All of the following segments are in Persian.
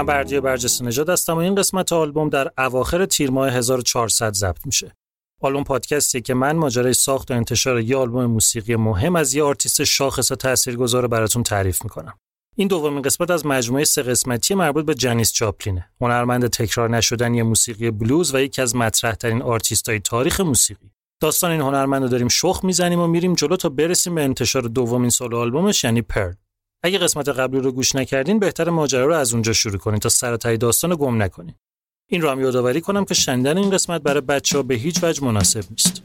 من بردیا برجسته نژاد هستم و این قسمت آلبوم در اواخر تیر ماه 1400 ضبط میشه. آلبوم پادکستی که من ماجرای ساخت و انتشار یه آلبوم موسیقی مهم از یه آرتیست شاخص و تاثیرگذار براتون تعریف می‌کنم. این دومین قسمت از مجموعه سه قسمتی مربوط به جنیس جاپلینه. هنرمند تکرار نشدنی موسیقی بلوز و یکی از مطرح ترین آرتیستای تاریخ موسیقی. داستان این هنرمند رو داریم شخم می‌زنیم و میریم جلو تا برسیم به انتشار دومین solo album ش یعنی Pearl. اگه قسمت قبلی رو گوش نکردین بهتر ماجرا رو از اونجا شروع کنین تا سر تای داستان رو گم نکنین. این رو هم یادآوری کنم که شنیدن این قسمت برای بچه ها به هیچ وجه مناسب نیست.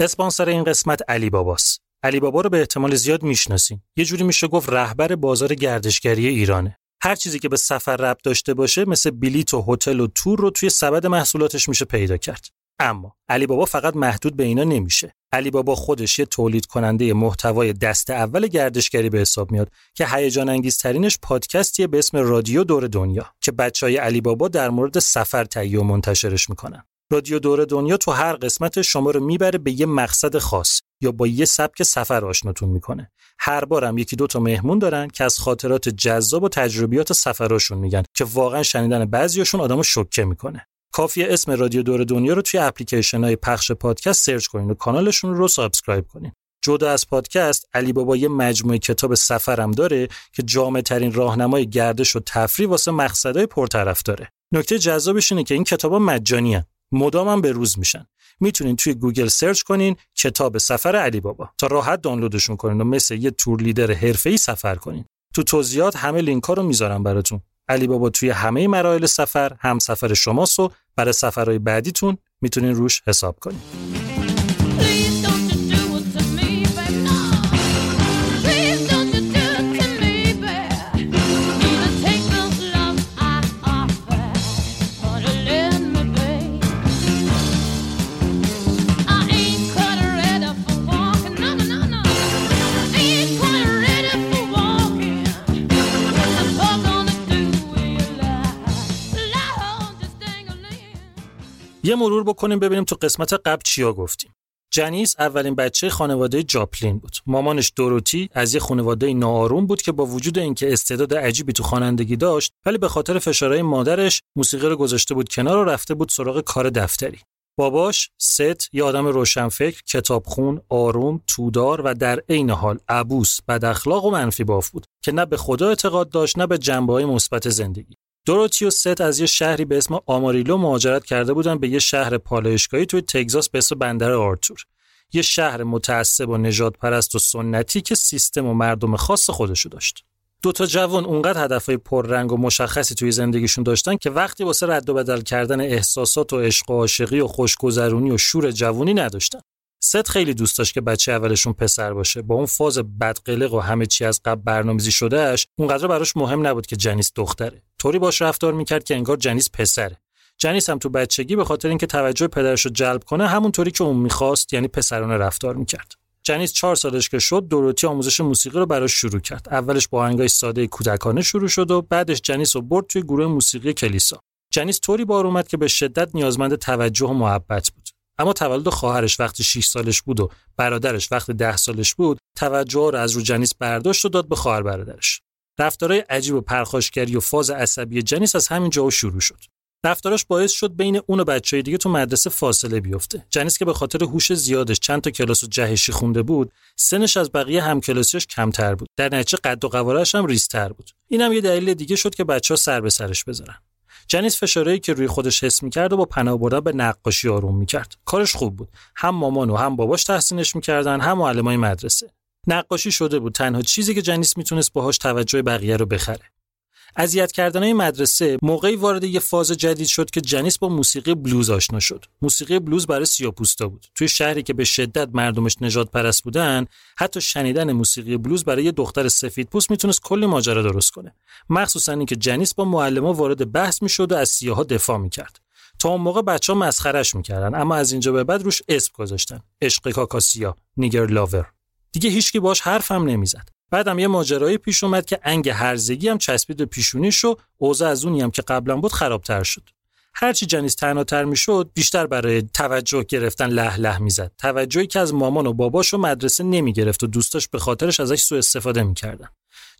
اسپانسر این قسمت علی باباست. علی بابا رو به احتمال زیاد می‌شناسین یه جوری میشه گفت رهبر بازار گردشگری ایرانه. هر چیزی که به سفر ربط داشته باشه مثل بلیت و هتل و تور رو توی سبد محصولاتش میشه پیدا کرد. اما علی بابا فقط محدود به اینا نمیشه. علی بابا خودش یه تولید کننده محتوای دست اول گردشگری به حساب میاد که هیجان انگیزترینش پادکستیه به اسم رادیو دور دنیا که بچهای علی بابا در مورد سفر تهیه و منتشرش می‌کنن. رادیو دور دنیا تو هر قسمت شما رو می‌بره به یه مقصد خاص یا با یه سبک سفر آشناتون می‌کنه. هر بارم یکی دو تا مهمون دارن که از خاطرات جذاب و تجربیات سفراشون میگن که واقعا شنیدن بعضیاشون آدمو شوکه می‌کنه. کافیه اسم رادیو دور دنیا رو توی اپلیکیشن های پخش پادکست search کنین و کانالشون رو subscribe کنین. جدا از پادکست علی بابا یه مجموعه کتاب سفرم داره که جامع ترین راهنمای گردش و تفریح واسه مقصدهای پرطرفداره نکته جذابش اینه که این کتابا مجانی مدام هم به روز میشن. می‌تونین توی گوگل search کنین کتاب سفر علی بابا. تا راحت دانلودشون کنین و مثل یه tour leader حرفه‌ای سفر کنین. تو توضیحات همه لینک ها رو می‌ذارم براتون. علی بابا توی همه مراحل سفر هم سفر شماست و برای سفرهای بعدیتون می‌تونین روش حساب کنین. یه مرور بکنیم ببینیم تو قسمت قبل چیا گفتیم جنیس اولین بچه خانواده جاپلین بود. مامانش دوروتی از یه خانواده ناآروم بود که با وجود اینکه استعداد عجیبی تو خوانندگی داشت، ولی به خاطر فشارهای مادرش موسیقی رو گذاشته بود کنار و رفته بود سراغ کار دفتری. باباش ست یه آدم روشنفکر، کتابخون، آروم، تودار و در عین حال عبوس، بد اخلاق و منفی باف بود که نه به خدا اعتقاد داشت نه به جنبه‌های مثبت زندگی. دوروتی و ست از یه شهری به اسم آماریلو مهاجرت کرده بودن به یه شهر پالایشگاهی توی تگزاس به اسم بندر آرتور. یه شهر متعصب و نژادپرست و سنتی که سیستم و مردم خاص خودشو داشت. دو تا جوان اونقدر هدفهای پررنگ و مشخصی توی زندگیشون داشتن که وقتی واسه رد و بدل کردن احساسات و عشق و عاشقی و خوشگذرونی و شور جوونی نداشتن. ست خیلی دوست داشت که بچه اولشون پسر باشه. با اون فاز بدقلق و همه چی از قبل برنامه‌ریزی شدهش اونقدر براش مهم نبود که جنیس دختره. طوری باش رفتار می‌کرد که انگار جنیس پسره. جنیس هم تو بچگی به خاطر اینکه توجه پدرش رو جلب کنه همونطوری که اون می‌خواست یعنی پسرانه رفتار می‌کرد. جنیس چهار سالش که شد دوروتی آموزش موسیقی رو براش شروع کرد. اولش با آهنگای ساده کودکانه شروع شد و بعدش جنیس رو برد توی گروه موسیقی کلیسا. جنیس طوری بار اومد که به شدت نیازمند توجه و محبت بود. اما تولد خواهرش وقتی 6 سالش بود و برادرش وقتی 10 سالش بود توجه رو از رو جنیس برداشت و داد به خواهر برادرش. رفتارهای عجیب و پرخاشگری و فاز عصبی جنیس از همین جا شروع شد. رفتارش باعث شد بین اون و بچهای دیگه تو مدرسه فاصله بیفته. جنیس که به خاطر هوش زیادش چند تا کلاس و جهشی خونده بود سنش از بقیه همکلاسیاش کمتر بود. در نتیجه قد و قوارش هم ریزتر بود. اینم یه دلیل دیگه شد که بچه ها سر به سرش بذارن. جنیس فشارهایی که روی خودش حس می‌کرد و با پناه بردن به نقاشی آروم می‌کرد. کارش خوب بود. هم مامان و هم باباش تحسینش می‌کردن هم معلمای مدرسه. نقاشی شده بود. تنها چیزی که جنیس می‌تونست باهاش توجه بقیه رو بخره. اذیت کردنهای مدرسه موقعی وارد یه فاز جدید شد که جنیس با موسیقی بلوز آشنا شد. موسیقی بلوز برای سیاپوستا بود. توی شهری که به شدت مردمش نجات پرست بودن، حتی شنیدن موسیقی بلوز برای یه دختر سفید پوست می‌تونست کلی ماجرا درست کنه. مخصوصا اینکه جنیس با معلما وارد بحث می‌شد و از سیاها دفاع می‌کرد. تا اون موقع بچه ها مسخرش می‌کردن اما از اینجا به بعد روش اسم گذاشتن. عشق کاکاسیا، نیگر لاور. دیگه هیچکی باش حرفم نمی‌زد. بعدم یه ماجرایی پیش اومد که انگ هرزگی هم چسبید به پیشونیش و اوضاع از اونی هم که قبلا بود خرابتر شد. هرچی جنیس تناتر می‌شد بیشتر برای توجه گرفتن له له می‌زد. توجهی که از مامان و باباش و مدرسه نمی‌گرفت و دوستاش به خاطرش ازش سوء استفاده می‌کردن.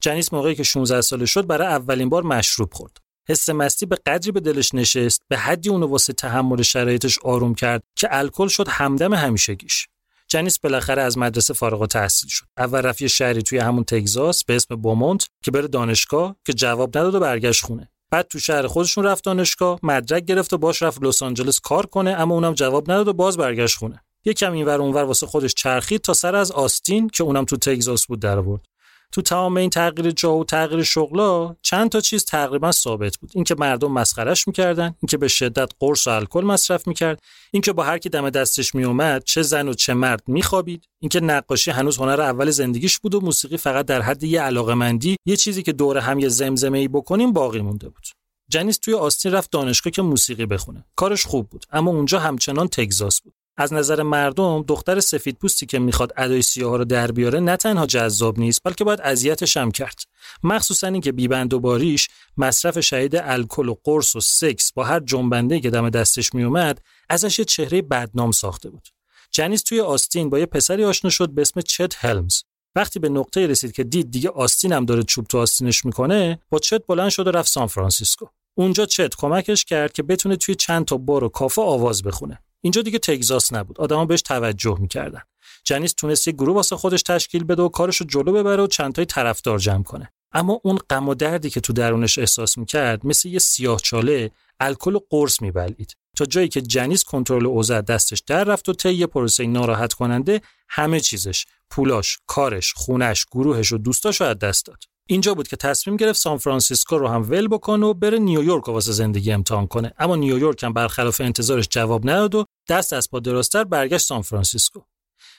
جنیس موقعی که 16 ساله شد برای اولین بار مشروب خورد. حس مستی به قدری به دلش نشست به حدی اونو واسه تحمل شرایطش آروم کرد که الکل شد همدم همیشگیش. جنیس بالاخره از مدرسه فارغ و تحصیل شد. اول رفت شهری توی همون تگزاس به اسم بومونت که بره دانشگاه که جواب نداد و برگشت خونه. بعد تو شهر خودشون رفت دانشگاه مدرک گرفت و باش رفت لس آنجلس کار کنه اما اونم جواب نداد و باز برگشت خونه. یکم اینور اونور واسه خودش چرخید تا سر از آستین که اونم تو تگزاس بود در آورد تو تمام این تغییر جا و تغییر شغلا چند تا چیز تقریبا ثابت بود. اینکه مردم مسخرش می‌کردن اینکه به شدت قرص و الکل مصرف می‌کرد اینکه با هر کی دم دستش میومد چه زن و چه مرد میخوابید اینکه نقاشی هنوز هنر اول زندگیش بود و موسیقی فقط در حد یه علاقمندی یه چیزی که دور هم یه زمزمه ای بکنیم باقی مونده بود. جنیس توی آستین رفت دانشگاه که موسیقی بخونه. کارش خوب بود اما اونجا همچنان تگزاس بود. از نظر مردم دختر سفید پوستی که می‌خواد ادای سیاه رو در بیاره نه تنها جذاب نیست بلکه باید اذیتش هم کرد. مخصوصا اینکه بیبند و باریش مصرف شهید الکل و قرص و سکس با هر جنبنده که دم دستش میومد ازش یه چهره بدنام ساخته بود. جنیس توی آستین با یه پسری آشنا شد به اسم چت هلمز. وقتی به نقطه رسید که دید دیگه آستین هم داره چوب تو آستینش می‌کنه با چت بلند شد و رفت سان فرانسیسکو. اونجا چت کمکش کرد که بتونه توی چند تا بار و کافه آواز بخونه. اینجا دیگه تگزاس نبود. آدما بهش توجه می‌کردن. جنیس تونست یه گروه واسه خودش تشکیل بده و کارش رو جلو ببره و چند تای طرفدار جمع کنه. اما اون غم و دردی که تو درونش احساس می‌کرد مثل یه سیاه چاله الکل و قرص می‌بلعید تا جایی که جنیس کنترل اوضاع دستش در رفت و طی پروسه ناراحت کننده همه چیزش پولاش کارش خونش گروهش و دوستاش رو از دست داد. اینجا بود که تصمیم گرفت سان فرانسیسکو رو هم ول بکنه و بره نیویورک واسه زندگی امتحان کنه. اما نیویورک هم برخلاف انتظارش جواب نداد و دست از پا درازتر برگشت سان فرانسیسکو.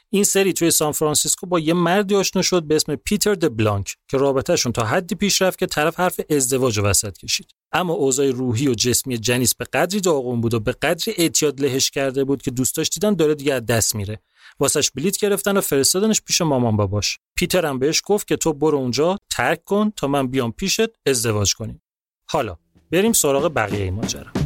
این سری توی سان فرانسیسکو با یه مردی آشنا شد به اسم پیتر د بلانک که رابطهشون تا حدی پیش رفت که طرف حرف ازدواج وسط کشید. اما اوضاع روحی و جسمی جنیس به قدری داغون بود و به قدری اعتیاد لهش کرده بود که دوستاش دیدن داره دیگه از دست میره. واسش بلیت گرفتن و فرستادنش پیش مامان باباش. پیتر هم بهش گفت که تو برو اونجا ترک کن تا من بیام پیشت ازدواج کنیم. حالا بریم سراغ بقیه ماجرا.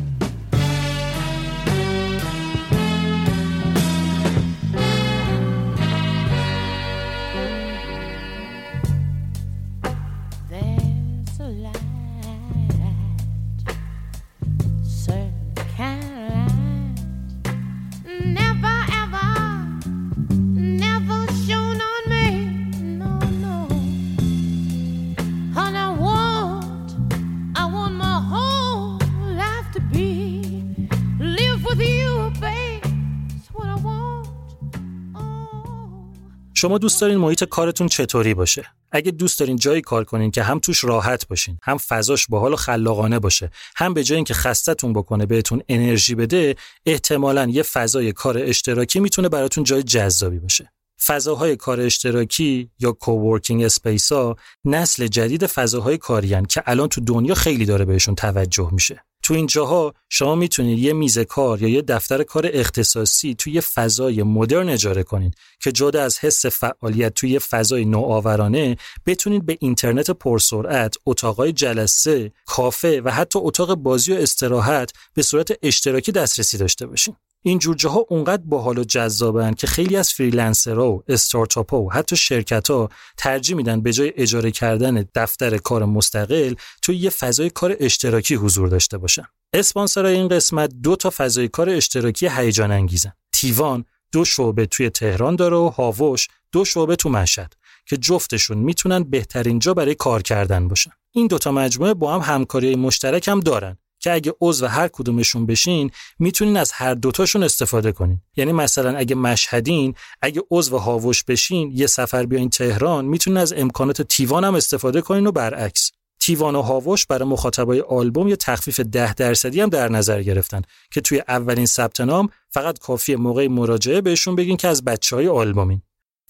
شما دوست دارین محیط کارتون چطوری باشه؟ اگه دوست دارین جایی کار کنین که هم توش راحت باشین هم فضاش باحال و خلاقانه باشه هم به جای اینکه خستتون بکنه بهتون انرژی بده احتمالا یه فضای کار اشتراکی می‌تونه براتون جای جذابی باشه. فضاهای کار اشتراکی یا coworking space ها نسل جدید فضاهای کاری که الان تو دنیا خیلی داره بهشون توجه میشه. تو این جاها شما می‌تونید یه میز کار یا یه دفتر کار اختصاصی توی یه فضای مدرن اجاره کنید که جدا از حس فعالیت توی یه فضای نوآورانه بتونید به اینترنت پرسرعت، اتاقای جلسه، کافه و حتی اتاق بازی و استراحت به صورت اشتراکی دسترسی داشته باشین. این جور جاها اونقدر باحال و جذابن که خیلی از فریلنسرها و استارتاپ‌ها و حتی شرکت‌ها ترجیح میدن به جای اجاره کردن دفتر کار مستقل توی یه فضای کار اشتراکی حضور داشته باشن. اسپانسرای این قسمت دو تا فضای کار اشتراکی هیجان انگیزن. تیوان دو شعبه توی تهران داره و هاوش دو شعبه تو مشهد که جفتشون می‌تونن بهترین جا برای کار کردن باشن. این دوتا مجموعه با هم همکاری مشترک هم دارن که اگه عضو هر کدومشون بشین می‌تونین از هر دوتاشون استفاده کنین. یعنی مثلا اگه مشهدین اگه عضو هاوش بشین یه سفر بیاین تهران می‌تونین از امکانات تیوان هم استفاده کنین و برعکس. تیوان و هاوش برای مخاطبای آلبوم یه تخفیف ده درصدی هم در نظر گرفتن که توی اولین ثبت نام فقط کافی موقع مراجعه بهشون بگین که از بچه های آلبومین.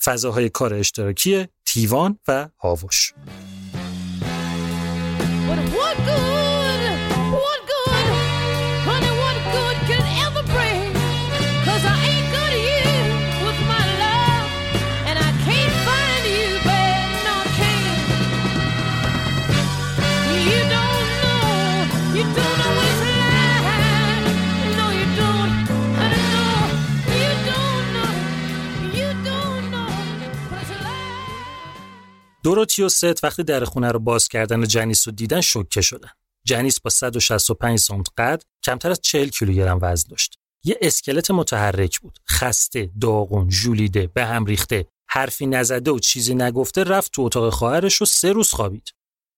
فضاهای کار اشتراکی تیوان و هاوش. دوروتی و ست وقتی در خونه رو باز کردن جنیس رو دیدن شوکه شدن. جنیس با 165 سانت قد کمتر از 40 کیلوگرم وزن داشت. یه اسکلت متحرک بود. خسته، داغون، ژولیده، به هم ریخته، حرفی نزده و چیزی نگفته رفت تو اتاق خواهرش و سه روز خوابید.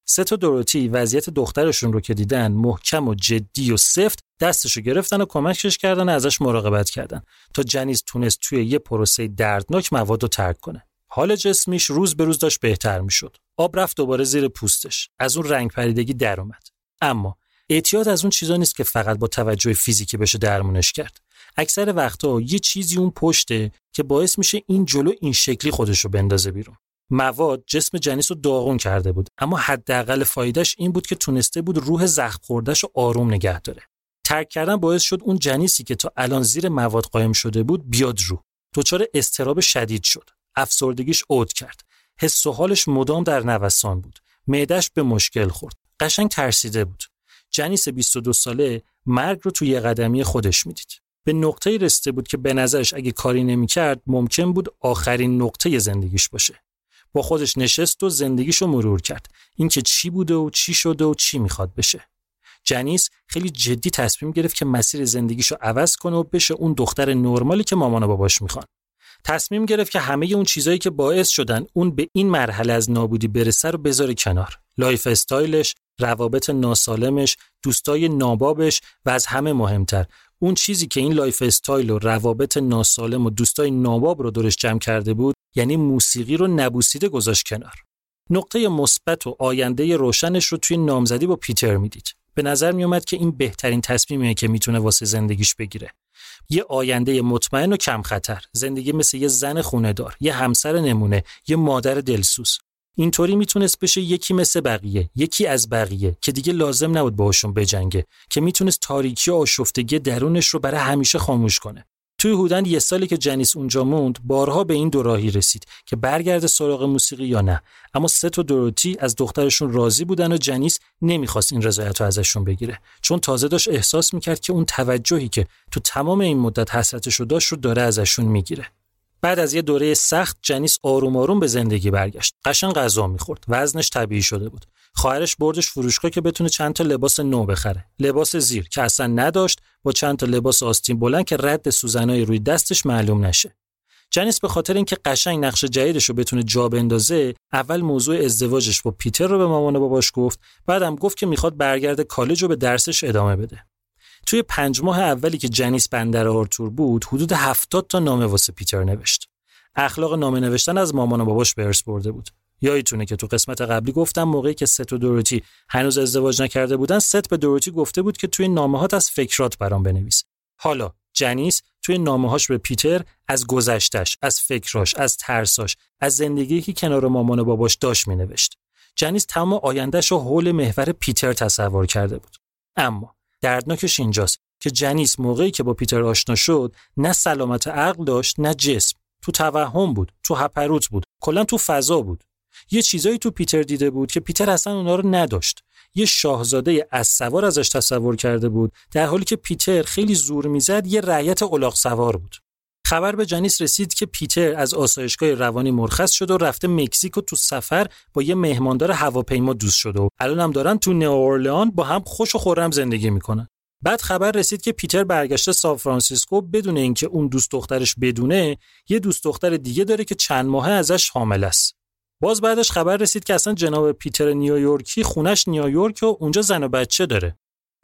ست و دوروتی وضعیت دخترشون رو که دیدن محکم و جدی و سفت دستشو گرفتن و کمکش کردن و ازش مراقبت کردن تا جنیس تونست توی یه پروسه دردناک مواد رو ترک کنه. حال جسمیش روز به روز داشت بهتر می‌شد. آب رفت دوباره زیر پوستش. از اون رنگ پریدگی در اومد. اما اعتیاد از اون چیزا نیست که فقط با توجه فیزیکی بشه درمونش کرد. اکثر وقتا یه چیزی اون پشته که باعث میشه این جلو این شکلی خودش رو بندازه بیرون. مواد جسم جنیس رو داغون کرده بود اما حداقل فایدهش این بود که تونسته بود روح زخم خوردهش رو آروم نگه داره. ترک کردن باعث شد اون جنیسی که تا الان زیر مواد قایم شده بود بیاد رو. دچار استراب شدید شد. افسردگیش عود کرد. حس و حالش مدام در نوسان بود. معدش به مشکل خورد. قشنگ ترسیده بود. جنیس 22 ساله مرگ رو توی قدمی خودش می‌دید. به نقطه رسیده بود که به نظرش اگه کاری نمی‌کرد ممکن بود آخرین نقطه زندگیش باشه. با خودش نشست و زندگیشو مرور کرد. اینکه چی بوده و چی شده و چی می‌خواد بشه. جنیس خیلی جدی تصمیم گرفت که مسیر زندگیشو عوض کنه و بشه اون دختر نرمالی که مامان و باباش می‌خوان. تصمیم گرفت که همه اون چیزایی که باعث شدن اون به این مرحله از نابودی برسه رو بذاره کنار. lifestyle ش، روابط ناسالمش، دوستای نابابش و از همه مهمتر اون چیزی که این lifestyle و روابط ناسالم و دوستای ناباب رو دورش جمع کرده بود یعنی موسیقی رو نبوسیده گذاشت کنار. نقطه مثبت و آینده روشنش رو توی نامزدی با پیتر می‌دید. به نظر میومد که این بهترین تصمیمیه که می‌تونه واسه زندگیش بگیره. یه آینده مطمئن و کم خطر. زندگی مثل یه زن خونه دار یه همسر نمونه یه مادر دلسوز. اینطوری می‌تونست بشه یکی مثل بقیه یکی از بقیه که دیگه لازم نبود باهاشون بجنگه که می‌تونست تاریکی و آشفتگی درونش رو برای همیشه خاموش کنه. توی هودن یه سالی که جنیس اونجا موند بارها به این دو راهی رسید که برگرده سراغ موسیقی یا نه. اما ست و دوروتی از دخترشون راضی بودن و جنیس نمی‌خواست این رضایت رو ازشون بگیره. چون تازه داشت احساس می‌کرد که اون توجهی که تو تمام این مدت حسرتش رو داشت رو داره ازشون می‌گیره. بعد از یه دوره سخت جنیس آروم آروم به زندگی برگشت. قشنگ غذا می‌خورد. وزنش طبیعی شده بود. خواهرش بردش فروشگاه که بتونه چند تا لباس نو بخره. لباس زیر که اصلا نداشت با چند تا لباس آستین بلند که رد سوزنای روی دستش معلوم نشه. جنیس به خاطر اینکه قشنگ نقش جدیدش رو بتونه جا بندازه اول موضوع ازدواجش با پیتر رو به مامان و باباش گفت بعدم گفت که می‌خواد برگرده کالج و به درسش ادامه بده. توی پنج ماه اولی که جنیس بندر آرتور بود حدود هفتاد تا نامه واسه پیتر نوشت. اخلاق نامه نوشتن از مامان و باباش به ارث برده بود. یادتونه که تو قسمت قبلی گفتم موقعی که ست و دوروتی هنوز ازدواج نکرده بودن ست به دوروتی گفته بود که توی نامه‌هات از فکرات برام بنویس حالا جنیس توی نامه‌هاش به پیتر از گذشتش، از فکراش، از ترساش، از زندگی که کنار مامان و باباش داشت مینوشت. جنیس تمام آیندهش رو حول محور پیتر تصور کرده بود. اما دردناکش اینجاست که جنیس موقعی که با پیتر آشنا شد نه سلامت عقل داشت نه جسم تو توهم بود تو هپروت بود کلا تو فضا بود یه چیزایی تو پیتر دیده بود که پیتر اصلا اونا رو نداشت. یه شاهزاده از سوار ازش تصور کرده بود در حالی که پیتر خیلی زور می‌زد یه رعیت الاغ سوار بود. خبر به جنیس رسید که پیتر از آسایشگاه روانی مرخص شد و رفته مکزیک تو سفر با یه مهماندار هواپیما دوست شده و الان دارن تو نئورلئان با هم خوش و خرم زندگی می‌کنن. بعد خبر رسید که پیتر برگشته سان فرانسیسکو بدون اینکه اون دوست دخترش بدونه یه دوست دختر دیگه داره که چند ماهه ازش حامله است. باز بعدش خبر رسید که اصلا جناب پیتر نیویورکی خونش نیویورک و اونجا زن و بچه داره.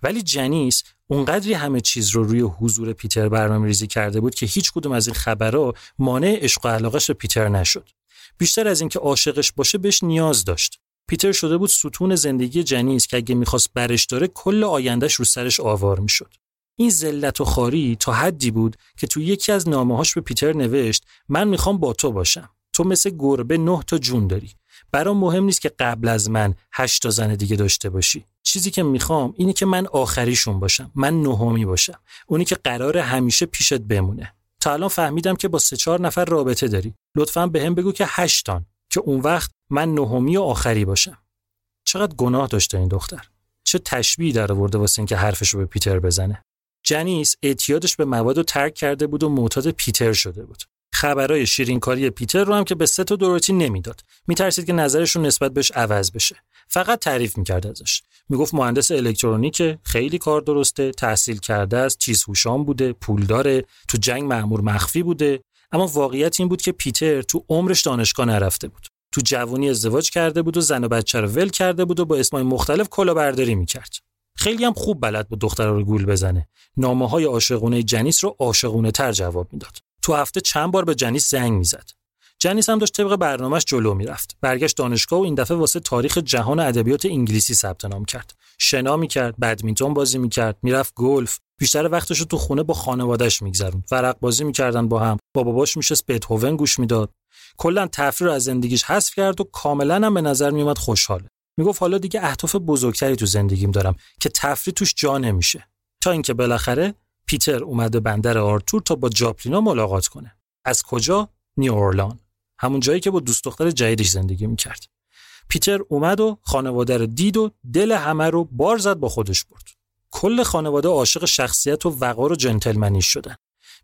ولی جنیس اونقدری همه چیز رو روی حضور پیتر برنامه ریزی کرده بود که هیچ کدوم از این خبرها مانع عشق و علاقش به پیتر نشد. بیشتر از اینکه عاشقش باشه بهش نیاز داشت. پیتر شده بود ستون زندگی جنیس که اگه می‌خواست برش داره کل آیندهش رو سرش آوار می‌شد. این ذلت و خاری تا حدی بود که تو یکی از نامه‌هاش به پیتر نوشت من می‌خوام با تو باشم. تو مثل گربه نه تا جون داری. برام مهم نیست که قبل از من هشت تا زن دیگه داشته باشی. چیزی که می‌خوام اینه که من آخریشون باشم. من نهمی باشم. اونی که قرار همیشه پیشت بمونه. تا الان فهمیدم که با سه چهار نفر رابطه داری. لطفا به هم بگو که هشتان که اون وقت من نهمی و آخری باشم. چقدر گناه داشته این دختر. چه تشبیهی در آورده واسه اینکه حرفش رو به پیتر بزنه. جنیس اعتیادش به مواد رو ترک کرده بود و معتاد پیتر شده بود. خبرای شیرینکاری پیتر رو هم که به سه تا دوروتی نمی‌داد. میترسید که نظرشون نسبت بهش عوض بشه. فقط تعریف می‌کرد ازش. می‌گفت مهندس الکترونیکه خیلی کار درسته تحصیل کرده است چیز هوشان بوده پول داره تو جنگ مأمور مخفی بوده. اما واقعیت این بود که پیتر تو عمرش دانشگاه نرفته بود. تو جوانی ازدواج کرده بود و زن و بچه رو ول کرده بود و با اسمای مختلف کلاهبرداری می‌کرد. خیلی هم خوب بلد بود دخترها رو گول بزنه. نامه های عاشقونه جنیس رو عاشقونه تر جواب می‌داد. تو هفته چند بار به جنیس زنگ می‌زد. جنیس هم داشت طبق برنامهش جلو می‌رفت. برگشت دانشگاه و این دفعه واسه تاریخ جهان ادبیات انگلیسی ثبت نام کرد. شنا می‌کرد بدمینتون بازی می‌کرد می‌رفت گلف. بیشتر وقتش رو تو خونه با خانوادهش میگذروند. ورق بازی می‌کردن با هم. با باباش میشست بتهوون گوش می‌داد. کلا تفریح رو از زندگیش حذف کرد و کاملا هم به نظر میومد خوشحاله. می‌گفت حالا دیگه اهداف بزرگتری تو زندگیم دارم که تفریح توش جا نمیشه. تا اینکه بالاخره پیتر اومده بندر آرتور تا با جاپلینا ملاقات کنه. از کجا؟ نیورلان همون جایی که با دوست دختر جدیدش زندگی می‌کرد. پیتر اومد و خانواده رو دید و دل همه رو بار زد با خودش برد. کل خانواده عاشق شخصیت و وقار و جنتلمنیش شدن.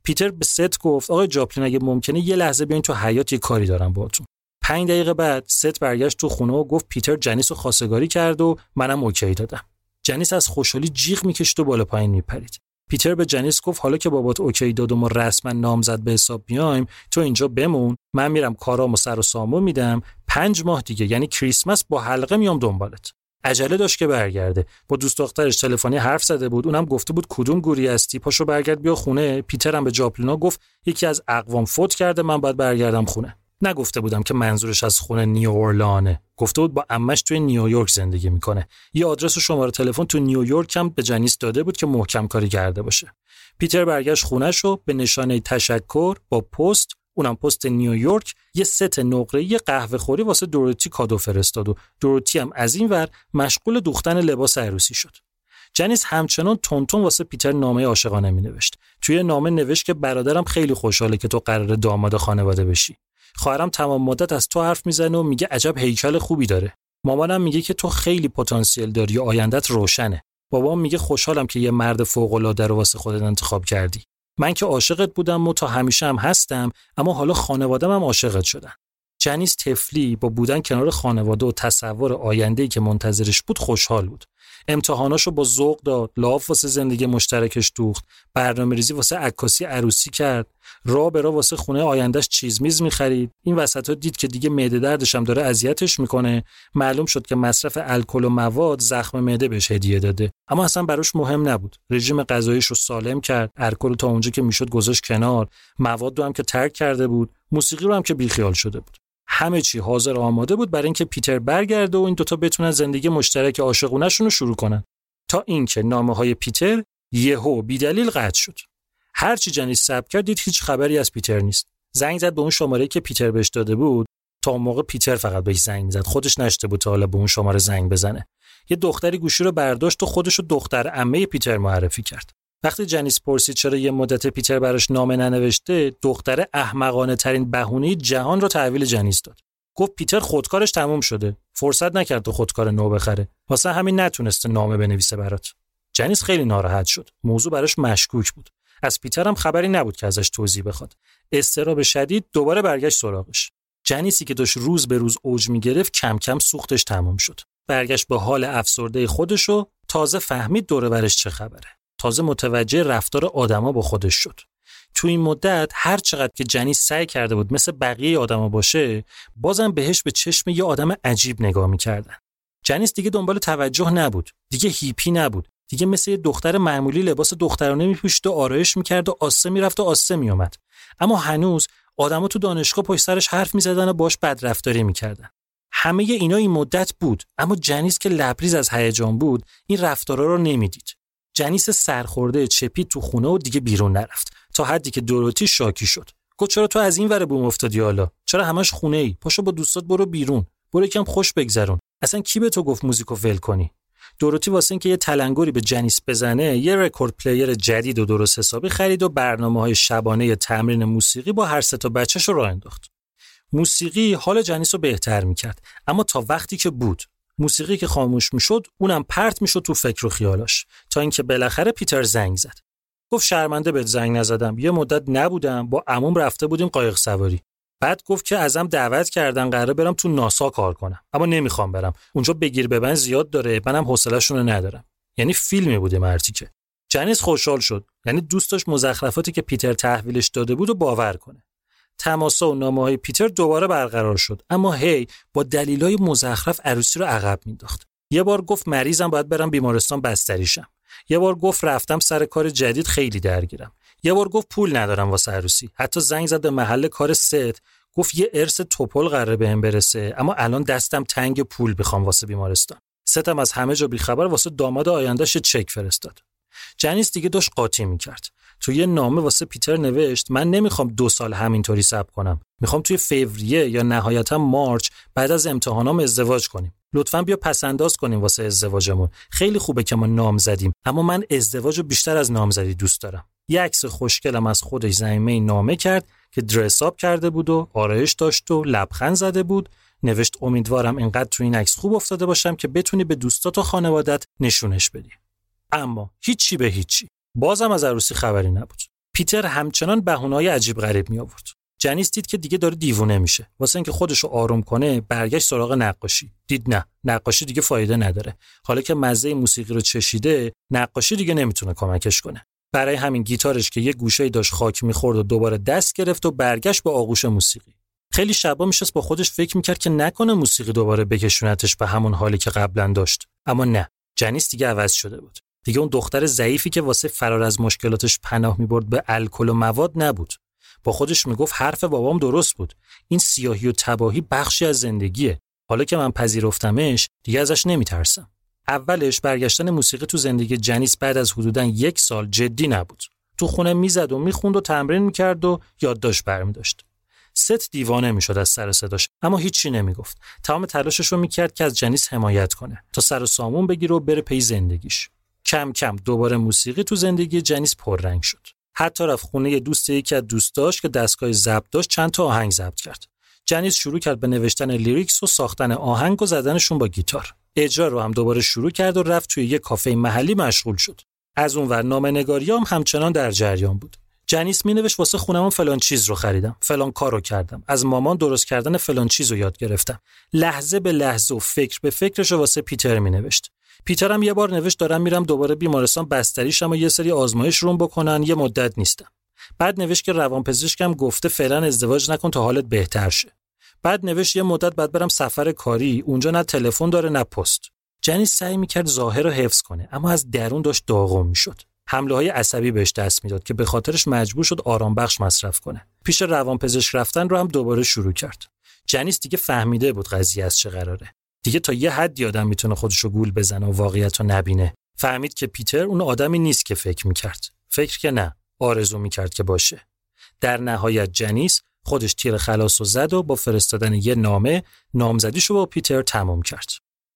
پیتر به ست گفت آقای جاپلین اگه ممکنه یه لحظه بیاین تو حیاط یه کاری دارم باهاتون. پنج دقیقه بعد ست برگشت تو خونه و گفت پیتر جنیس رو خواستگاری کرد و منم OK دادم. جنیس از خوشحالی جیغ می‌کشید و بالا پایین میپرید. پیتر به جنیس گفت حالا که بابات OK داد و ما رسما نامزد به حساب میایم تو اینجا بمون من میرم کارامو سر و سامو میدم. پنج ماه دیگه یعنی کریسمس با حلقه میام دنبالت. عجله داشت که برگرده. با دوست دخترش تلفنی حرف زده بود اونم گفته بود کدوم گوری هستی؟ پاشو برگرد بیا خونه. پیتر هم به جاپلینا گفت یکی از اقوام فوت کرده من باید برگردم خونه. نگفته بودم که منظورش از خونه نیورلانه گفته بود با امش توی نیویورک زندگی می‌کنه. یه آدرس و شماره تلفن تو نیویورک هم به جنیس داده بود که محکم کاری کرده باشه. پیتر برگشت خونش رو به نشانه تشکر با پست اونم پست نیویورک یه ست نقره قهوه خوری واسه دوروتی کادو فرستاد و دوروتی هم از این ور مشغول دوختن لباس عروسی شد. جنیس همچنان تونتون واسه پیتر نامه عاشقانه می نوشت توی نامه نوشت که برادرم خیلی خوشحاله که تو قرار داماد خانواده بشی. خواهرم تمام مدت از تو حرف می‌زنه و میگه عجب هیکل خوبی داره. مامانم میگه که تو خیلی پتانسیل داری و آیندت روشنه. بابام میگه خوشحالم که یه مرد فوق العاده رو واسه خودت انتخاب کردی. من که عاشقت بودم و تا همیشه هم هستم اما حالا خانوادم هم عاشقت شدن. جنیس تفلی با بودن کنار خانواده و تصور آینده‌ای که منتظرش بود خوشحال بود. امتحاناشو با ذوق داد. لاف واسه زندگی مشترکش دوخت. برنامه ریزی واسه عکاسی عروسی کرد. راه به راه واسه خونه آیندهش چیز میز می‌خرید. این وسط ها دید که دیگه معده دردش هم داره اذیتش می‌کنه. معلوم شد که مصرف الکل و مواد زخم معده بهش هدیه داده. اما اصلا براش مهم نبود. رژیم غذاییش رو سالم کرد. الکل تا اونجا که می‌شد گذاشت کنار. مواد رو هم که ترک کرده بود. موسیقی رو هم که بیخیال شده بود. همه چی حاضر آماده بود برای اینکه پیتر برگرده و این دوتا بتونن زندگی مشترک عاشقونه‌شون رو شروع کنن. تا اینکه نامه های پیتر یهو بیدلیل قطع شد. هر چی جنیس ثبت کرد دید هیچ خبری از پیتر نیست. زنگ زد به اون شماره که پیتر بهش داده بود. تا موقع پیتر فقط بهش زنگ می‌زد خودش نشته بود تا حالا به اون شماره زنگ بزنه. یه دختری گوشی رو برداشت و خودش رو دختر عمه پیتر معرفی کرد. وقتی جنیس پرسید چرا یه مدت پیتر براش نامه ننوشته دختر احمقانه ترین بهونه جهان رو تحویل جنیس داد. گفت پیتر خودکارش تموم شده. فرصت نکرد تو خودکار نو بخره. واسه همین نتونسته نامه بنویسه برات. جنیس خیلی ناراحت شد. موضوع براش مشکوک بود. از پیتر هم خبری نبود که ازش توضیح بخواد. استراب شدید دوباره برگشت سراغش. جنیسی که داشت روز به روز اوج می‌گرفت کم کم سوختش تمام شد. برگشت به حال افسرده خودش و تازه فهمید دور برش چه خبره. تازه متوجه رفتار آدما با خودش شد. تو این مدت هر چقدر که جنیس سعی کرده بود مثل بقیه آدما باشه بازم بهش به چشم یه آدم عجیب نگاه می‌کردن. جنیس دیگه دنبال توجه نبود دیگه هیپی نبود دیگه مثل یه دختر معمولی لباس دخترانه میپوشید و آرایش می‌کرد و آسه می‌رفت و آسه میومد اما هنوز آدما تو دانشگاه پشت سرش حرف می‌زدن و باش بدرفتاری می‌کردن. همه اینا این مدت بود اما جنیس که لبریز از هیجان بود این رفتارا رو نمی‌دید. جنیس سرخورده چپید تو خونه و دیگه بیرون نرفت. تا حدی که دوروتی شاکی شد. گفت چرا تو از این ور بوم افتادی حالا؟ چرا همش خونه ای پاشو با دوستات برو بیرون. برو یکم خوش بگذرون. اصلا کی به تو گفت موزیکو ول کنی؟ دوروتی واسه اینکه یه تلنگری به جنیس بزنه یه record player جدید و درست حسابی خرید و برنامه های شبانه تمرین موسیقی با هر سه تا بچه‌ش رو راه انداخت. موسیقی حال جنیس رو بهتر می‌کرد اما تا وقتی که بود. موسیقی که خاموش می‌شد اونم پرت می‌شد تو فکر و خیالاش تا اینکه بالاخره پیتر زنگ زد. گفت شرمنده بهت زنگ نزدم. یه مدت نبودم. با عموم رفته بودیم قایق سواری. بعد گفت که ازم دعوت کردن قراره برم تو ناسا کار کنم. اما نمی‌خوام برم. اونجا بگیر به من زیاد داره. منم حوصله‌شون رو ندارم. یعنی فیلمی بوده مرتی که. جنیس خوشحال شد. یعنی دوست داشت مزخرفاتی که پیتر تحویلش داده بود و باور کنه. تماسا و نامه های پیتر دوباره برقرار شد. اما هی با دلیلای مزخرف عروسی رو عقب مینداخت یه بار گفت مریضم باید برم بیمارستان بستریشم یه بار گفت رفتم سر کار جدید خیلی درگیرم. یه بار گفت پول ندارم واسه عروسی. حتی زنگ زد به محل کار ست گفت یه ارث توپل قراره بهم برسه. اما الان دستم تنگ پول بخوام واسه بیمارستان. ستم از همه جا بیخبر واسه داماد آیندهش چک فرستاد. جنیس دیگه داشت قاطی می‌کرد. تو یه نامه واسه پیتر نوشت من نمی‌خوام دو سال همینطوری صبر کنم. می‌خوام توی فوریه یا نهایتا مارچ بعد از امتحانام ازدواج کنیم. لطفا بیا پسنداز کنیم واسه ازدواجمون. خیلی خوبه که ما نام زدیم اما من ازدواج بیشتر از نامزدی دوست دارم. یه عکس خوشگلم از خودش زمینه نامه کرد که درساب کرده بود و آرایش داشت و لبخند زده بود. نوشت امیدوارم اینقدر تو این عکس خوب افتاده باشم که بتونی به دوستات و خانوادت نشونش بدی. اما هیچی به هیچی. بازم از عروسی خبری نبود. پیتر همچنان بهونه‌های عجیب غریب می آورد جنیس دید که دیگه داره دیوونه میشه. واسه اینکه خودش رو آروم کنه برگشت سراغ نقاشی. دید نه نقاشی دیگه فایده نداره. حالا که مزه موسیقی رو چشیده نقاشی دیگه نمی‌تونه کمکش کنه. برای همین گیتارش که یه گوشه داشت خاک می‌خورد و دوباره دست گرفت و برگشت به آغوش موسیقی. خیلی شبا میشست با خودش فکر می‌کرد که نکنه موسیقی دوباره بکشونتش به همون حالی که قبلا داشت. اما نه جنیس دیگه عوض شده بود. دیگه اون دختر ضعیفی که واسه فرار از مشکلاتش پناه می‌برد به الکل و مواد نبود. با خودش می‌گفت حرف بابام درست بود. این سیاهی و تباهی بخشی از زندگیه. حالا که من پذیرفتمش دیگه ازش نمیترسم. اولش برگشتن موسیقی تو زندگی جنیس بعد از حدودا یک سال جدی نبود. تو خونه می‌زد و می‌خوند و تمرین می‌کرد و یادداشت برمیداشت. ست دیوانه می‌شد از سر صداش اما هیچی نمی‌گفت. تمام تلاشش رو می‌کرد که از جنیس حمایت کنه تا سر و سامون بگیره و بره پی زندگیش. کم کم دوباره موسیقی تو زندگی جنیس پررنگ شد. حتی رفت خونه دوست یکی از دوستاش که دستگاه ضبط داشت چند تا آهنگ ضبط کرد. جنیس شروع کرد به نوشتن lyrics و ساختن آهنگ و زدنشون با گیتار. اجرا رو هم دوباره شروع کرد و رفت توی یه کافه محلی مشغول شد. از اون ور نامه‌نگاری هم همچنان در جریان بود. جنیس می نوشت واسه خونمون فلان چیز رو خریدم. فلان کار رو کردم. از مامان درست کردن فلان چیز رو یاد گرفتم. لحظه به لحظه و فکر به فکرش رو واسه پیتر می نوشت پیتر هم یه بار نوشت دارم میرم دوباره بیمارستان بستریشم و یه سری آزمایش روم بکنن یه مدت نیستم. بعد نوشت که روانپزشکم گفته فعلا ازدواج نکن تا حالت بهتر شه. بعد نوشت یه مدت بعد برم سفر کاری اونجا نه تلفن داره نه پست. جنی سعی می‌کرد ظاهر رو حفظ کنه اما از درون داشت داغم می‌شد. حمله های عصبی بهش دست می‌داد که به خاطرش مجبور شد آرام بخش مصرف کنه. پیش روانپزشک رفتن رو هم دوباره شروع کرد. جنیس دیگه فهمیده بود قضیه از چه قراره. دیگه تا یه حدی آدم می‌تونه خودش رو گول بزنه و واقعیت رو نبینه. فهمید که پیتر اون آدمی نیست که فکر می‌کرد. فکر که نه. آرزو می‌کرد که باشه. در نهایت جنیس خودش تیر خلاص و زد و با فرستادن یه نامه نامزدیشو با پیتر تمام کرد.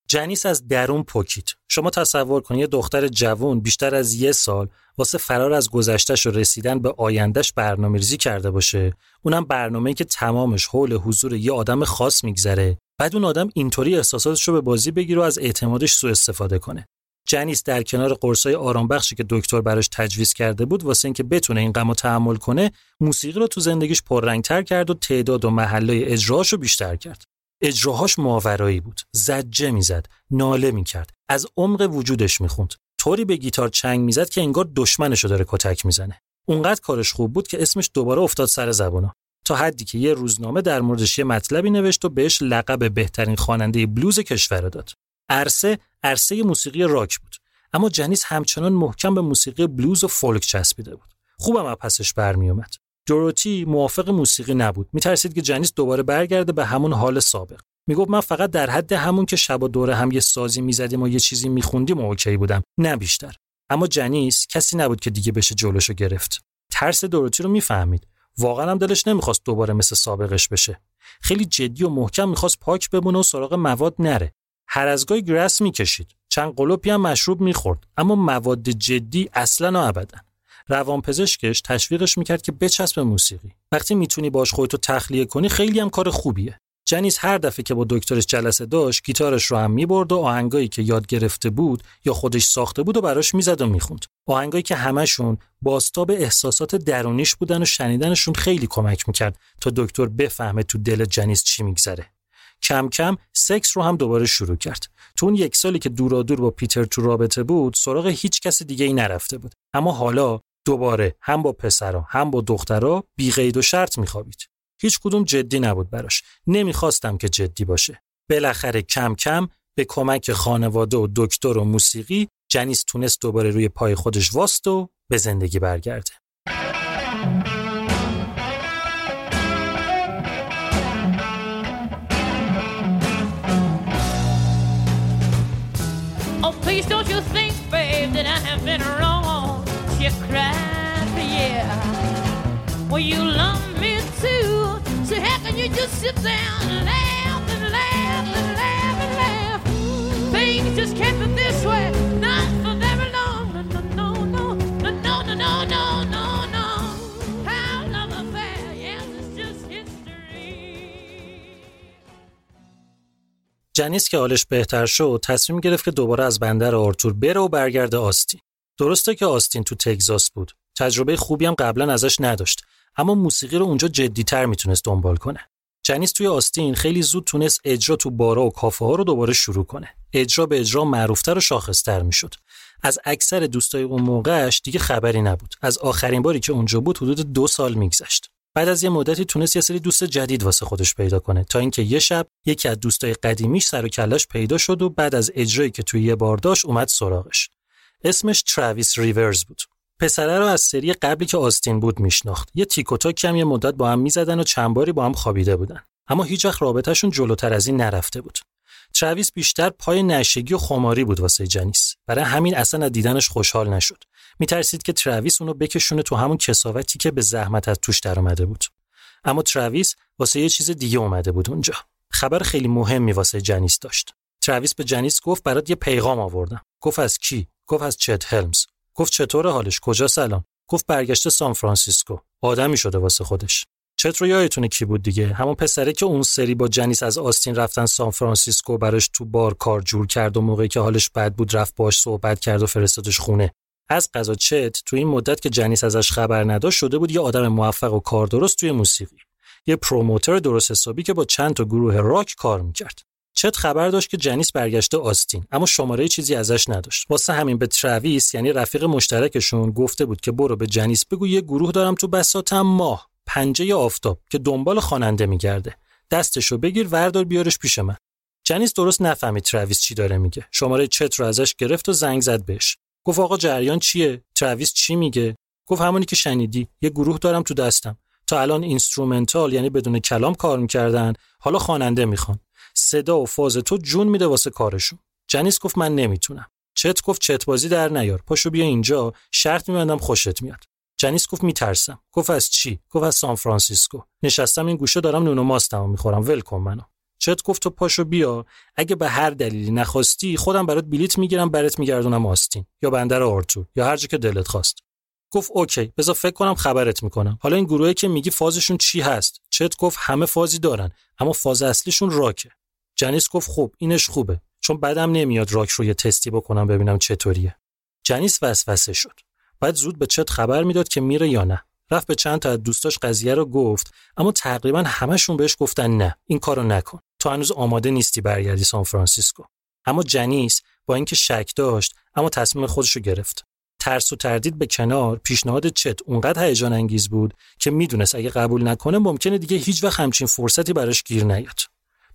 جنیس از درون پکید شما تصور کنید یه دختر جوون بیشتر از یه سال واسه فرار از گذشتش و رسیدن به آیندهش برنامه‌ریزی کرده باشه. اونم برنامه‌ای که تمامش حول حضور یه آدم خاص میگذره. بعد اون آدم اینطوری احساساتش رو به بازی بگیره و از اعتمادش سوء استفاده کنه. جنیس در کنار قرصای آرام بخشی که دکتر براش تجویز کرده بود واسه اینکه بتونه این غمو تحمل کنه موسیقی رو تو زندگیش پررنگتر کرد و تعداد و محلای اجراهاش رو بیشتر کرد. اجراهاش ماورایی بود. زجه می‌زد ناله می‌کرد. از عمق وجودش می‌خوند. طوری به گیتار چنگ می‌زد که انگار دشمنشو داره کتک می‌زنه. اونقدر کارش خوب بود که اسمش دوباره افتاد سر زبونا. تا حدی که یه روزنامه در موردش یه مطلبی نوشت و بهش لقب بهترین خواننده بلوز کشور داد. عرصه عرصه موسیقی راک بود. اما جنیس همچنان محکم به موسیقی بلوز و فولک چسبیده بود. خوبم از پسش برمیومد دوروتی موافق موسیقی نبود. میترسید که جنیس دوباره برگرده به همون حال سابق. می‌گفت من فقط در حد همون که شب و دوره هم یه سازی می‌زدیم و یه چیزی میخوندیم و اوکی بودم. نه بیشتر. اما جنیس کسی نبود که دیگه بشه جلوشو گرفت. ترس دوروتی رو می‌فهمید. واقعا هم دلش نمی‌خواست دوباره مثل سابقش بشه. خیلی جدی و محکم می‌خواست پاک بمونه و سراغ مواد نره. هر از گاهی گرس می‌کشید. چند قلوپی هم مشروب می‌خورد. اما مواد جدی اصلا و ابدا. روانپزشکش تشویقش می‌کرد که بچسب موسیقی. وقتی می‌تونی باش خودتو تخلیه کنی خیلی هم کار خوبیه. جنیس هر دفعه که با دکترش جلسه داشت گیتارش رو هم می‌برد و آهنگایی که یاد گرفته بود یا خودش ساخته بود و براش می‌زد و می‌خوند. آهنگایی که همشون باستاب احساسات درونیش بودن و شنیدنشون خیلی کمک می‌کرد تا دکتر بفهمه تو دل جنیس چی میگذره. کم کم سکس رو هم دوباره شروع کرد. تو اون یک سالی که دورا دور با پیتر تو رابطه بود سراغ هیچ کس دیگه ای نرفته بود. اما حالا دوباره هم با پسرا هم با دخترا بی قید و شرط میخوابید. هیچ کدوم جدی نبود براش. نمی‌خواستم که جدی باشه. بالاخره کم کم به کمک خانواده و دکتر و موسیقی جنیس تونست دوباره روی پای خودش واست و به زندگی برگرده. Oh, please don't you She cried, yeah. Well, you love me too. So how can you just sit there and laugh and laugh and laugh and laugh? Things just can't be this way, not for very long. No, no, no, no, no, no, no, no, no, no. How love affair, yes, just history. جنیس که حالش بهتر شد تصمیم گرفت که دوباره از بندر آرتور بره و برگرده آستین درسته که آستین تو تگزاس بود. تجربه خوبی هم قبلا ازش نداشت. اما موسیقی رو اونجا جدیتر می‌تونست دنبال کنه. جنیس توی آستین خیلی زود تونست اجرا تو بارا و کافه ها رو دوباره شروع کنه. اجرا به اجرا معروفتر و شاخصتر می‌شد. از اکثر دوستای اون موقعش دیگه خبری نبود. از آخرین باری که اونجا بود حدود دو سال میگذشت. بعد از یه مدتی تونست یه سری دوست جدید واسه خودش پیدا کنه تا اینکه یه شب یکی از دوستای قدیمیش سر و کلش پیدا شد و بعد از اجرایی که توی یه بار داشت اومد سراغش. اسمش تراویس ریورز بود. پسره رو از سری قبلی که آستین بود میشناخت. یه تیک و تاک هم یه مدت با هم می‌زدن و چند باری با هم خوابیده بودن. اما هیچ وقت رابطهشون جلوتر از این نرفته بود. ترویس بیشتر پای نشئگی و خماری بود واسه جنیس. برای همین اصلا از دیدنش خوشحال نشد. میترسید که ترویس اونو بکشونه تو همون کثافتی که به زحمت از توش در اومده بود. اما ترویس واسه یه چیز دیگه اومده بود اونجا. خبر خیلی مهمی واسه جنیس داشت. ترویس به جنیس گفت برات یه پیغام آوردم. گفت از کی؟ گفت از چت هلمز. گفت چطور حالش؟ کجاست الان؟ گفت برگشته سان فرانسیسکو. آدمی شده واسه خودش. چت رو یادتونه کی بود دیگه؟ همون پسره که اون سری با جنیس از آستین رفتن سان فرانسیسکو براش تو بار کار جور کرد و موقعی که حالش بد بود رفت باش صحبت کرد و فرستادش خونه. از قضا چت تو این مدت که جنیس ازش خبر نداشت شده بود یه آدم موفق و کار درست توی موسیقی. یه promoter درست حسابی که با چند تا گروه راک کار می‌کرد. چت خبر داشت که جنیس برگشته آستین اما شماره چیزی ازش نداشت. واسه همین به ترویس یعنی رفیق مشترکشون گفته بود که برو به جنیس بگو یه گروه دارم تو بساطم ماه. پنجه آفتاب که دنبال خواننده میگرده. دستشو بگیر وردار بیارش پیش من. جنیس درست نفهمید ترویس چی داره میگه. شماره چت رو ازش گرفت و زنگ زد بهش. گفت آقا جریان چیه؟ ترویس چی میگه؟ گفت همونی که شنیدی. یه گروه دارم تو دستم. تا الان instrumental یعنی بدون کلام کار می‌کردن. حالا خواننده می‌خوان. صدا و فاز تو جون میده واسه کارشون جنیس گفت من نمی‌تونم. چت گفت چت بازی در نیار. پاشو بیا اینجا. شرط میبندم خوشت میاد. جنیس گفت میترسم. گفت از چی؟ گفت از سان فرانسیسکو. نشستم این گوشه دارم نونو ماستمو می‌خورم. ول منو. چت گفت تو پاشو بیا. اگه به هر دلیلی نخواستی خودم برات بلیت می‌گیرم برت میگردونم آستین. یا بندر آرتور. یا هر جا که دلت خواست. گفت okay. بذار فکر کنم خبرت می‌کنم. حالا این گروهی که میگی فازشون چی هست؟ چت گفت همه فازی دارن اما فاز اصلیشون راکه. جنیس گفت خب اینش خوبه. چون بدم نمیاد راک رو یه تستی بکنم ببینم چطوریه. جنیس وسوسه شد. باید زود به چت خبر می‌داد که میره یا نه. رفت به چند تا از دوستاش قضیه رو گفت اما تقریبا همشون بهش گفتن نه. این کارو نکن. تو هنوز آماده نیستی برگردی سان فرانسیسکو. اما جنیس با اینکه شک داشت اما تصمیم خودش رو گرفت. ترس و تردید به کنار پیشنهاد چت اونقدر هیجان انگیز بود که می‌دونست اگه قبول نکنه ممکنه دیگه هیچ وقت همچین فرصتی براش گیر نیاد.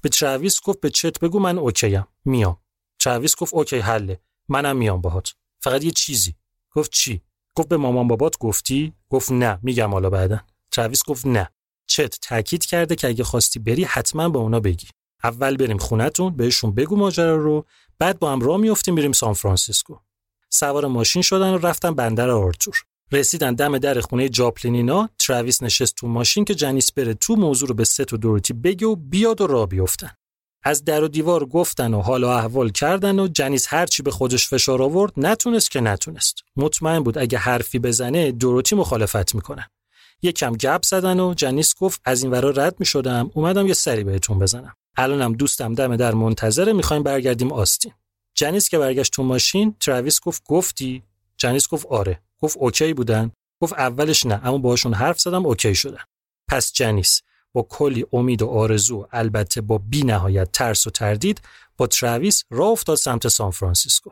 به ترویس گفت به چت بگو من okay م. میام. ترویس گفت okay حله. منم میام باهات. فقط یه چیزی. گفت چی؟ گفت به مامان بابات گفتی؟ گفت نه. میگم حالا بعدا. ترویس گفت نه. چت تاکید کرده که اگه خواستی بری حتما به اونا بگی. اول بریم خونتون بهشون بگو ماجرا رو بعد با هم راه میافتیم میریم سان فرانسیسکو. سوار ماشین شدن و رفتن بندر آرتور. رسیدن دم در خونه جاپلینینا ترویس نشست تو ماشین که جنیس بره تو موضوع رو به ست و دوروتی بگه و بیاد و راه بیفتن. از در و دیوار گفتن و حال و احوال کردن و جنیس هرچی به خودش فشار آورد نتونست که نتونست. مطمئن بود اگه حرفی بزنه دوروتی مخالفت می‌کنه. یکم گپ زدن و جنیس گفت از این ورا رد می شدم اومدم یه سری بهتون بزنم. الانم دوستم دم در منتظره می‌خوایم برگردیم آستین. جنیس که برگشت تو ماشین ترویس گفت گفتی؟ جنیس گفت آره. گفت okay بودن؟ گفت اولش نه اما باشون حرف زدم okay شدن. پس جنیس با کلی امید و آرزو البته با بی نهایت ترس و تردید با ترویس راه افتاد سمت سان فرانسیسکو.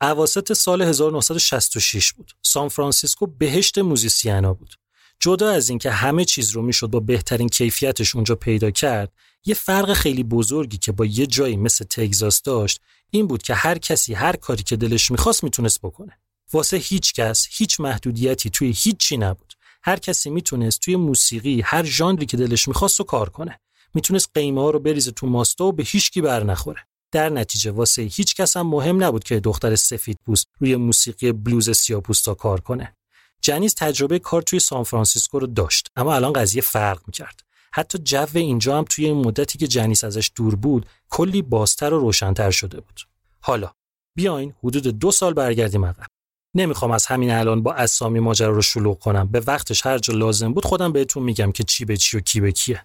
اواسط سال 1966 بود. سان فرانسیسکو بهشت موزیسینا بود. جدا از اینکه همه چیز رو می‌شد با بهترین کیفیتش اونجا پیدا کرد یه فرق خیلی بزرگی که با یه جایی مثل تگزاس داشت این بود که هر کسی هر کاری که دلش می‌خواست می‌تونست بکنه. واسه هیچ کس هیچ محدودیتی توی هیچی نبود. هر کسی می‌تونست توی موسیقی هر ژانری که دلش می‌خواست و کار کنه. می‌تونست قیمه ها رو بریزه تو ماستا و به هیچکی بر نخوره. در نتیجه واسه هیچ کس هم مهم نبود که دختر سفید پوست روی موسیقی بلوز سیاپوستا کار کنه. جنیس تجربه کار توی سان فرانسیسکو رو داشت اما الان قضیه فرق می‌کرد. حتی جو اینجا هم توی این مدتی که جنیس ازش دور بود کلی بازتر و روشنتر شده بود. حالا بیاین حدود دو سال برگردیم عقب. نمی‌خوام از همین الان با اسامی ماجرا رو شلوغ کنم. به وقتش هر جا لازم بود خودم بهتون میگم که چی به چیه و کی به کیه.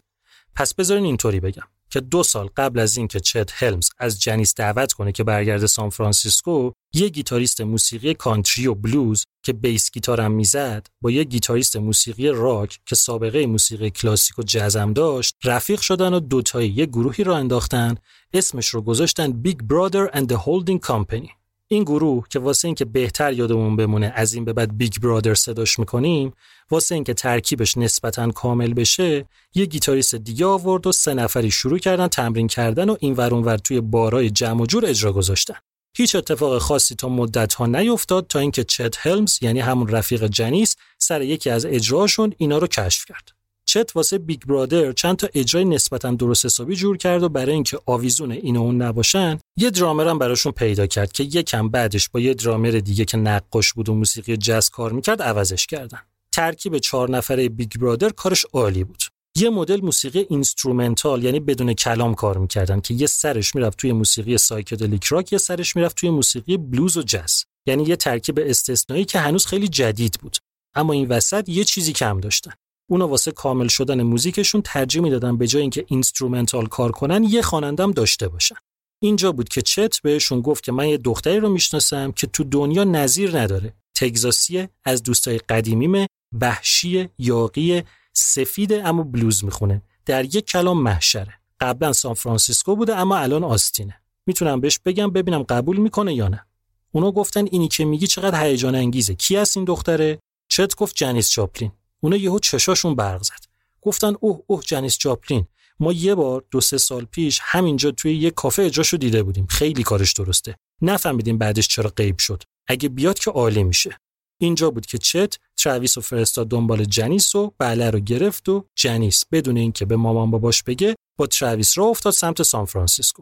پس بذارین اینطوری بگم که دو سال قبل از اینکه چت هلمز از جنیس دعوت کنه که برگرده سان فرانسیسکو یه گیتاریست موسیقی کانتری و بلوز که bass گیتارم می‌زد با یه گیتاریست موسیقی راک که سابقه موسیقی کلاسیک و جازم داشت رفیق شدن و دوتایی یه گروهی راه انداختن اسمش رو گذاشتن Big Brother and the Holding Company. این گروه که واسه اینکه بهتر یادمون بمونه از این به بعد Big Brother صداش می‌کنیم واسه اینکه ترکیبش نسبتا کامل بشه یه گیتاریست دیگه آورد و سه نفری شروع کردن تمرین کردن و این ور اون ور توی بارای جمع و جور اجرا گذاشتن. هیچ اتفاق خاصی تا مدت ها نیفتاد تا اینکه چت هلمز یعنی همون رفیق جنیس سر یکی از اجراشون اینا رو کشف کرد. چت واسه Big Brother چند تا اجرای نسبتا درست حسابی جور کرد و برای اینکه آویزون این و اون نباشن یه درامر هم براشون پیدا کرد که یکم بعدش با یه درامر دیگه که نقاش بود و موسیقی جاز کار می‌کرد عوضش کردن. ترکیب چهار نفره Big Brother کارش عالی بود. یه مدل موسیقی instrumental یعنی بدون کلام کار می‌کردن که یه سرش می‌رفت توی موسیقی psychedelic rock یه سرش می‌رفت توی موسیقی بلوز و جاز یعنی یه ترکیب استثنایی که هنوز خیلی جدید بود. اما این وسط یه چیزی کم داشتن. اونا واسه کامل شدن موزیکشون ترجیح می‌دادن به جای اینکه instrumental کار کنن یه خوانندم داشته باشن. اینجا بود که چت بهشون گفت که من یه دختری رو می‌شناسم که تو دنیا نظیر نداره. تگزاسیه از دوستای قدیمیمه وحشی یاغی سفید اما بلوز می‌خونه. در یک کلام محشره. قبلا سان فرانسیسکو بوده اما الان آستینه. می‌تونم بهش بگم ببینم قبول می‌کنه یا نه. اونا گفتن اینی که میگی چقدر هیجان انگیزه کی هست این دختره؟ چت گفت جنیس جاپلین. اونا یهو چشاشون برق زد. گفتن اوه اوه جنیس جاپلین ما یه بار دو سه سال پیش همینجا توی یه کافه اجراشو دیده بودیم. خیلی کارش درسته. نفهمیدیم بعدش چرا غیب شد. اگه بیاد که عالی میشه. اینجا بود که چت ترویس و فرستاد دنبال جنیس و بله رو گرفت و جنیس بدون اینکه به مامان باباش بگه با ترویس را افتاد سمت سان فرانسیسکو.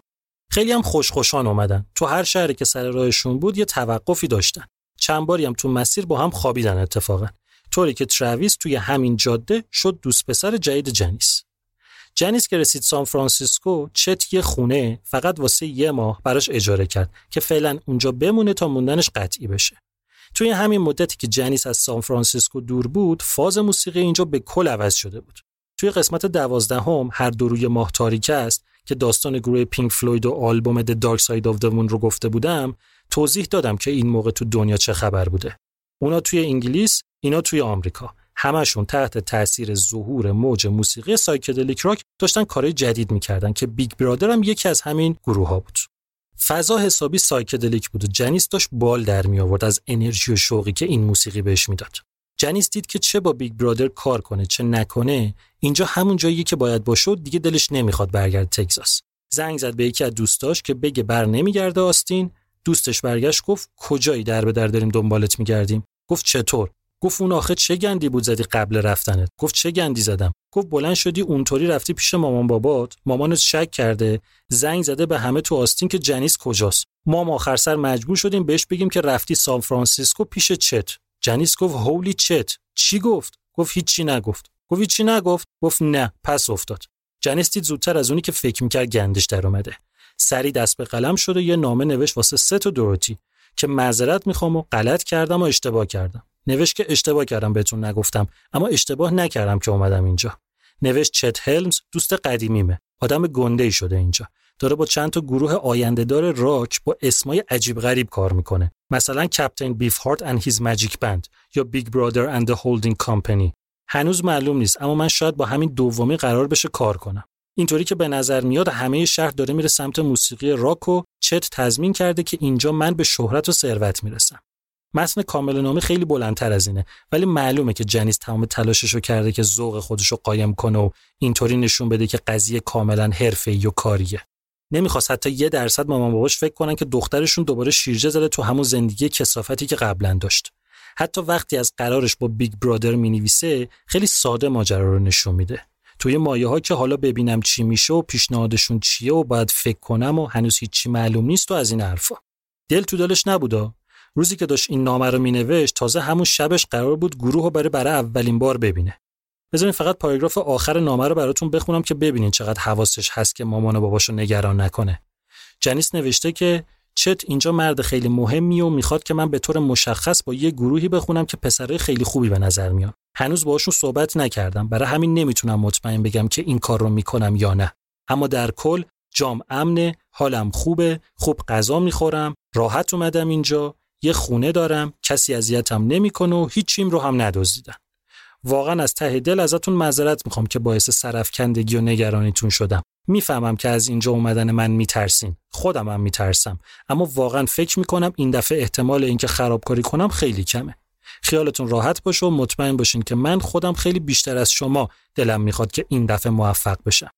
خیلی هم خوشخوشان اومدن. تو هر شهری که سر راهشون بود یه توقفی داشتن. چند باری هم تو مسیر با هم خوابیدن اتفاقا. طوری که ترویس توی همین جاده شد دوست پسر جدید جنیس. جنیس که رسید سان فرانسیسکو چت یه خونه فقط واسه یه ماه براش اجاره کرد که فعلا اونجا بمونه تا موندنش قطعی بشه. توی همین مدتی که جنیس از سان فرانسیسکو دور بود فاز موسیقی اینجا به کل عوض شده بود. توی قسمت دوازدهم هر دو روی ماه تاریک است که داستان گروه Pink Floyd و آلبوم Dark Side of the Moon رو گفته بودم توضیح دادم که این موقع تو دنیا چه خبر بوده. اونا توی انگلیس اینا توی آمریکا. همشون تحت تاثیر ظهور موج موسیقی psychedelic راک داشتن کارهای جدید می‌کردن که Big Brother هم یکی از همین گروه ها بود. فضا حسابی psychedelic بود و جنیس داشت بال در می آورد از انرژی و شوقی که این موسیقی بهش می‌داد. جنیس دید که چه با Big Brother کار کنه چه نکنه اینجا همون جایی که باید باشه دیگه دلش نمی‌خواد برگرد تگزاس. زنگ زد به یکی از دوستاش که بگه بر نمیگرده آستین. دوستش برگشت گفت کجایی در به در داریم دنبالت میگردیم؟ گفت چطور؟ گفت اون آخه چه گندی بود زدی قبل رفتنت؟ گفت چه گندی زدم؟ گفت بلند شدی اونطوری رفتی پیش مامان بابات؟ مامانت شک کرده زنگ زده به همه تو آستین که جنیس کجاست؟ ما آخر سر مجبور شدیم بهش بگیم که رفتی سان فرانسیسکو پیش چت. جنیس گفت هولی چت؟ چی گفت؟ گفت هیچی نگفت. گفت هیچی نگفت؟ گفت نه پس افتاد. جنیس دید زودتر از اونی که فکر می‌کرد گندش در اومده. سری دست به قلم شد و یه نامه نوشت واسه سه تا دوروتی که معذرت می‌خوام و غلط کردم و اشتباه کردم. نوشت که اشتباه کردم بهتون نگفتم اما اشتباه نکردم که اومدم اینجا. نوشت چت هلمز دوست قدیمیمه. آدم گنده ای شده اینجا. داره با چند تا گروه آینده دار راک با اسمای عجیب غریب کار می‌کنه. مثلا کپتین بیف هارت اند هیز ماجیک بند یا Big Brother and Holding Company هنوز معلوم نیست اما من شاید با همین دومی قرار بشه کار کنم. اینطوری که به نظر میاد همه شهر داره میره سمت موسیقی راک و چت تضمین کرده که اینجا من به شهرت و ثروت می‌رسم. متن کامل نامه خیلی بلندتر از اینه ولی معلومه که جنیس تمام تلاششو کرده که ذوق خودشو قایم کنه و اینطوری نشون بده که قضیه کاملا حرفه‌ای و کاریه. نمی‌خواست حتی یه درصد مامان باباش فکر کنن که دخترشون دوباره شیرجه زده تو همون زندگی کثافتی که قبلا داشت. حتی وقتی از قرارش با بیگ برادر می‌نویسه خیلی ساده ماجرا رو نشون میده. توی مایه ها که حالا ببینم چی میشه و پیشنهادشون چیه و باید فکر کنم و هنوز هیچی معلوم نیست و از این حرفا. دل تو دلش نبودا. روزی که داشت این نامه رو مینوشت تازه همون شبش قرار بود گروه رو برای برای اولین بار ببینه. بذارین فقط پاراگراف آخر نامه رو براتون بخونم که ببینین چقدر حواسش هست که مامان و باباشو نگران نکنه. جنیس نوشته که چت اینجا مرد خیلی مهمی و می‌خواد که من به طور مشخص با یه گروهی بخونم که پسره خیلی خوبی به نظر میان. هنوز باهاشون صحبت نکردم. برای همین نمی‌تونم مطمئن بگم که این کار رو می‌کنم یا نه. اما در کل جام امنه حالم خوبه خوب غذا می‌خورم راحت اومدم اینجا یه خونه دارم کسی اذیتم نمی‌کنه و هیچیم رو هم ندزدیدن واقعا از ته دل ازتون معذرت می‌خوام که باعث سرفکندگی و نگرانیتون شدم. می‌فهمم که از اینجا اومدن من میترسین. خودم هم میترسم. اما واقعا فکر می‌کنم این دفعه احتمال اینکه خرابکاری کنم خیلی کمه. خیالتون راحت باشه و مطمئن باشین که من خودم خیلی بیشتر از شما دلم می‌خواد که این دفعه موفق بشم.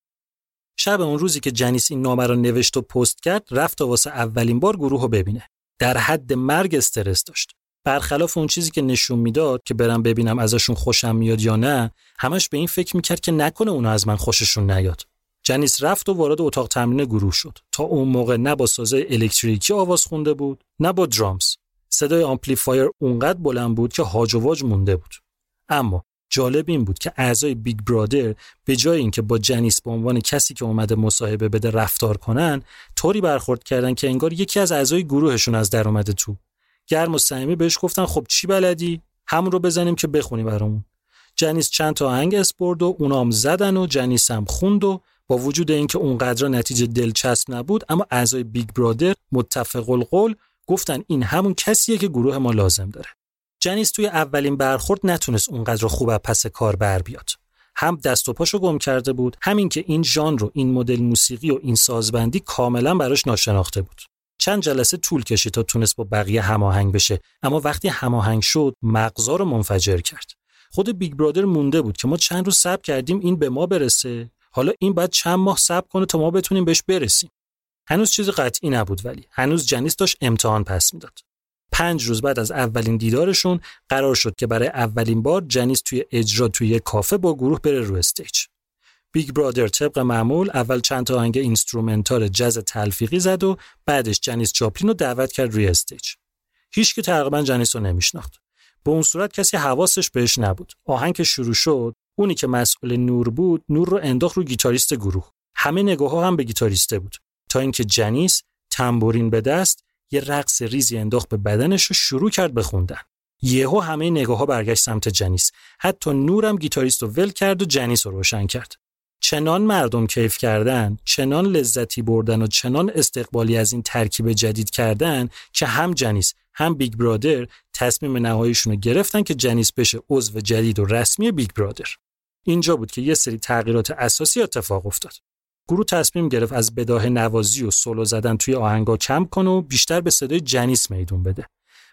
شب اون روزی که جنیس این نامه رو نوشت و پست کرد رفت و واسه اولین بار گروه رو ببینه. در حد مرگ استرس داشت. برخلاف اون چیزی که نشون می‌داد که برم ببینم ازشون خوشم میاد یا نه همش به این فکر می‌کرد که نکنه اونا از من خوششون نیاد. جنیس رفت و وارد اتاق تمرین گروه شد. تا اون موقع نه با ساز الکتریکی آواز خونده بود نه با drums. صدای آمپلیفایر اونقدر بلند بود که هاج و واج مونده بود. اما جالب این بود که اعضای Big Brother به جای اینکه با جنیس به عنوان کسی که اومده مصاحبه بده رفتار کنن طوری برخورد کردن که انگار یکی از اعضای گروهشون از در اومده تو. گرم و صمیمی بهش گفتن خب چی بلدی؟ همون رو بزنیم که بخونی برامون. جنیس چند تا آهنگ اسم برد و اونام زدن و جنیس هم خوند و با وجود اینکه اونقدر نتیجه دلچسب نبود اما اعضای Big Brother متفق القول گفتن این همون کسیه که گروه ما لازم داره. جنیس توی اولین برخورد نتونست اونقدر خوب از پس کار بر بیاد. هم دست و پاشو گم کرده بود هم اینکه این ژانر و این مدل موسیقی و این سازبندی کاملا براش ناشناخته بود. چند جلسه طول کشید تا تونست با بقیه هماهنگ بشه اما وقتی هماهنگ شد مغزا رو منفجر کرد. خود Big Brother مونده بود که ما چند روز صبر کردیم این به ما برسه. حالا این بعد چند ماه صبر کنه تا ما بتونیم بهش برسیم. هنوز چیز قطعی نبود ولی هنوز جنیس داشت امتحان پس می‌داد. پنج روز بعد از اولین دیدارشون قرار شد که برای اولین بار جنیس توی اجرا توی کافه با گروه بره رو stage. Big Brother طبق معمول اول چند تا آهنگ instrumental جز تلفیقی زد و بعدش جنیس جاپلین رو دعوت کرد روی stage. هیچکی تقریبا جنیس رو نمیشناخت. به اون صورت کسی حواسش بهش نبود. آهنگ شروع شد اونی که مسئول نور بود نور رو انداخت رو گیتاریست گروه. همه نگاه ها هم به گیتاریسته بود. تا اینکه جنیس تنبورین به دست یه رقص ریزی انداخت به بدنش و شروع کرد به خوندن. یهو همه نگاه ها برگشت سمت جنیس. حتی نورم گیتاریست رو ول کرد و جنیس رو روشن کرد. چنان مردم کیف کردن چنان لذتی بردن و چنان استقبالی از این ترکیب جدید کردن که هم جنیس هم Big Brother تصمیم نهاییشون رو گرفتن که جنیس بشه عضو جدید و رسمی Big Brother. اینجا بود که یه سری تغییرات اساسی اتفاق افتاد. گروه تصمیم گرفت از بداهه نوازی و سولو زدن توی آهنگا کم کنه و بیشتر به صدای جنیس میدون بده.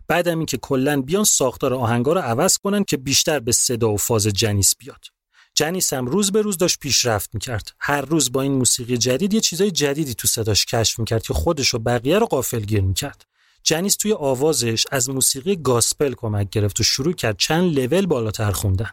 بعدم اینکه کلا بیان ساختار آهنگا رو عوض کنن که بیشتر به صدا و فاز جنیس بیاد. جنیس هم روز به روز داشت پیشرفت می‌کرد. هر روز با این موسیقی جدید یه چیزای جدیدی تو صداش کشف می‌کرد که خودش و بقیه رو غافلگیر می‌کرد. جنیس توی آوازش از موسیقی گاسپل کمک گرفت و شروع کرد چند لول بالاتر خوندن.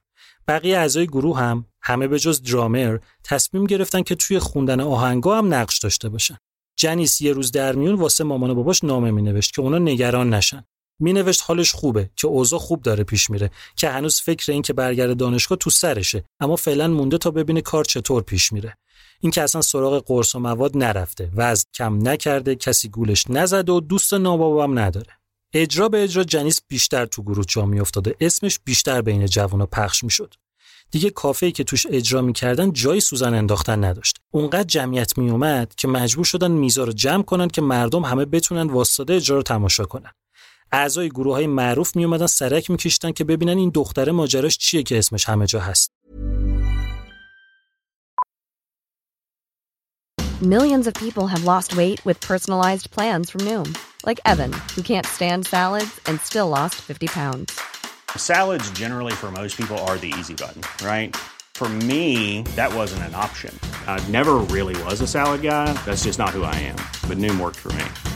بقیه اعضای گروه هم همه به جز درامر تصمیم گرفتن که توی خوندن آهنگا هم نقش داشته باشن. جنیس یه روز در میون واسه مامان و باباش نامه مینوشت که اونا نگران نشن. مینوشت حالش خوبه که اوضاع خوب داره پیش میره که هنوز فکر این که برگرده دانشگاه تو سرشه اما فعلا مونده تا ببینه کار چطور پیش میره. این که اصلا سراغ قرص و مواد نرفته وزن کم نکرده کسی گولش نزده و دوست نابابام نداره. اجرا به اجرا جنیس بیشتر تو گروه جا میافتاده اسمش بیشتر بین جوونا پخش می‌شد. دیگه کافه‌ای که توش اجرا می‌کردن جای سوزن انداختن نداشت. اونقدر جمعیت میومد که مجبور شدن میزا رو جمع کنن که مردم همه بتونن واسطه اجرا رو تماشا کنن. اعضای گروه های معروف می اومدن سرک میکشتن که ببینن این دختره ماجراش چیه که اسمش همه جا هست Millions of people have lost weight with personalized plans from Noom, like Evan, who can't stand salads and still lost 50 pounds. Salads, generally, for most people, are the easy button, right? For me, that wasn't an option. I never really was a salad guy. That's just not who I am. But Noom worked for me.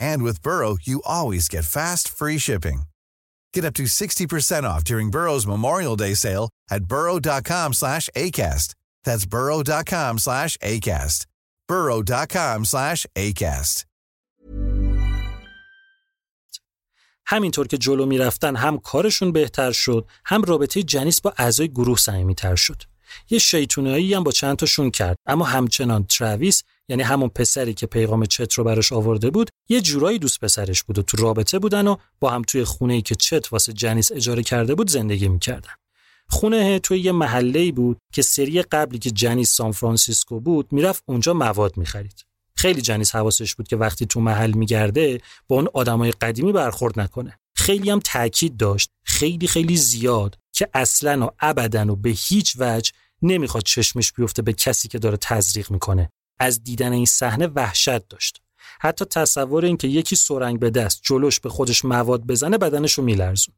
And with Burrow, you always get fast, free shipping. Get up to 60% off during Burrow's Memorial Day sale at burrow.com slash ACAST. That's burrow.com slash ACAST. burrow.com slash ACAST. همینطور که جلو میرفتن هم کارشون بهتر شد هم رابطه جنیس با اعضای گروه صمیمیتر شد یه شیطونایی هم با چند تاشون کرد اما همچنان ترویس یعنی همون پسری که پیغام چت رو براش آورده بود یه جورایی دوست پسرش بود و تو رابطه بودن و با هم توی خونه ای که چت واسه جنیس اجاره کرده بود زندگی می‌کردن. خونه توی یه محله بود که سری قبلی که جنیس سان فرانسیسکو بود می‌رفت اونجا مواد می‌خرید. خیلی جنیس حواسش بود که وقتی تو محل میگرده با اون آدمای قدیمی برخورد نکنه. خیلی هم تاکید داشت خیلی خیلی زیاد که اصلا و ابدا و به هیچ وجه نمی‌خواد چشمش بیفته به کسی که داره تزریق می‌کنه. از دیدن این صحنه وحشت داشت حتی تصور این که یکی سرنگ به دست جلوش به خودش مواد بزنه بدنش رو میلرزون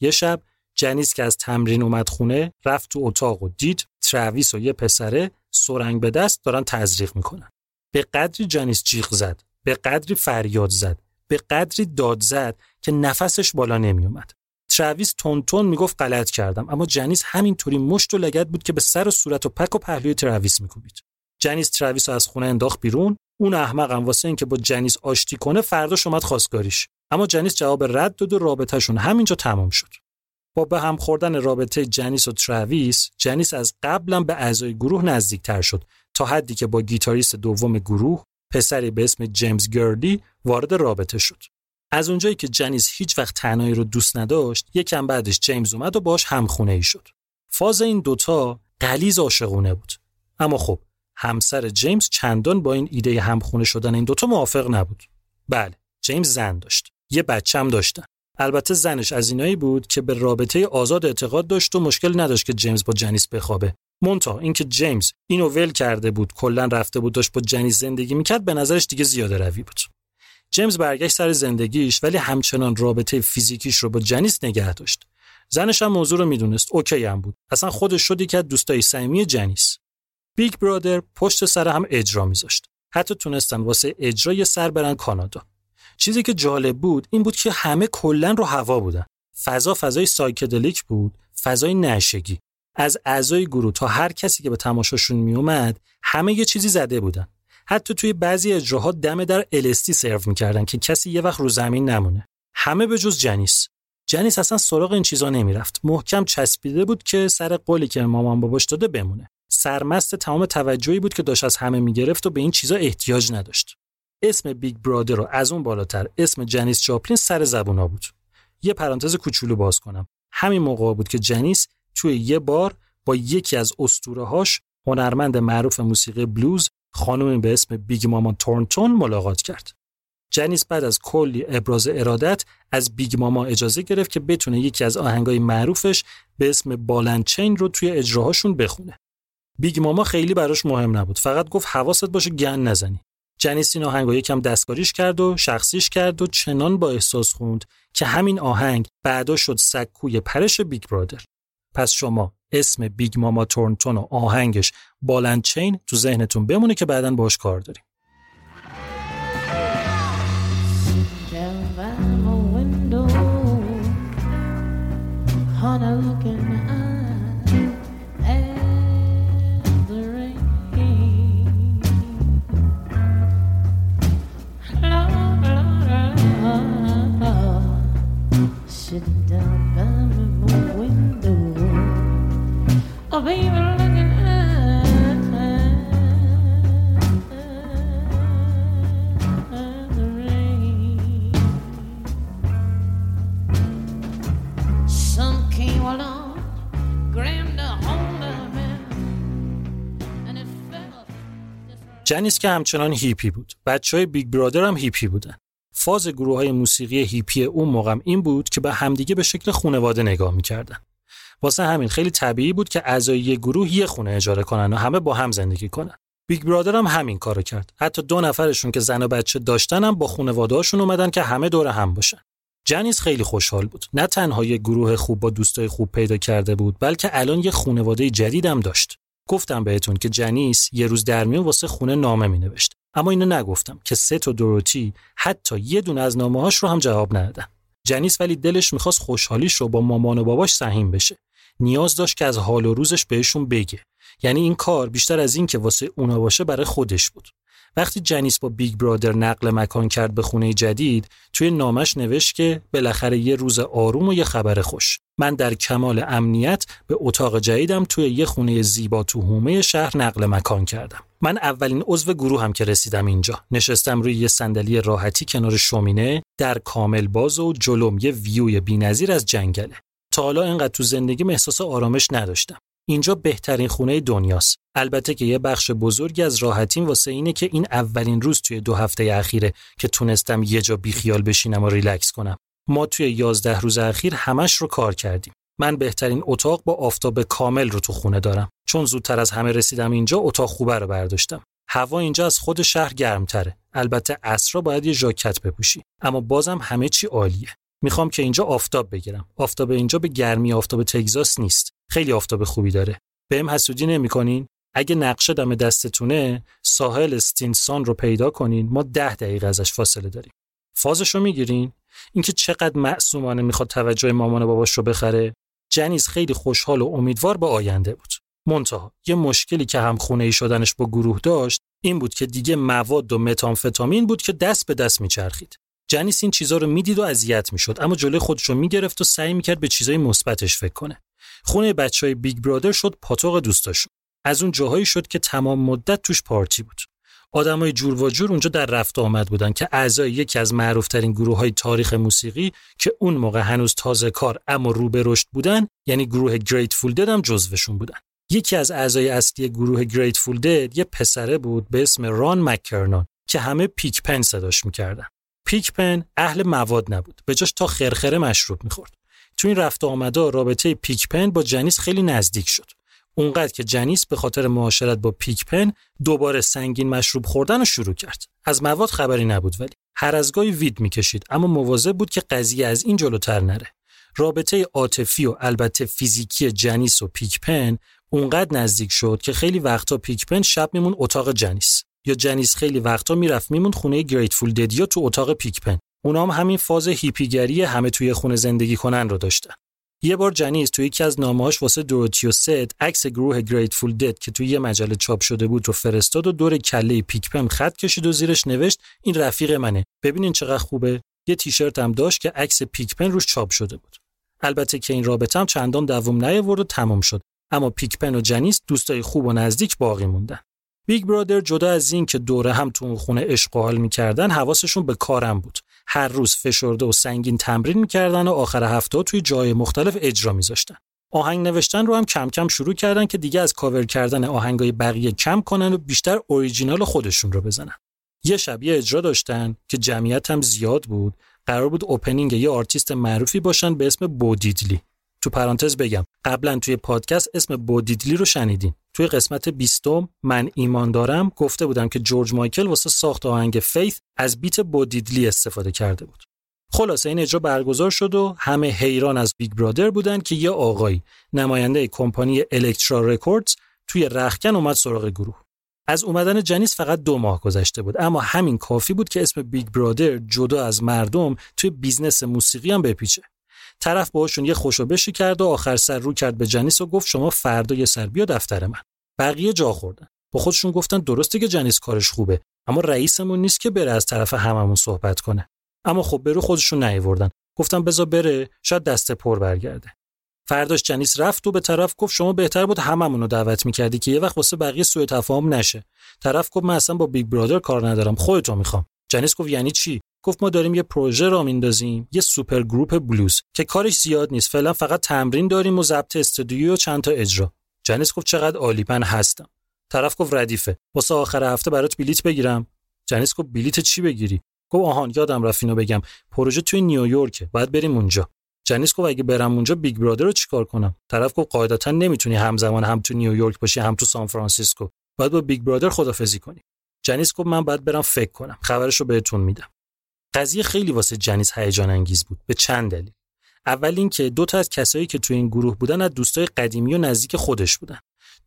یه شب جنیس که از تمرین اومد خونه رفت تو اتاق و دید ترویس و یه پسره سرنگ به دست دارن تزریق می‌کنن به قدری جنیس جیغ زد به قدری فریاد زد به قدری داد زد که نفسش بالا نمی اومد. ترویس تون می‌گفت غلط کردم اما جنیس همینطوری مشت و لگد بود که به سر و صورت و پک و پهلوی ترویس میکوبید. جنیس ترویس رو از خونه انداخت بیرون. اون احمق هم واسه اینکه با جنیس آشتی کنه فرداش اومد خواستگاریش. اما جنیس جواب رد داد و رابطه‌شون همینجا تمام شد. با به هم خوردن رابطه جنیس و تراویس جنیس از قبل به اعضای گروه نزدیکتر شد. تا حدی که با گیتاریست دوم گروه پسری به اسم جیمز گرلی وارد رابطه شد. از اونجایی که جنیس هیچ وقت تنهایی رو دوست نداشت یکم بعدش جیمز اومد و باش همخونه ای شد. فاز این دوتا قلیز عاشقونه بود. اما خب همسر جیمز چندان با این ایده همخونه شدن این دوتا موافق نبود. بله جیمز زن داشت. یه بچم داشتن. البته زنش از اینایی بود که به رابطه آزاد اعتقاد داشت و مشکل نداشت که جیمز با جنیس بخوابه. مونتا اینکه جیمز اینو ول کرده بود کلا رفته بود داشت با جنیس زندگی می‌کرد به نظرش دیگه زیاده روی بود. جیمز برگشت سر زندگیش ولی همچنان رابطه فیزیکیش رو با جنیس نگه داشت. زنش هم موضوع رو می‌دونست. OK هم بود. اصلا خودش شد یکی از دوستای صمیمی جنیس. Big Brother پشت سر هم اجرا میذاشت. حتی تونستن واسه اجرا یه سر برن کانادا. چیزی که جالب بود این بود که همه کلا رو هوا بودن. فضا فضای psychedelic بود فضای نشئگی. از اعضای گروه تا هر کسی که به تماشاشون میومد همه یه چیزی زده بودن. حتی توی بعضی اجراها دم در LSD سرو می‌کردن که کسی یه وقت رو زمین نمونه. همه به جز جنیس. جنیس اصلا سراغ این چیزا نمی‌رفت. محکم چسبیده بود که سر قولی که مامان باباش داده بمونه. سرمست تمام توجهی بود که داشت از همه می‌گرفت و به این چیزا احتیاج نداشت اسم Big Brother رو از اون بالاتر اسم جنیس جاپلین سر زبونا بود یه پرانتز کوچولو باز کنم همین موقع بود که جنیس توی یه بار با یکی از اسطوره‌هاش هنرمند معروف موسیقی بلوز خانمی به اسم بیگ ماما تورنتون ملاقات کرد. جنیس بعد از کلی ابراز ارادت از بیگ ماما اجازه گرفت که بتونه یکی از آهنگای معروفش به اسم Ball and Chain رو توی اجراهاشون بخونه. بیگ ماما خیلی براش مهم نبود فقط گفت حواست باشه گند نزنی. جنیس این آهنگ یکم دستکاریش کرد و شخصیش کرد و چنان با احساس خوند که همین آهنگ بعدا شد سکوی پرش Big Brother. پس شما اسم بیگ ماما تورنتون و آهنگش بالند چین تو ذهنتون بمونه که بعدا باش کار داریم looking جنیس که همچنان هیپی بود. بچه های Big Brother هم هیپی بودن. فاز گروه های موسیقی هیپی اون موقع این بود که به همدیگه به شکل خونواده نگاه می‌کردن. واسه همین خیلی طبیعی بود که اعضای یه گروه یه خونه اجاره کنن و همه با هم زندگی کنن. Big Brother هم همین کارو کرد. حتی دو نفرشون که زن و بچه داشتن هم با خونواده‌هاشون اومدن که همه دور هم باشن. جنیس خیلی خوشحال بود. نه تنها یه گروه خوب با دوستای خوب پیدا کرده بود بلکه الان یه خونواده جدیدم داشت. گفتم بهتون که جنیس یه روز در میون واسه خونه نامه می نوشت اما اینو نگفتم که ست و دروتی حتی یه دونه از نامه رو هم جواب ندادن. جنیس ولی دلش می‌خواست خوشحالیش رو با مامان و باباش سهیم بشه. نیاز داشت که از حال و روزش بهشون بگه. یعنی این کار بیشتر از این که واسه اونا باشه برای خودش بود. وقتی جنیس با Big Brother نقل مکان کرد به خونه جدید توی نامش نوشت که بالاخره یه روز آروم و یه خبر خوش. من در کمال امنیت به اتاق جدیدم توی یه خونه زیبا تو حومه شهر نقل مکان کردم. من اولین عضو گروه هم که رسیدم اینجا. نشستم روی یه صندلی راحتی کنار شومینه در کامل باز و جلوم یه ویوی بی‌نظیر از جنگله. حالا اینقدر تو زندگیم احساس آرامش نداشتم. اینجا بهترین خونه دنیاست. البته که یه بخش بزرگی از راحتیم واسه اینه که این اولین روز توی دو هفته اخیره که تونستم یه جا بیخیال بشینم و ریلکس کنم. ما توی یازده روز اخیر همش رو کار کردیم. من بهترین اتاق با آفتاب کامل رو تو خونه دارم. چون زودتر از همه رسیدم اینجا اتاق خوبه رو برداشتم. هوا اینجا از خود شهر گرمتره. البته عصرا باید یه ژاکت بپوشی. اما بازم همه چی عالیه. می‌خوام که اینجا آفتاب بگیرم. آفتاب اینجا به گرمی آفتاب تگزاس نیست. خیلی آفتاب خوبی داره. بهم حسودی نمی‌کنین؟ اگه نقشه دم دستتونه ساحل استینسان رو پیدا کنین. ما ده دقیقه ازش فاصله داریم. فازش رو می‌گیرین؟ اینکه چقدر معصومانه می‌خواد توجه مامان و باباش رو بخره؟ جنیز خیلی خوشحال و امیدوار به آینده بود. منتها یه مشکلی که هم خونه ای شدنش با گروه داشت این بود که دیگه مواد و متامفتامین بود که دست به دست میچرخید. جنیس این چیزا رو می‌دید و اذیت می‌شد اما جلوی خودش رو می‌گرفت و سعی می‌کرد به چیزای مثبتش فکر کنه. خونه بچه های Big Brother شد پاتوق دوستاشون. از اون جاهایی شد که تمام مدت توش پارتی بود. آدمای جور و جور اونجا در رفت آمد بودن که اعضای یکی از معروفترین گروه های تاریخ موسیقی که اون موقع هنوز تازه کار اما رو به رشد بودن یعنی گروه Grateful Dead هم جزوشون بودن. یکی از اعضای اصلی گروه Grateful Dead یه پسره بود به اسم ران مک‌کرنن که همه Pigpen صداش می‌کردن. Pigpen اهل مواد نبود. به جاش تا خرخره مشروب می‌خورد. تو این رفت آمدا رابطه Pigpen با جنیس خیلی نزدیک شد. اونقدر که جنیس به خاطر معاشرت با Pigpen دوباره سنگین مشروب خوردن رو شروع کرد. از مواد خبری نبود ولی هر از گاهی weed می‌کشید اما مواظب بود که قضیه از این جلوتر نره. رابطه عاطفی و البته فیزیکی جنیس و Pigpen اونقدر نزدیک شد که خیلی وقتا Pigpen شب مهمون اتاق جنیس. یا جنیس خیلی وقتا می‌رفت مهمون خونه Grateful Dead یا تو اتاق Pigpen اونا هم همین فاز هیپیگری همه توی خونه زندگی کنن رو داشتن. یه بار جنیس توی یکی از نامه‌هاش واسه دوروتی و سد عکس گروه Grateful Dead که توی یه مجله چاپ شده بود رو فرستاد و دور کله Pigpen خط کشید و زیرش نوشت این رفیق منه. ببینین چقدر خوبه. یه تیشرت هم داشت که عکس Pigpen روش چاپ شده بود. البته که این رابطه هم چندان دوام نیاورد و تمام شد. اما Pigpen و جنیس دوستای خوب و نزدیک باقی موندن. Big Brother جدا از این که دور هم تو اون خونه عشق و حال می‌کردن حواسشون به کارم بود. هر روز فشرده و سنگین تمرین می‌کردن و آخر هفته توی جای مختلف اجرا میذاشتن. آهنگ نوشتن رو هم کم کم شروع کردن که دیگه از کاور کردن آهنگای بقیه کم کنن و بیشتر اوریجینال خودشون رو بزنن. یه شب یه اجرا داشتن که جمعیت هم زیاد بود. قرار بود opening یه آرتیست معروفی باشن به اسم Bo Diddley. تو پرانتز بگم. قبلا توی پادکست اسم Bo Diddley رو شنیدین. توی قسمت بیستم من ایمان دارم گفته بودم که جورج مایکل واسه ساخت آهنگ Faith از beat Bo Diddley استفاده کرده بود. خلاصه این اجرا برگزار شد و همه حیران از Big Brother بودن که یه آقایی نماینده کمپانی Elektra Records توی رخکن اومد سراغ گروه. از اومدن جنیس فقط دو ماه گذشته بود اما همین کافی بود که اسم Big Brother جدا از مردم توی business موسیقی هم بپیچه. طرف باهاشون یه خوش و بش کرد و آخر سر رو کرد به جنیس و گفت شما فردا یه سر بیا دفتر من. بقیه جا خوردن. با خودشون گفتن درسته که جنیس کارش خوبه اما رئیسمون نیست که بره از طرف هممون صحبت کنه. اما خب به رو خودشون نیوردن گفتن بذار بره شاید دست پر برگرده. فرداش جنیس رفت و به طرف گفت شما بهتر بود هممون رو دعوت می‌کردی که یه وقت واسه بقیه سوء تفاهم نشه. طرف گفت من اصلا با Big Brother کار ندارم خودتو می‌خوام. جنیس گفت یعنی چی؟ گفت ما داریم یه پروژه راه میندازیم یه supergroup بلوز که کارش زیاد نیست فعلا فقط تمرین داریم و ضبط استودیو و چند تا اجرا. جنیس گفت چقدر عالی من هستم. طرف گفت ردیفه. واسه آخر هفته برات بلیت بگیرم. جنیس گفت بلیت چی بگیری؟ گفت آهان یادم رفت اینو بگم. پروژه توی نیویورکه باید بریم اونجا. جنیس گفت اگه برم اونجا Big Brother رو چیکار کنم؟ طرف گفت قاعدتا نمی‌تونی همزمان هم تو نیویورک باشی هم تو سان فرانسیسکو. باید با Big Brother خدافظی کنی. جنیس گفت من باید برم فکر کنم. خبرش بهتون میدم. قضیه خیلی واسه جنیس هیجان انگیز بود به چند دلیل. اول اینکه دو تا از کسایی که تو این گروه بودن از دوستای قدیمی و نزدیک خودش بودن.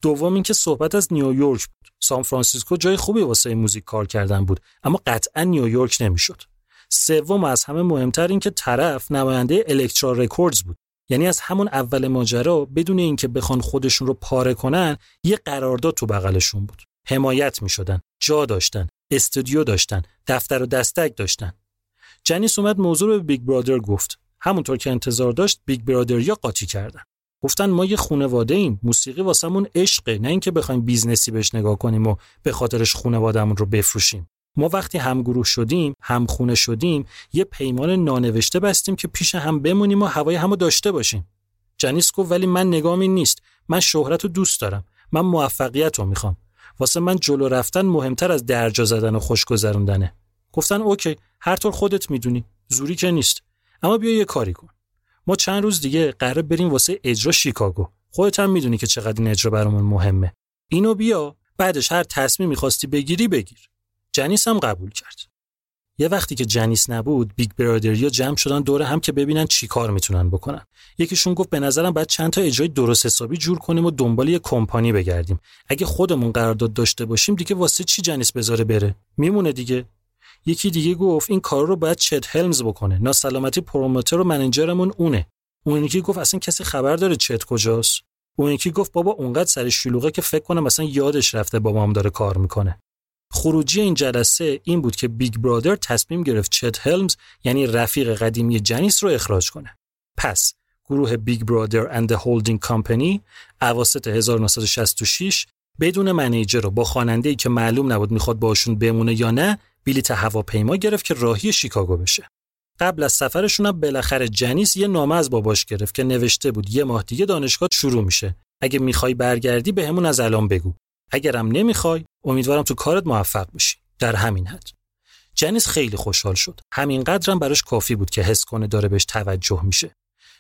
دوم اینکه صحبت از نیویورک بود. سان فرانسیسکو جای خوبی واسه موزیک کار کردن بود اما قطعا نیویورک نمی‌شد. سوم از همه مهمتر این که طرف نماینده Elektra Records بود. یعنی از همون اول ماجرا بدون اینکه بخوان خودشون رو پاره کنن یه قرارداد تو بغلشون بود. حمایت می شدن جا داشتن استودیو داشتن دفتر و دستک داشتن. جنیس اومد موضوع رو به Big Brother گفت. همونطور که انتظار داشت Big Brother یا قاطی کردن. گفتن ما یه خانواده ایم. موسیقی واسمون عشقه نه اینکه بخوایم business ی بهش نگاه کنیم و به خاطرش خانوادهمون رو بفروشیم. ما وقتی همگروه شدیم هم خونه شدیم یه پیمان نانوشته بستیم که پیش هم بمونیم و هوای همو داشته باشیم. جنیس گفت ولی من نگام این نیست. من شهرت رو دوست دارم. من موفقیت رو می‌خوام. واسه من جلو رفتن مهمتر از درجا زدن و خوش گذروندنه. گفتن okay. هر طور خودت می‌دونی. زوری که نیست. اما بیا یه کاری کن. ما چند روز دیگه قرار بریم واسه اجرا شیکاگو. خودت هم می‌دونی که چقدر این اجرا برامون مهمه. اینو بیا بعدش هر تصمیم می‌خواستی بگیری بگیر. جنیس هم قبول کرد. یه وقتی که جنیس نبود Big Brother یا جمع شدن دور هم که ببینن چی کار می‌تونن بکنن. یکیشون گفت به نظرم باید چند تا اجرای درست حسابی جور کنیم و دنبال یه کمپانی بگردیم. اگه خودمون قرارداد داشته باشیم دیگه واسه چی جنیس بذاره بره؟ میمونه دیگه. یکی دیگه گفت این کار رو باید چت هلمز بکنه. ناسلامتی promoter و manager مون اونه. اون یکی گفت اصلا کسی خبر داره چت کجاست؟ اون یکی گفت بابا اونقدر سرش شلوغه که فکر کنم مثلا یادش رفته با ما داره کار می‌کنه. خروجی این جلسه این بود که Big Brother تصمیم گرفت چت هلمز یعنی رفیق قدیمی جنیس رو اخراج کنه. پس گروه Big Brother and Holding Company اواسط 1966 بدون manager و با خواننده که معلوم نبود می‌خواد باشون بمونه یا نه بلیت هواپیما گرفت که راهی شیکاگو بشه. قبل از سفرشون هم بالاخره جنیس یه نامه از باباش گرفت که نوشته بود یه ماه دیگه دانشگاه شروع میشه. اگه می‌خوای برگردی بهمون از الان بگو. اگرم نمی‌خوای امیدوارم تو کارت موفق بشی. در همین حد. جنیس خیلی خوشحال شد. همینقدرم براش کافی بود که حس کنه داره بهش توجه میشه.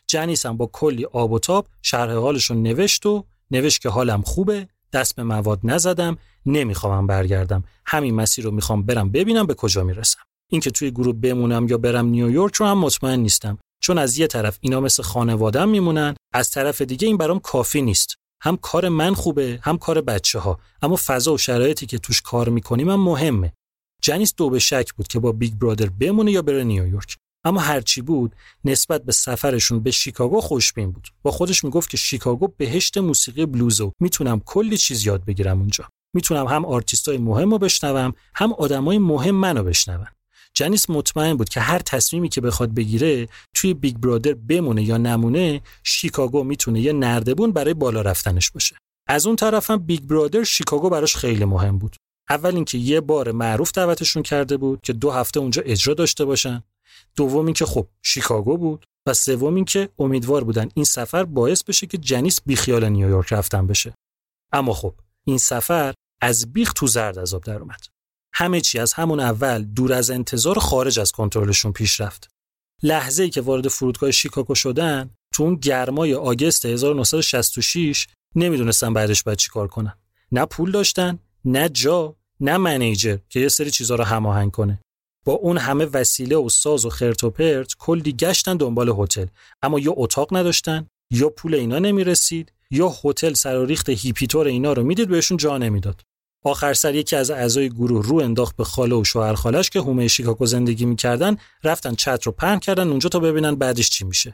جنیس هم با کلی آب و تاب شرح حالش رو نوشت و نوشت که حالم خوبه دست به مواد نزدم نمی‌خوام برگردم. همین مسیر رو می‌خوام برم ببینم به کجا می‌رسم. اینکه توی گروه بمونم یا برم نیویورک رو هم مطمئن نیستم. چون از یه طرف اینا مثل خانوادم میمونن از طرف دیگه این برام کافی نیست. هم کار من خوبه هم کار بچه ها اما فضا و شرایطی که توش کار می‌کنیم هم مهمه. جنیس دو به شک بود که با Big Brother بمونه یا بره نیویورک. اما هرچی بود نسبت به سفرشون به شیکاگو خوشبین بود با خودش می‌گفت که شیکاگو بهشت موسیقی بلوزه و می‌تونم کلی چیز یاد بگیرم اونجا. می‌تونم هم آرتیستای مهم رو بشنوم هم آدمای مهم منو بشنون. جنیس مطمئن بود که هر تصمیمی که بخواد بگیره توی Big Brother بمونه یا نمونه شیکاگو می‌تونه یه نردبون برای بالا رفتنش باشه. از اون طرفم Big Brother شیکاگو براش خیلی مهم بود. اول اینکه یه بار معروف دعوتشون کرده بود که دو هفته اونجا اجرا داشته باشن. دوم اینکه خب شیکاگو بود و سوم اینکه امیدوار بودن این سفر باعث بشه که جنیس بیخیال نیویورک رفتن بشه. اما خب این سفر از بیخ تو زرد عذاب در اومد. همه چی از همون اول دور از انتظار خارج از کنترلشون پیش رفت. لحظه ای که وارد فرودگاه شیکاگو شدن تو اون گرمای آگست 1966 نمی‌دونستن بعدش باید چیکار کنن. نه پول داشتن نه جا نه منیجر که یه سری چیزا رو هماهنگ کنه. با اون همه وسیله و ساز و خرت و پرت کلی گشتن دنبال هتل. اما یا اتاق نداشتن یا پول اینا نمی‌رسید یا هتل سر و ریخت هیپیتور اینا رو می‌دید بهشون جا نمی‌داد. آخر سر یکی از اعضای گروه رو انداخت به خاله و شوهر خالش که هومه شیکاگو زندگی می‌کردن رفتن چت رو پهن کردن اونجا تا ببینن بعدش چی میشه.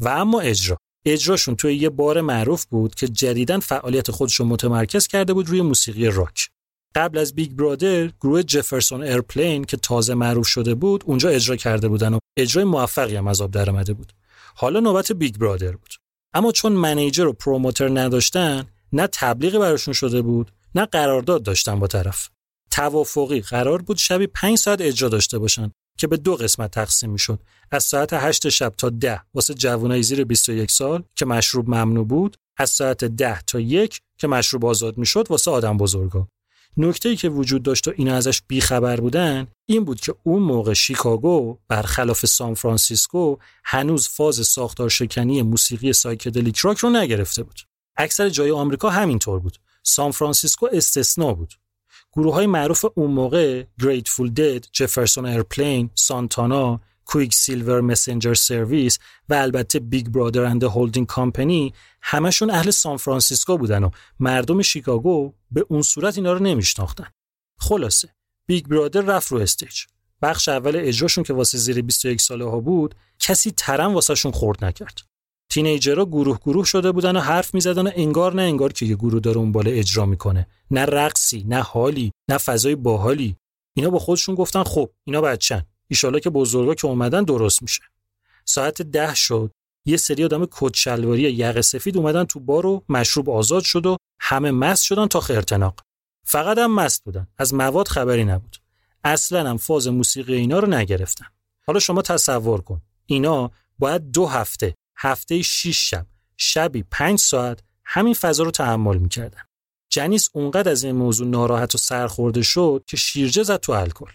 و اما اجرا. اجراشون توی یه بار معروف بود که جدیدن فعالیت خودش رو متمرکز کرده بود روی موسیقی راک. قبل از Big Brother گروه Jefferson Airplane که تازه معروف شده بود اونجا اجرا کرده بودن و اجرای موفقی هم از آب درآمده بود. حالا نوبت Big Brother بود. اما چون manager و promoter نداشتن نه تبلیغی براشون شده بود نه قرارداد داشتن با طرف. توافقی قرار بود شبی 5 ساعت اجرا داشته باشن که به دو قسمت تقسیم می‌شد. از ساعت 8 شب تا 10 واسه جوانای زیر 21 سال که مشروب ممنوع بود از ساعت 10 تا 1 که مشروب آزاد می‌شد واسه آدم بزرگا. نکته که وجود داشت و اینا ازش بیخبر بودن این بود که اون موقع شیکاگو برخلاف سان فرانسیسکو هنوز فاز ساختار شکنی موسیقی psychedelic rock رو نگرفته بود. اکثر جای آمریکا همینطور بود. سان فرانسیسکو استثنا بود. گروه های معروف اون موقع Grateful Dead، Jefferson Airplane، سانتانا، Quicksilver Messenger Service و البته Big Brother and Holding Company همشون اهل سان فرانسیسکو بودن و مردم شیکاگو به اون صورت اینا رو نمیشناختن. خلاصه Big Brother رفت رو stage. بخش اول اجراشون که واسه زیر 21 ساله ها بود کسی تره‌م واسه‌شون خرد نکرد. teenager ها گروه گروه شده بودن و حرف می‌زدن و انگار نه انگار که یه گروه داره اون بالا اجرا می‌کنه. نه رقصی نه حالی نه فضای باحالی. اینا با خودشون گفتن خب اینا بچن. ایشالا که بزرگا که اومدن درست میشه. ساعت ده شد یه سری آدم کدشلواری یقه سفید اومدن تو بار و مشروب آزاد شد و همه مست شدن تا خرتناق فقط هم مست بودن از مواد خبری نبود. اصلا هم فاز موسیقی اینا رو نگرفتن. حالا شما تصور کن اینا باید دو هفته هفته 6 شب شبی پنج ساعت همین فضا رو تحمل می‌کردن. جنیس اونقدر از این موضوع ناراحت و سرخورده شد که شیرجه زد تو الکل.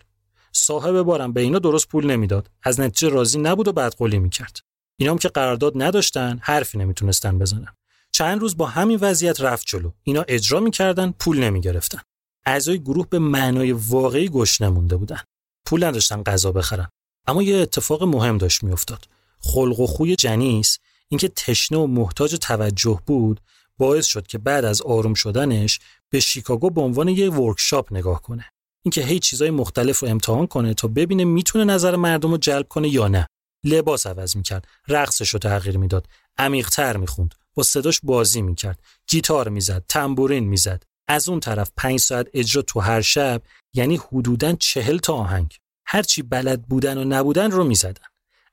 صاحب بارم به اینا درست پول نمی‌داد. از نتیجه راضی نبود و بدقولی می‌کرد. اینا هم که قرارداد نداشتن حرفی نمی‌تونستن بزنن. چند روز با همین وضعیت رفت جلو. اینا اجرا می‌کردن پول نمی‌گرفتن. اعضای گروه به معنای واقعی گوش نمونده بودن. پول نداشتن غذا بخرن. اما یه اتفاق مهم داشت میافتاد. خلق و خوی جنیس اینکه تشنه و محتاج توجه بود باعث شد که بعد از آروم شدنش به شیکاگو به عنوان یه ورکشاپ نگاه کنه. اینکه هی چیزای مختلف رو امتحان کنه تا ببینه می‌تونه نظر مردم رو جلب کنه یا نه. لباس عوض می‌کرد رقصش رو تغییر می‌داد عمیقتر می‌خوند با صداش بازی می‌کرد گیتار می‌زد تنبورین می‌زد. از اون طرف پنج ساعت اجرا تو هر شب یعنی حدوداً چهل تا آهنگ. هرچی بلد بودن و نبودن رو می‌زدن.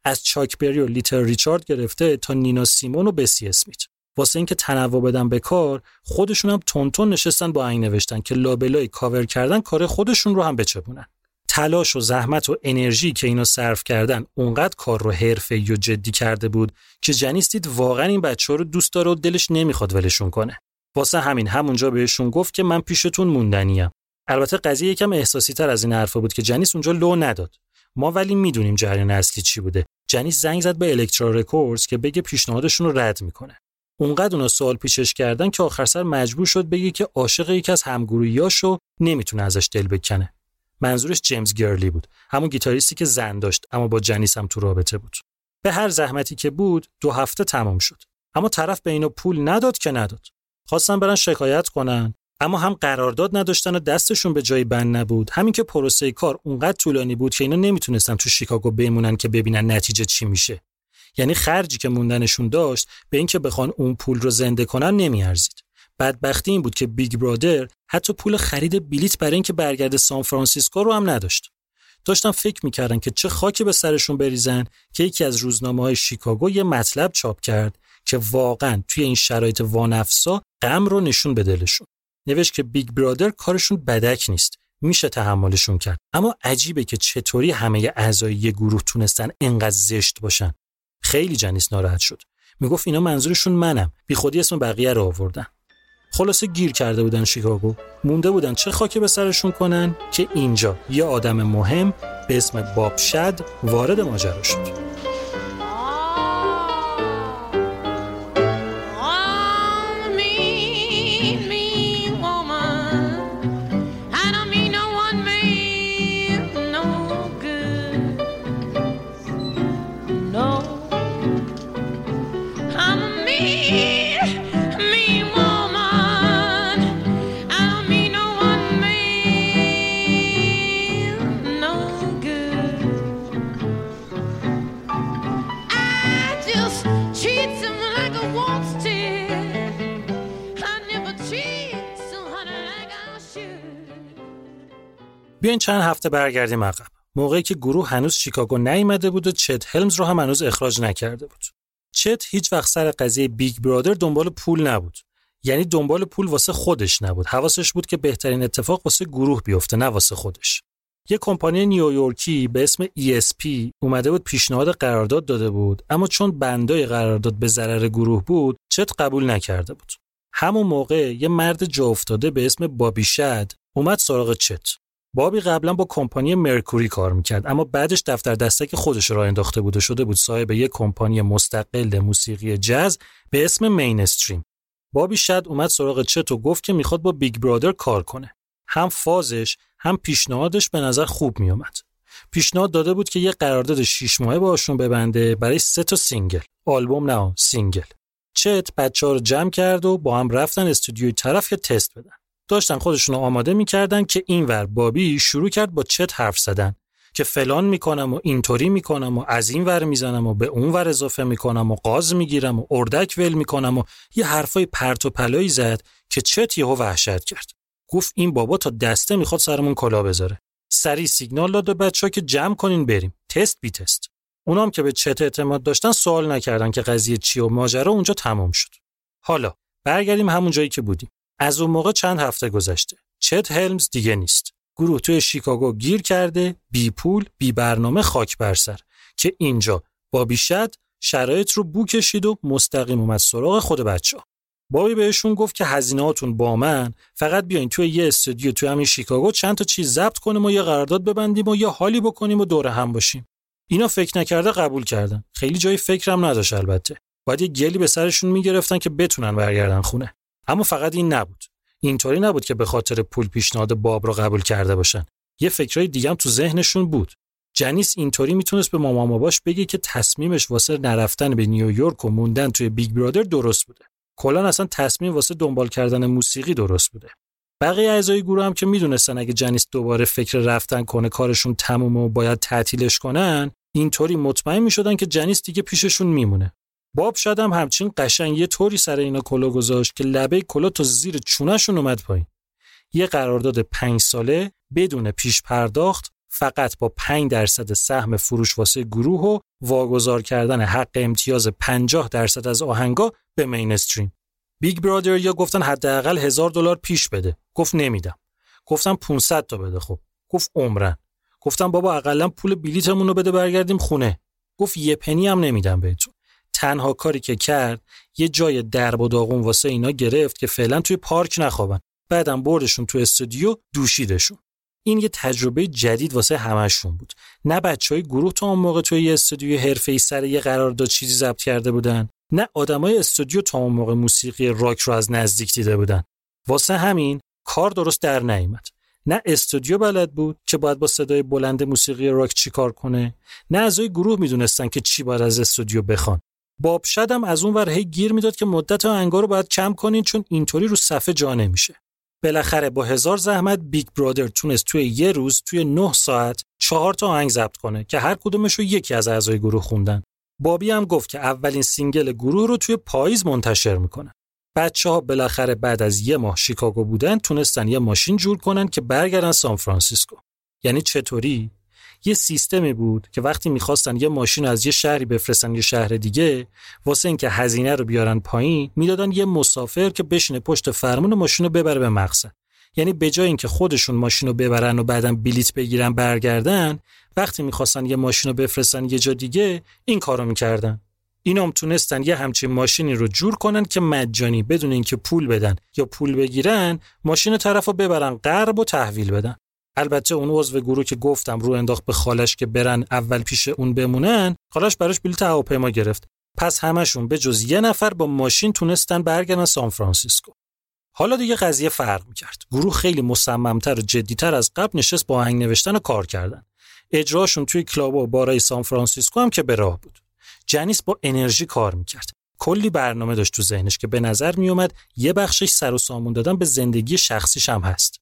از چاک بری و لیتر ریچارد گرفته تا نینا سیمون و بسی اسمیت. واسه اینکه تنوع بدن به کار خودشون هم تندتند نشستن با آهنگ نوشتن که لابلای کاور کردن کار خودشون رو هم بچپونن. تلاش و زحمت و انرژی که اینا صرف کردن اونقدر کار رو حرفه‌ای و جدی کرده بود که جنیس دید واقعا این بچه‌ها رو دوست داره و دلش نمی‌خواد ولشون کنه. واسه همین همونجا بهشون گفت که من پیشتون موندنیم البته قضیه یکم احساسی تر از این حرفا بود که جنیس اونجا لو نداد. ما ولی می‌دونیم جریان اصلی چی بوده. جنیس زنگ زد به Elektra Records که بگه پیشنهادشون رو رد می‌کنه. اونقدر اونا سوال پیشش کردن که آخر سر مجبور شد بگه که عاشق یکی از همگروهیاشو نمی‌تونه ازش دل بکنه. منظورش جیمز گرلی بود همون گیتاریستی که زن داشت اما با جنیس هم تو رابطه بود. به هر زحمتی که بود دو هفته تمام شد. اما طرف به اینو پول نداد که نداد. خواستن برن شکایت کنن اما هم قرارداد نداشتن و دستشون به جای بند نبود. همین که پروسه کار اونقدر طولانی بود که اینا نمی‌تونستن تو شیکاگو بمونن که ببینن نتیجه چی میشه. یعنی خرجی که موندنشون داشت به اینکه بخوان اون پول رو زنده کنن نمیارزید. بدبختی این بود که Big Brother حتی پول خرید بلیت برای اینکه برگرده سان فرانسیسکو رو هم نداشت. داشتن فکر می‌کردن که چه خاکی به سرشون بریزن که یکی از روزنامه های شیکاگو یه مطلب چاپ کرد که واقعا توی این شرایط وانفسا غم رو نشوند به دلشون. نوشت که Big Brother کارشون بدک نیست میشه تحملشون کرد. اما عجیبه که چطوری همه اعضای یه گروه تونستن انقدر زشت باشن. خیلی جنیس ناراحت شد. می‌گفت اینا منظورشون منم. بی خودی اسم بقیه رو آوردن. خلاصه گیر کرده بودن شیکاگو. مونده بودن چه خاکی به سرشون کنن که اینجا یه آدم مهم به اسم باب شد وارد ماجرا شد. بیاین چند هفته برگردیم عقب. موقعی که گروه هنوز شیکاگو نیامده بود و چت هلمز رو هم هنوز اخراج نکرده بود. چت هیچ وقت سر قضیه Big Brother دنبال پول نبود. یعنی دنبال پول واسه خودش نبود. حواسش بود که بهترین اتفاق واسه گروه بیفته نه واسه خودش. یه کمپانی نیویورکی به اسم ESP اومده بود پیشنهاد قرارداد داده بود اما چون بندای قرارداد به ضرر گروه بود چت قبول نکرده بود. همون موقع یه مرد جا افتاده به اسم بابی شد اومد سراغ چت. بابی قبلا با کمپانی مرکوری کار می‌کرد اما بعدش دفتر دستک خودش را انداخته بود و شده بود صاحب یک کمپانی مستقل موسیقی جز به اسم مینستریم بابی شد اومد سراغ چت و گفت که می‌خواد با Big Brother کار کنه. هم فازش هم پیشنهادش به نظر خوب میومد پیشنهاد داده بود که یه قرارداد 6 ماهه باشون ببنده برای سه تا single. آلبوم نه single. چت بچه ها رو جمع کرد و با هم رفتن استودیوی طرف یه تست بدن. داشتن خودشون رو آماده می‌کردن که اینور بابی شروع کرد با چت حرف زدن که فلان می‌کنم و اینطوری می‌کنم و از این ور می‌زنم و به اون ور اضافه می‌کنم و قاز می‌گیرم و اردک ول می‌کنم و یه حرفای پرت و پلایی زد که چت یهو وحشت کرد. گفت این بابا تا دسته می‌خواد سرمون کلا بذاره. سری سیگنال داد به بچه‌ها که جمع کنین بریم. تست بی تست. اونام که به چت اعتماد داشتن سوال نکردن که قضیه چی و ماجرا اونجا تمام شد. حالا برگردیم همون جایی که بودیم. از اون موقع چند هفته گذشته. چت هلمز دیگه نیست. گروه توی شیکاگو گیر کرده بی پول بی برنامه خاک بر سر. که اینجا با بیشد شرایط رو بو کشید و مستقیم اومد سراغ خود بچه ها. بابی بهشون گفت که هزینهاتون با من فقط بیاین توی یه استودیو توی همین شیکاگو چند تا چیز ضبط کنیم و یه قرارداد ببندیم و یه حالی بکنیم و دور هم باشیم. اینا فکر نکرده قبول کردن. خیلی جای فکرم نداشت البته. باید یه گلی به سرشون می‌گرفتن که بتونن برگردن خونه. اما فقط این نبود. اینطوری نبود که به خاطر پول پیشنهاد باب رو قبول کرده باشن. یه فکرای دیگه هم تو ذهنشون بود. جنیس اینطوری می‌تونست به مامان باباش بگه که تصمیمش واسه نرفتن به نیویورک و موندن توی Big Brother درست بوده. کلا اصلا تصمیم واسه دنبال کردن موسیقی درست بوده. بقیه اعضای گروه هم که می‌دونستن اگه جنیس دوباره فکر رفتن کنه کارشون تمومه و باید تعطیلش کنن اینطوری مطمئن می‌شدن که جنیس دیگه پیششون میمونه. بابی شد هم همچین قشنگ یه طوری سر اینا کلاه گذاشت که لبه کلاه تا زیر چونهشون اومد پایین یه قرارداد پنج ساله بدون پیش پرداخت فقط با 5 درصد سهم فروش واسه گروه و واگذار کردن حق امتیاز 50 درصد از آهنگا به مینستریم. Big Brother یا گفتن حداقل هزار دلار پیش بده. گفت نمیدم. گفتم 500 تا بده خب. گفت عمراً. گفتم بابا اقلا پول بلیتمون رو بده برگردیم خونه. گفت یه پنی هم نمیدم بهتون. تنها کاری که کرد یه جای درب و داغون واسه اینا گرفت که فعلا توی پارک نخوابن. بعدم بردشون تو استودیو دوشیدشون. این یه تجربه جدید واسه همشون بود نه بچه های گروه تا اون موقع توی یه استودیو حرفه‌ای سر یه قرارداد چیزی ضبط کرده بودن نه آدمای استودیو تا اون موقع موسیقی راک رو از نزدیک دیده بودن واسه همین کار درست در نیامد نه استودیو بلد بود که باید با صدای بلند موسیقی راک چیکار کنه نه اعضای گروه می‌دونستن که چی باید از استودیو بخوان بابی شدم از اون ور هی گیر می‌داد که مدت آهنگا رو باید کم کنین چون اینطوری رو صفحه جا نمیشه بالاخره با هزار زحمت Big Brother تونست توی یه روز توی نه ساعت چهار تا آهنگ ضبط کنه که هر کدومش رو یکی از اعضای گروه خوندن. بابی هم گفت که اولین single گروه رو توی پاییز منتشر می‌کنه. بچه ها بالاخره بعد از یه ماه شیکاگو بودن تونستن یه ماشین جور کنن که برگردن سان فرانسیسکو. یعنی چطوری؟ یه سیستمی بود که وقتی می‌خواستن یه ماشین از یه شهری بفرستن یه شهر دیگه واسه اینکه هزینه رو بیارن پایین می‌دادن یه مسافر که بشینه پشت فرمون ماشین رو ببره به مقصد. یعنی به جای اینکه خودشون ماشین رو ببرن و بعدم بلیت بگیرن برگردن وقتی می‌خواستن یه ماشین رو بفرستن یه جا دیگه این کارو می‌کردن. اینام تونستن یه همچین ماشینی رو جور کنن که مجانی بدون اینکه پول بدن یا پول بگیرن ماشین طرف رو ببرن غرب و تحویل بدن. البته اون عضو گروه که گفتم رو انداخت به خالش که برن اول پیش اون بمونن خالش براش بلیط هواپیما گرفت. پس همشون به جز یه نفر با ماشین تونستن برگردن سان فرانسیسکو. حالا دیگه قضیه فرق می‌کرد. گروه خیلی مصممتر و جدیتر از قبل نشست با آهنگ نوشتن و کار کردن. اجراشون توی club و بارای سان فرانسیسکو هم که به راه بود. جنیس با انرژی کار می‌کرد. کلی برنامه داشت تو ذهنش که به نظر میومد یه بخشش سر و سامون دادن به زندگی شخصیش هم هست.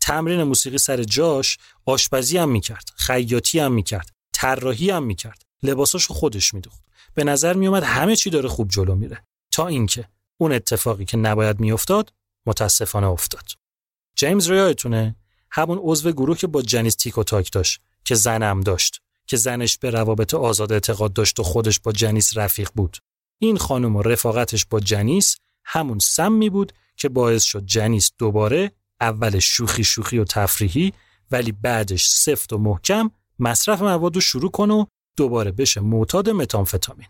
تمرین موسیقی سر جاش آشپزی هم می‌کرد خیاطی هم می‌کرد طراحی هم می‌کرد لباساشو خودش میدوخت. به نظر میومد همه چی داره خوب جلو میره. تا اینکه اون اتفاقی که نباید میافتاد متاسفانه افتاد. جیمز ریایتونه همون عضو گروه که با جنیس تیک و تاک داشت که زنم داشت که زنش به روابط آزاد اعتقاد داشت و خودش با جنیس رفیق بود. این خانم و رفاقتش با جنیس همون سمی بود که باعث شد جنیس دوباره اول شوخی شوخی و تفریحی ولی بعدش سفت و محکم مصرف مواد رو شروع کنه و دوباره بشه معتاد متامفتامین.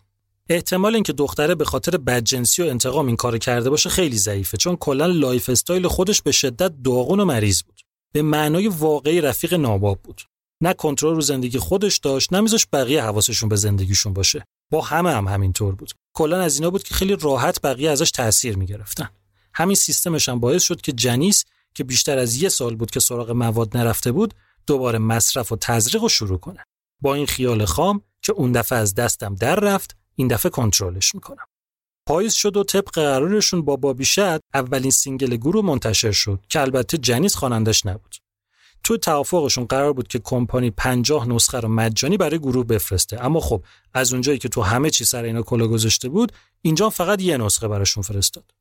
احتمال اینکه دختره به خاطر بدجنسی و انتقام این کار کرده باشه خیلی ضعیفه چون کلا lifestyle خودش به شدت داغون و مریض بود. به معنای واقعی رفیق ناباب بود. نه کنترل رو زندگی خودش داشت نه میذاش بقیه حواسشون به زندگیشون باشه. با همه هم همینطور بود. کلا از اینا بود که خیلی راحت بقیه ازش تاثیر می‌گرفتن. همین سیستمش هم باعث شد که جنیس که بیشتر از یه سال بود که سراغ مواد نرفته بود دوباره مصرف و تزریق رو شروع کنه. با این خیال خام که اون دفعه از دستم در رفت این دفعه کنترلش می‌کنم. پاییز شد و طبق قرارشون با بابی شد اولین single گروه منتشر شد که البته جنیس خوانندش نبود. تو توافقشون قرار بود که کمپانی 50 نسخه رو مجانی برای گروه بفرسته. اما خب از اونجایی که تو همه چی سر اینا کلا گذاشته بود اینجا فقط یه نسخه براشون فرستاد.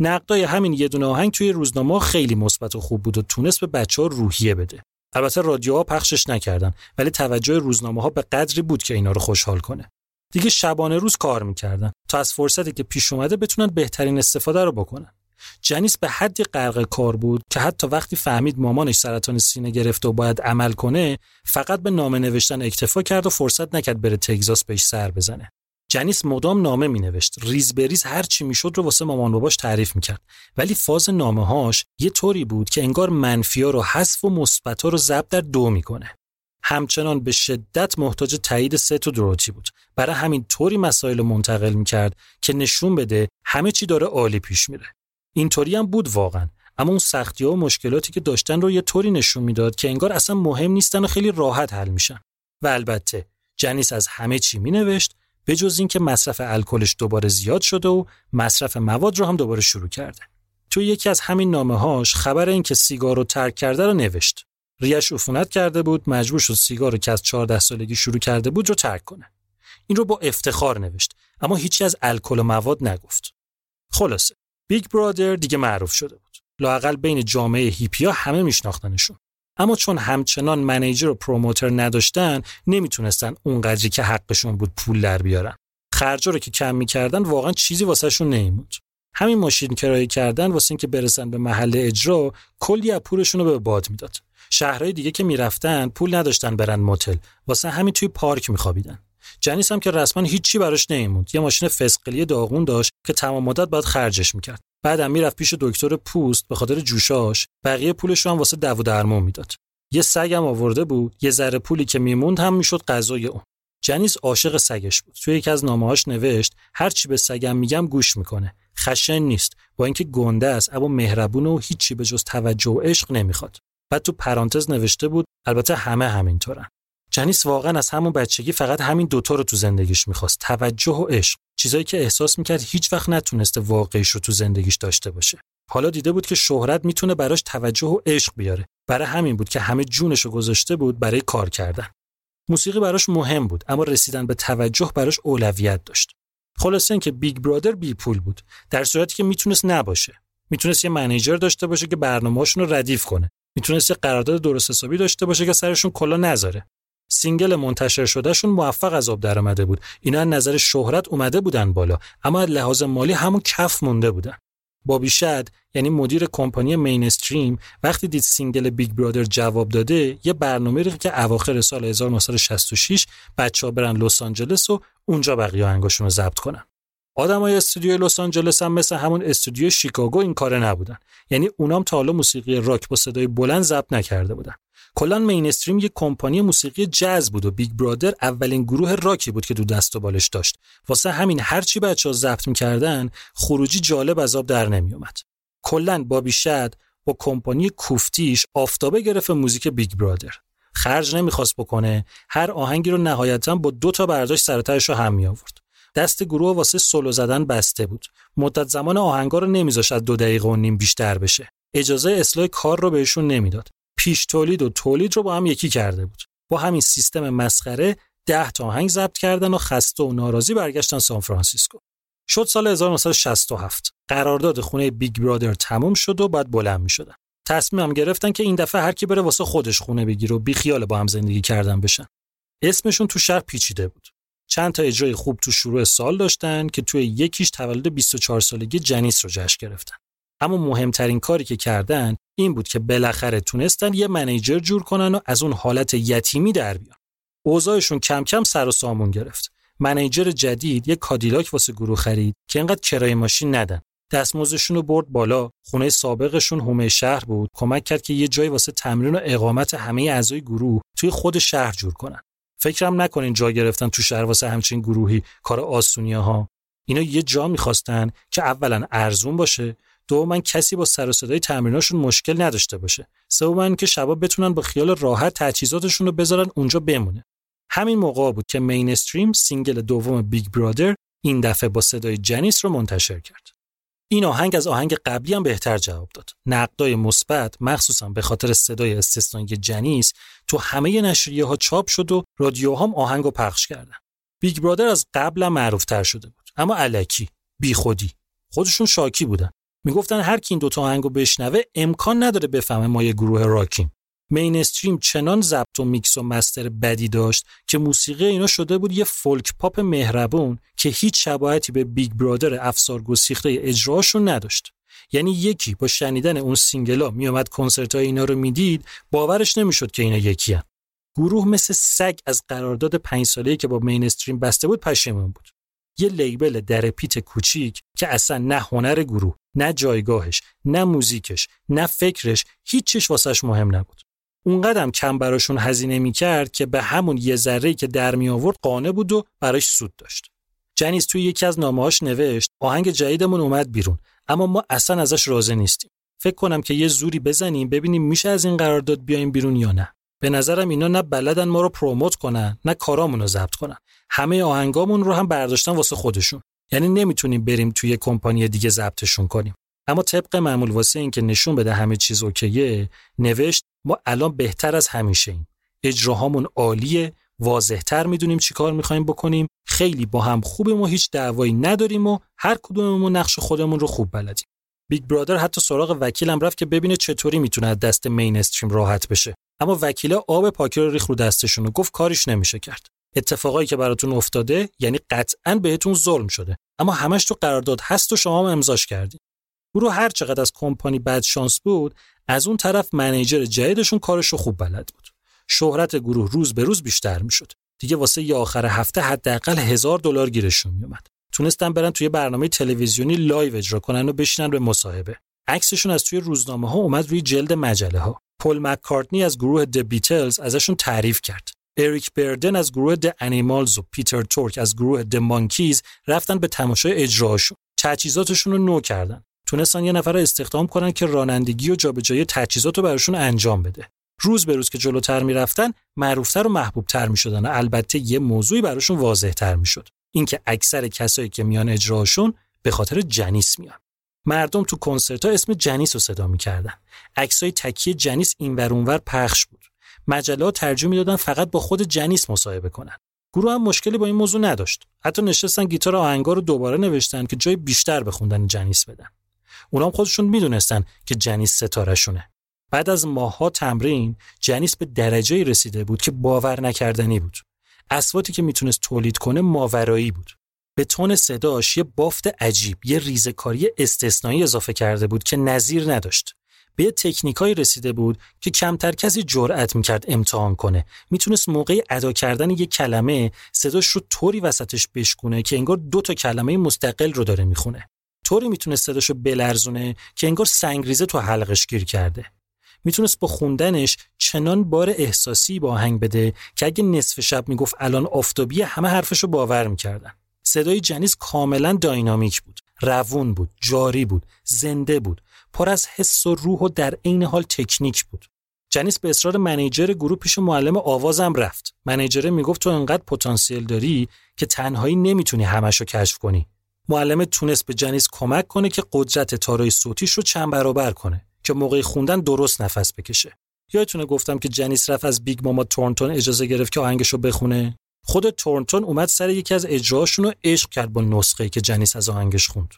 نقدای همین یه دونه آهنگ توی روزنامه خیلی مثبت و خوب بود و تونست به بچه ها روحیه بده. البته رادیوها پخشش نکردن ولی توجه روزنامه ها به قدری بود که اینا رو خوشحال کنه. دیگه شبانه روز کار می‌کردن تا از فرصتی که پیش اومده بتونن بهترین استفاده رو بکنن. جنیس به حدی غرق کار بود که حتی وقتی فهمید مامانش سرطان سینه گرفته و باید عمل کنه فقط به نامه نوشتن اکتفا کرد و فرصت نکرد بره تگزاس بهش سر بزنه. جنیس مدام نامه می نوشت ریز به ریز هر چی می‌شد رو واسه مامان باباش تعریف می‌کرد. ولی فاز نامه هاش یه طوری بود که انگار منفیا رو حذف و مثبتا رو ضربدر دو می‌کنه. همچنان به شدت محتاج تایید ست و دروتی بود. برای همین طوری مسائل منتقل می‌کرد که نشون بده همه چی داره عالی پیش میره. اینطوری هم بود واقعا. اما اون سختی ها و مشکلاتی که داشتن رو یه طوری نشون می‌داد که انگار اصلا مهم نیستن و خیلی راحت حل میشن. و البته جنیس از همه چی مینوشت به جز اینکه مصرف الکلش دوباره زیاد شده و مصرف مواد رو هم دوباره شروع کرده. تو یکی از همین نامه هاش خبر اینکه سیگار رو ترک کرده رو نوشت. ریش عفونت کرده بود مجبور شد سیگار رو که از 14 سالگی شروع کرده بود رو ترک کنه. این رو با افتخار نوشت اما هیچی از الکل و مواد نگفت. خلاصه Big Brother دیگه معروف شده بود. لاقل بین جامعه هیپیا همه میشناختنشون اما چون همچنان manager و promoter نداشتن نمی‌تونستن اونقدری که حقشون بود پول در بیارن. خرجا رو که کم می‌کردن واقعا چیزی واسهشون نمیموند. همین ماشین کرایه کردن واسه اینکه برسن به محل اجرا کلی از پولشون رو به باد می‌داد. شهرهای دیگه که می‌رفتن پول نداشتن برن موتل. واسه همین توی پارک میخوابیدن. جنیس هم که رسما هیچی براش نمیموند. یه ماشین فسقلی داغون داشت که تمام مدت باید خرجش می‌کرد. بعدم می‌رفت پیش دکتر پوست به خاطر جوشاش. بقیه پولش رو هم واسه دو درمون می‌داد. یه سگم آورده بود یه ذره پولی که میموند هم می‌شد غذای اون. جنیس عاشق سگش بود. توی یکی از نامه‌هاش نوشت هر چی به سگم میگم گوش می‌کنه. خشن نیست. با اینکه گنده است اما مهربون و هیچی به جز توجه و عشق نمی‌خواد. بعد تو پرانتز نوشته بود البته همه همینطورن. جنیس واقعا از همون بچگی فقط همین دوتا رو تو زندگیش می‌خواست. توجه و عشق چیزایی که احساس می‌کرد هیچ وقت نتونسته واقعیش رو تو زندگیش داشته باشه. حالا دیده بود که شهرت می‌تونه براش توجه و عشق بیاره. برای همین بود که همه جونش رو گذاشته بود برای کار کردن. موسیقی براش مهم بود اما رسیدن به توجه براش اولویت داشت. خلاصه اینکه Big Brother بی پول بود در صورتی که می‌تونست نباشه. می‌تونست یه manager داشته باشه که برنامه‌هاشون رو ردیف کنه. می‌تونست یه قرارداد درست حسابی داشته باشه که سرشون کلاه نذاره. single منتشر شدهشون موفق از آب در آمده بود. اینا از نظر شهرت اومده بودن بالا اما از لحاظ مالی همون کف مونده بودن. بابی شد یعنی مدیر کمپانی مینستریم وقتی دید single Big Brother جواب داده یه برنامه رو که اواخر سال 1966 بچه ها برن لس آنجلس و اونجا بقیه آهنگاشون رو ضبط کنن. آدمای استودیو لس آنجلس هم مثل همون استودیو شیکاگو این کاره نبودن. یعنی اونام تا حالا موسیقی راک با صدای بلند ضبط نکرده بودن. کلا مینستریم یک کمپانی موسیقی جاز بود و بیگ برادر اولین گروه راکی بود که تو دست و بالش داشت. واسه همین هرچی بچه ها ضبط می‌کردن خروجی جالب از آب در نمیومد کلا بابی شد با کمپانی کوفتیش آفتابه گرفت موزیک بیگ برادر. خرج نمی‌خواست بکنه هر آهنگی رو نهایتا با دو تا برداشت سر و تهش رو هم می آورد دست گروه واسه سولو زدن بسته بود. مدت زمان آهنگا رو نمیذاش از دو دقیقه و نیم بیشتر بشه. اجازه اصلاح کار رو بهشون نمی‌داد. پیش تولید و تولید رو با هم یکی کرده بود. با همین سیستم مسخره ده تا آهنگ ضبط کردن و خسته و ناراضی برگشتن سان فرانسیسکو. شد سال 1967 قرارداد خونه بیگ برادر تموم شد و باید بلند می شدن تصمیم گرفتن که این دفعه هر کی بره واسه خودش خونه بگیره و بیخیال با هم زندگی کردن بشن. اسمشون تو شهر پیچیده بود. چند تا اجرای خوب تو شروع سال داشتن که توی یکیش تولد 24 سالگی جنیس رو جشن گرفتن. اما مهمترین کاری که کردن این بود که بالاخره تونستن یه منیجر جور کنن و از اون حالت یتیمی در بیان. اوضاعشون کم کم سر و سامون گرفت. منیجر جدید یه کادیلاک واسه گروه خرید که انقدر کرایه ماشین ندن. دستمزدشون رو برد بالا. خونه سابقشون هومه شهر بود. کمک کرد که یه جای واسه تمرین و اقامت همه اعضای گروه توی خود شهر جور کنن. فکرم نکنین جا گرفتن تو شهر واسه همچین گروهی کار آسونیه ها. اینا یه جا می‌خواستن که اولا ارزون باشه من کسی با سر و صدای تمریناشون مشکل نداشته باشه. من که شبا بتونن با خیال راحت تجهیزاتشون رو بذارن اونجا بمونه. همین موقع بود که مینستریم single دوم بیگ برادر این دفعه با صدای جنیس رو منتشر کرد. این آهنگ از آهنگ قبلی هم بهتر جواب داد. نقدای مثبت مخصوصا به خاطر صدای استثنایی جنیس تو همه نشریه ها چاپ شد و رادیوها هم آهنگ رو پخش کردن. بیگ برادر از قبل معروف تر شده بود اما الکی بی خودی خودشون شاکی بودن. می‌گفتن هر کی این دوتا آهنگو بشنوه امکان نداره بفهمه ما یه گروه راکیم. مینستریم چنان ضبط و میکس و master بدی داشت که موسیقی اینا شده بود یه folk pop مهربون که هیچ شباهتی به بیگ برادر افسار گسیخته اجراشون نداشت. یعنی یکی با شنیدن اون single ا میومد کنسرت های اینا رو می‌دید باورش نمی‌شد که اینا یکی هن. گروه مثل سگ از قرارداد پنج ساله‌ای که با مینستریم بسته بود پشیمون بود. یه لیبل در پیت کوچیک که اصلا نه هنر گروه نه جایگاهش نه موزیکش نه فکرش هیچیش واسش مهم نبود. اونقدرم کم براشون هزینه می‌کرد که به همون یه ذره که در می آورد قانه بود و براش سود داشت. جنیس توی یکی از نامه‌هاش نوشت آهنگ جدیدمون اومد بیرون اما ما اصلا ازش راضی نیستیم. فکر کنم که یه زوری بزنیم ببینیم میشه از این قرارداد بیایم بیرون یا نه. به نظرم اینا نه بلدن ما رو پروموت کنن نه کارامون رو ضبط کنن. همه آهنگامون رو هم برداشتن واسه خودشون. یعنی نمی‌تونیم بریم توی کمپانی دیگه ضبطشون کنیم. اما طبق معمول واسه این که نشون بده همه چیز اوکیه نوشت ما الان بهتر از همیشه ایم. اجراهامون عالیه واضحتر می‌دونیم چی کار می‌خوایم بکنیم. خیلی با هم خوبیم و هیچ دعوایی نداریم و هر کدوممون نقش خودمون رو خوب بلدیم. بیگ برادر حتی سراغ وکیلم رفت که ببینه چطوری می‌تونه از دست مینستریم راحت بشه. اما وکیل آب پاکی رو ریخ رو دستشون و گفت کاریش نمیشه کرد. اتفاقایی که براتون افتاده یعنی قطعا بهتون ظلم شده. اما همش تو قرارداد هست و شما هم امضاش کردین گروه هر چقدر از کمپانی بد شانس بود از اون طرف manager جدیدشون کارش رو خوب بلد بود. شهرت گروه روز به روز بیشتر می‌شد. دیگه واسه یه آخر هفته حداقل هزار دلار گیرشون میومد تونستن برن توی برنامه تلویزیونی live اجرا کنن و بشینن به مصاحبه. عکسشون از توی روزنامه ها اومد روی جلد مجله ها پل مککارتنی از گروه د بیتلز ازشون تعریف کرد. اریک بردن از گروه د انیمالز و پیتر تورک از گروه د مانکیز رفتن به تماشای اجراشون تجهیزاتشون رو نو کردن. تونستن یه نفر رو استخدام کنن که رانندگی و جابجایی تجهیزات رو براشون انجام بده. روز به روز که جلوتر می‌رفتن معروفتر و محبوبتر می‌شدن و البته یه موضوعی براشون واضحتر می‌شد. اینکه اکثر کسایی که میان اجراشون به خاطر جنیس میان. مردم تو کنسرت ها اسم جنیس رو صدا می‌کردن. عکسای تکیه جنیس این ور اونور پخش بود. مجله ترجمه می‌دادن فقط با خود جنیس مصاحبه کنن. گروه هم مشکلی با این موضوع نداشت. حتی نشستن گیتار آهنگا رو دوباره نوشتن که جای بیشتر به خوندن جنیس بدن. اونا هم خودشون می‌دونستن که جنیس ستارهشونه. بعد از ماهها تمرین جنیس به درجه رسیده بود که باور نکردنی بود. اصواتی که می‌تونست تولید کنه ماورایی بود. به تون صداش یه بافت عجیب یه ریزکاری استثنایی اضافه کرده بود که نظیر نداشت. به یه تکنیکایی رسیده بود که کمتر کسی جرأت می‌کرد امتحان کنه. می‌تونست موقع ادا کردن یه کلمه صداش رو طوری وسطش بشکونه که انگار دو تا کلمه مستقل رو داره می‌خونه. طوری می‌تونست صداش رو بلرزونه که انگار سنگریزه تو حلقش گیر کرده. می‌تونست با خوندنش چنان بار احساسی با آهنگ بده که اگه نصف شب می‌گفت الان آفتابی همه حرفش رو باور می‌کردن. صدای جنیس کاملا dynamic بود. روون بود جاری بود زنده بود. پر از حس و روح و در عین حال تکنیک بود. جنیس به اصرار manager گروه پیش معلم آوازم رفت. manager ه می‌گفت تو انقدر پتانسیل داری که تنهایی نمی‌تونی همش کشف کنی. معلم تونست به جنیس کمک کنه که قدرت تارای صوتیش رو چند برابر کنه. که موقع خوندن درست نفس بکشه. یادتونه گفتم که جنیس رفت از بیگ ماما تورنتون اجازه گرفت که آهنگش رو بخونه؟ خود تورنتون اومد سر یکی از اجراهاشون رو عشق کرد با نسخه که جنیس از آهنگش خوند.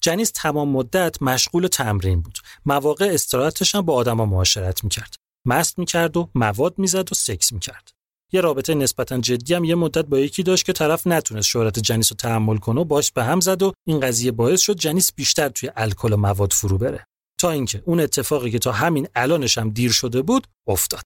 جنیس تمام مدت مشغول تمرین بود. مواقع استراحتش هم با آدما معاشرت می‌کرد. مست می‌کرد و مواد می‌زد و سکس می‌کرد. یه رابطه نسبتا جدی هم یه مدت با یکی داشت که طرف نتونست شهرت جنیس رو تحمل کنه و باش به هم زد و این قضیه باعث شد جنیس بیشتر توی الکل و مواد فرو بره. تا اینکه اون اتفاقی که تا همین الانش هم دیر شده بود افتاد.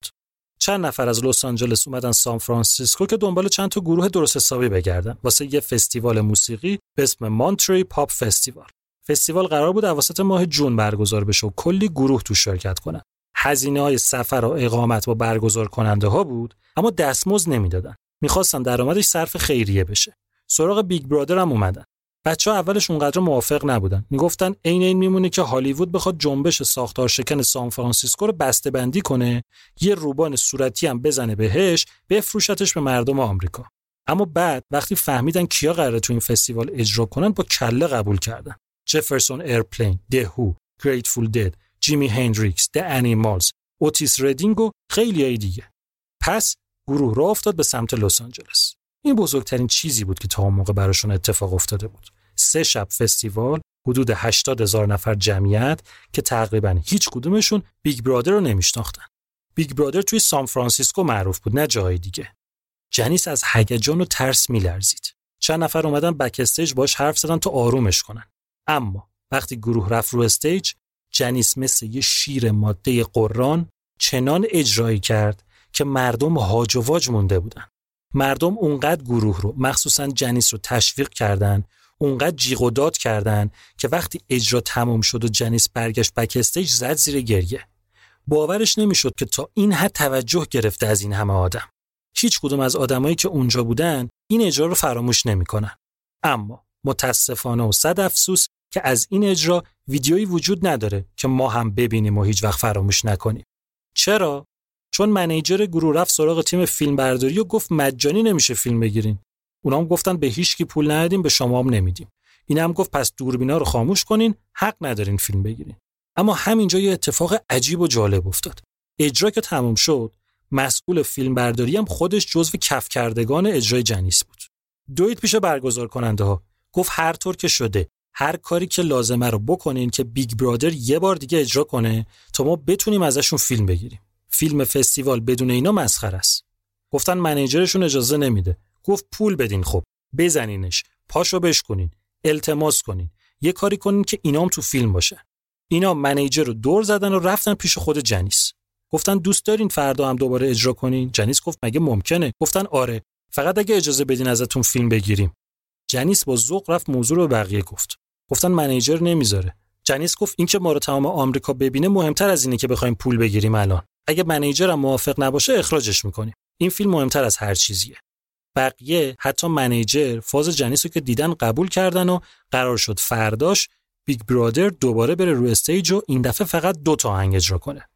چند نفر از لس آنجلس اومدن سان فرانسیسکو که دنبال چند تا گروه درست حسابی بگردن. واسه یه فستیوال موسیقی به اسم مونتری پاپ فستیوال فستیوال قرار بود اواسط ماه جون برگزار بشه و کلی گروه تو شرکت کنن. هزینه های سفر و اقامت با برگزار کننده ها بود اما دستمزد نمی‌دادن. می‌خواستن درآمدش صرف خیریه بشه. سراغ بیگ برادر هم اومدن. بچه ها اولش اونقدر موافق نبودن. می‌گفتن عین این میمونه که هالیوود بخواد جنبش ساختار شکن سان فرانسیسکو رو بسته بندی کنه یه روبان صورتی هم بزنه بهش بفروشتش به مردم آمریکا. اما بعد وقتی فهمیدن کیا قراره تو این فستیوال اجرا کنن با کله قبول کردن. جفرسون ایرپلین د هو گریتفول دد جیمی هندریکس د انیمالز اوتیس ردینگ و خیلی دیگه. پس گروه راه افتاد به سمت لس آنجلس. این بزرگترین چیزی بود که تا اون موقع براشون اتفاق افتاده بود. سه شب فستیوال حدود 80 هزار نفر جمعیت که تقریبا هیچ کدومشون بیگ برادر رو نمیشناختن. بیگ برادر توی سان فرانسیسکو معروف بود نه جای دیگه. جنیس از هیجان و ترس میلرزید. چند نفر اومدن backstage باش حرف زدن تا آرومش کنن. اما وقتی گروه رفت رو stage جنیس مثل یه شیر ماده غران چنان اجرایی کرد که مردم هاج و واج مونده بودن. مردم اونقدر گروه رو مخصوصا جنیس رو تشویق کردن اونقدر جیغ و داد کردن که وقتی اجرا تمام شد و جنیس برگشت بک استیج زد زیر گریه. باورش نمی‌شد که تا این حد توجه گرفته از این همه آدم. هیچ کدوم از آدمایی که اونجا بودن این اجرا رو فراموش نمی‌کنن. اما متاسفانه و صد افسوس که از این اجرا ویدیویی وجود نداره که ما هم ببینیم و هیچ وقت فراموش نکنیم. چرا؟ چون منیجر گروه رفت سراغ تیم فیلم برداری و گفت مجانی نمیشه فیلم بگیرین. اونا هم گفتن به هیچ کی پول ندیم به شما هم نمیدیم. این هم گفت پس دوربینا رو خاموش کنین حق ندارین فیلم بگیرین. اما همینجا یه اتفاق عجیب و جالب افتاد. اجرا که تموم شد مسئول فیلم برداری هم خودش جزو کف کردگان اجرای جنیس بود. دوید پیش برگزار کننده ها گفت هر طور که شده هر کاری که لازمه رو بکنین که بیگ برادر یه بار دیگه اجرا کنه تا ما بتونیم ازشون فیلم بگیریم. فیلم فستیوال بدون اینا مسخره است. گفتن منیجرشون اجازه نمیده. گفت پول بدین خب بزنینش پاشو بشکنین التماس کنین. یه کاری کنین که اینام تو فیلم باشه. اینا منیجر رو دور زدن و رفتن پیش خود جنیس. گفتن دوست دارین فردا هم دوباره اجرا کنین؟ جنیس گفت مگه ممکنه؟ گفتن آره. فقط اگه اجازه بدین ازتون فیلم بگیریم. جنیس با ذوق رفت موضوع رو به بقیه گفت. گفتن منیجر نمی‌ذاره. جنیس گفت این که ما رو تمام آمریکا ببینه مهمتر از اینه که بخوایم پول بگیریم الان. اگه منیجر هم موافق نباشه اخراجش می‌کنیم. این فیلم مهمتر از هر چیزیه. بقیه حتی manager فاز جنیس رو که دیدن قبول کردن و قرار شد فرداش بیگ برادر دوباره بره رو stage و این دفعه فقط دو تا آهنگ اجرا کنه.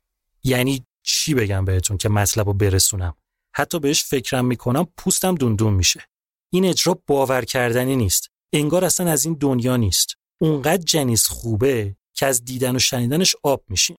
یعنی چی بگم بهتون که مطلب رو برسونم؟ حتی بهش فکرم می‌کنم پوستم دون دون میشه. این اجرا باور کردنی نیست. انگار اصلا از این دنیا نیست. اونقدر جنیس خوبه که از دیدن و شنیدنش آب میشین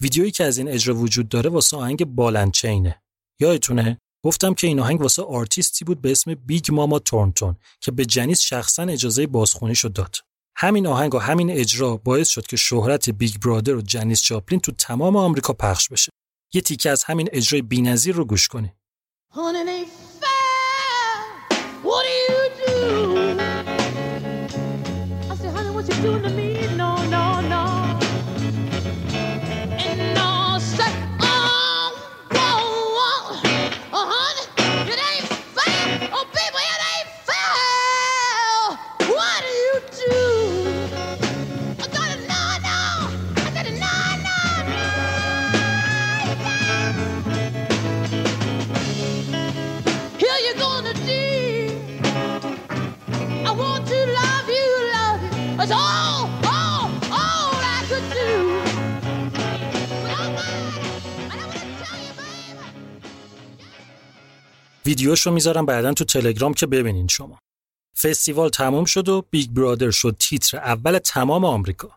ویدیویی که از این اجرا وجود داره واسه آهنگ Ball and Chain ه یادتونه؟ گفتم که این آهنگ واسه آرتیستی بود؟ به اسم بیگ ماما تورنتون که به جنیس شخصا اجازه بازخونیشو داد. همین آهنگ و همین اجرا باعث شد که شهرت بیگ برادر و جنیس جاپلین تو تمام آمریکا پخش بشه. یه تیکه از همین اجرای بی‌نظیر رو گوش کنید Honey? ویدیوش رو می‌ذارم بعدا تو تلگرام که ببینین شما. فستیوال تمام شد و بیگ برادر شد تیتر اول تمام آمریکا.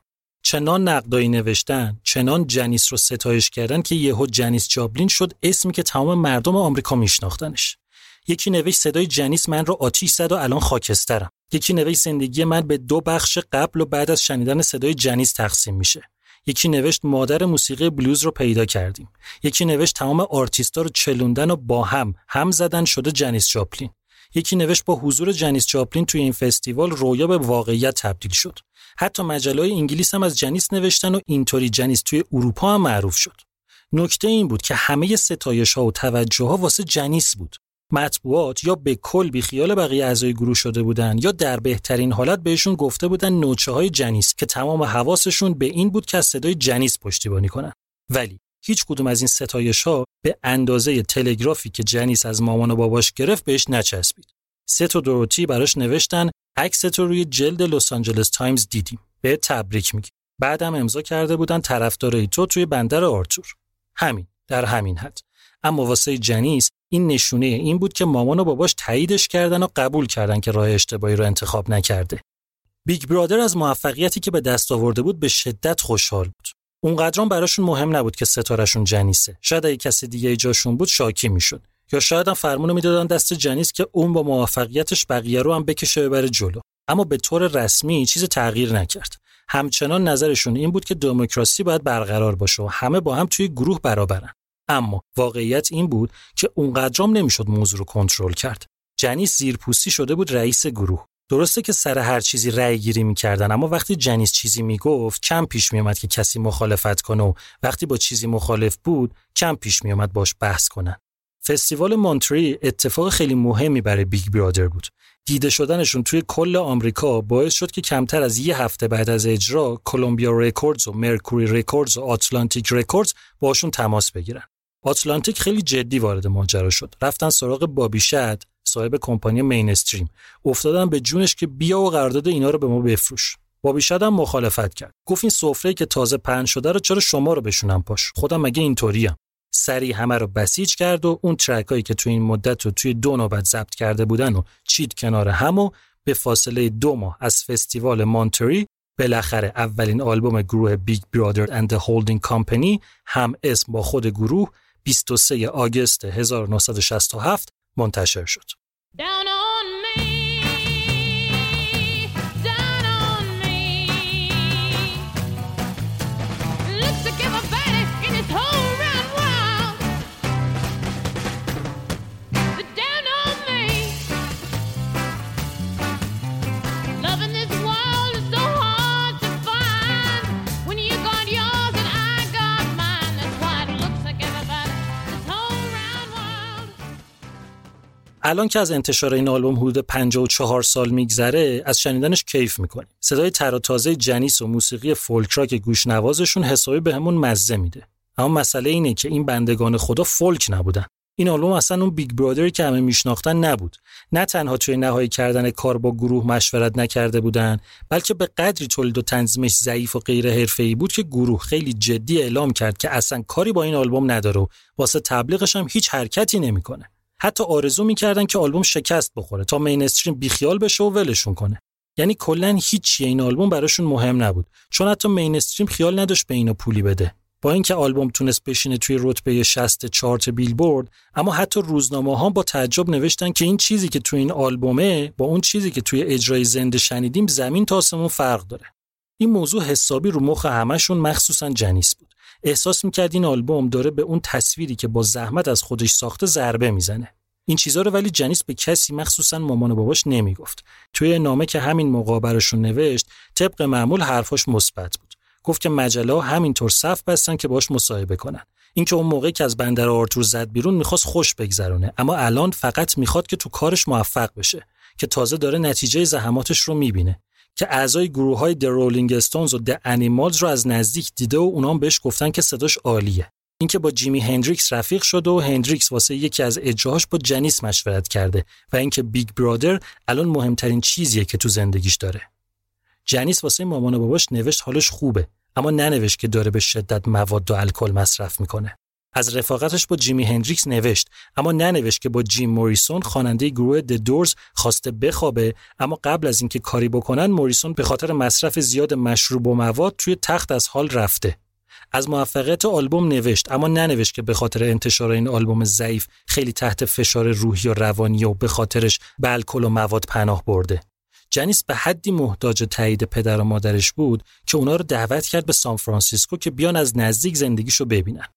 چنان نقدایی نوشتن چنان جنیس رو ستایش کردن که یهو جنیس جاپلین شد اسمی که تمام مردم آمریکا میشناختنش. یکی نوشت صدای جنیس من رو آتیش زد و الان خاکسترم. یکی نوشت زندگی من به دو بخش قبل و بعد از شنیدن صدای جنیس تقسیم میشه. یکی نوشت مادر موسیقی بلوز رو پیدا کردیم. یکی نوشت تمام آرتیستا رو چلوندن و با هم هم زدن شده جنیس جاپلین. یکی نوشت با حضور جنیس جاپلین توی این فستیوال رویا به واقعیت تبدیل شد. حتی مجله انگلیس هم از جنیس نوشتن و اینطوری جنیس توی اروپا هم معروف شد. نکته این بود که همه ستایش ها و توجه ها واسه جنیس بود. مطبوعات یا به کل بی خیال بقیه اعضای گروه شده بودن یا در بهترین حالت بهشون گفته بودن نوچه های جنیس که تمام حواسشون به این بود که از صدای جنیس پشتیبانی کنن. ولی هیچ کدوم از این ستایش ها به اندازه تلگرافی که جنیس از مامان و باباش گرفت بهش نچسبید. ست و دوروتی براش نوشتن عکس تو روی جلد لس آنجلس تایمز دیدیم. بهت تبریک میگیم. بعدم امضا کرده بودن طرفدارای تو توی بندر آرتور. همین در همین حد. اما واسه جنیس این نشونه این بود که مامان و باباش تاییدش کردن و قبول کردن که راه اشتباهی رو انتخاب نکرده. بیگ برادر از موفقیتی که به دست آورده بود به شدت خوشحال بود. اونقدرام براشون مهم نبود که ستارشون جنیسه. شاید اگه کسی دیگه جاشون بود شاکی می‌شد. یا شاید هم فرمون می‌دادن دست جنیس که اون با موفقیتش بقیه رو هم بکشه ببره جلو. اما به طور رسمی چیز تغییر نکرد. همچنان نظرشون این بود که دموکراسی باید برقرار باشه و همه با هم توی گروه برابرن. اما واقعیت این بود که اونقدرام نمی‌شد موضوع رو کنترل کرد. جنیس زیرپوستی شده بود رئیس گروه. درسته که سر هر چیزی رأی گیری می‌کردن اما وقتی جنیس چیزی می‌گفت کم پیش میومد که کسی مخالفت کنه و وقتی با چیزی مخالف بود کم پیش میومد باش بحث کنن. فستیوال مونتری اتفاق خیلی مهمی برای بیگ برادر بود. دیده شدنشون توی کل آمریکا باعث شد که کمتر از یه هفته بعد از اجرا کلمبیا رکوردز و مرکوری رکوردز و آتلانتیک رکوردز باشون تماس بگیرن. آتلانتیک خیلی جدی وارد ماجرا شد. رفتن سراغ باب شد، صاحب کمپانی مینستریم. افتادن به جونش که بیا و قرارداد اینا رو به ما بفروش. باب شد مخالفت کرد. گفت این سفره که تازه پهن شده رو چرا شما رو بشونم پاش؟ خودم مگه اینطوریم. سری همه رو بسیج کرد و اون ترک هایی که توی این مدت رو توی دو نوبت ضبط کرده بودن و چید کنار هم و به فاصله دو ماه از فستیوال مونتری بالاخره اولین آلبوم گروه بیگ برادر and the هولدینگ کامپنی هم اسم با خود گروه 23 آگوست 1967 منتشر شد. الان که از انتشار این آلبوم حدود 54 سال میگذره از شنیدنش کیف می‌کنیم. صدای تر و تازه جنیس و موسیقی فولک راک گوشنوازشون حسابی بهمون مزه میده. اما مسئله اینه که این بندگان خدا فولک نبودن. این آلبوم اصلا اون بیگ برادری که همه میشناختن نبود. نه تنها توی نهایی کردن کار با گروه مشورت نکرده بودن بلکه به قدری تولید و تنظیمش ضعیف و غیر حرفه‌ای بود که گروه خیلی جدی اعلام کرد که اصلا کاری با این آلبوم نداره واسه تبلیغش هم هیچ حرکتی نمی‌کنه. حتی آرزو می‌کردن که آلبوم شکست بخوره تا مینستریم بیخیال بشه و ولشون کنه. یعنی کلا هیچی این آلبوم براشون مهم نبود چون حتی مینستریم خیال نداشت به اینو پولی بده. با اینکه آلبوم تونست بشینه توی رتبه 60 چارت بیلبورد اما حتی روزنامه ها با تعجب نوشتن که این چیزی که توی این آلبومه با اون چیزی که توی اجرای زنده شنیدیم زمین تا فرق داره. این موضوع حسابی رو مخ همشون مخصوصا جنیس احساس می‌کرد این آلبوم داره به اون تصویری که با زحمت از خودش ساخته ضربه می‌زنه. این چیزها رو ولی جنیس به کسی مخصوصا مامان و باباش نمی‌گفت. توی نامه که همین موقع براشون نوشت طبق معمول حرفاش مثبت بود. گفت که مجله همینطور صف بستن که باش مصاحبه کنن. اینکه اون موقعی که از بندر آرتور زد بیرون می‌خواست خوش بگذرونه اما الان فقط می‌خواد که تو کارش موفق بشه که تازه داره نتیجه زحماتش رو می‌بینه. که اعضای گروه های د رولینگ استونز و د انیمالز رو از نزدیک دیده و اونام بهش گفتن که صداش عالیه. اینکه با جیمی هندریکس رفیق شده و هندریکس واسه یکی از اجراهاش با جنیس مشورت کرده و اینکه بیگ برادر الان مهمترین چیزیه که تو زندگیش داره. جنیس واسه مامان و باباش نوشت حالش خوبه اما ننوشت که داره به شدت مواد و الکل مصرف می‌کنه. از رفاقتش با جیمی هندریکس نوشت اما ننوشت که با جیم موریسون خواننده گروه د دورز خواسته بخوابه اما قبل از اینکه کاری بکنن موریسون به خاطر مصرف زیاد مشروب و مواد توی تخت از حال رفته از موفقیت آلبوم نوشت اما ننوشت که به خاطر انتشار این آلبوم ضعیف خیلی تحت فشار روحی و روانی و به خاطرش به الکل و مواد پناه برده جنیس به حدی محتاج تایید پدر و مادرش بود که اونا رو دعوت کرد به سان فرانسیسکو که بیان از نزدیک زندگیشو ببینن.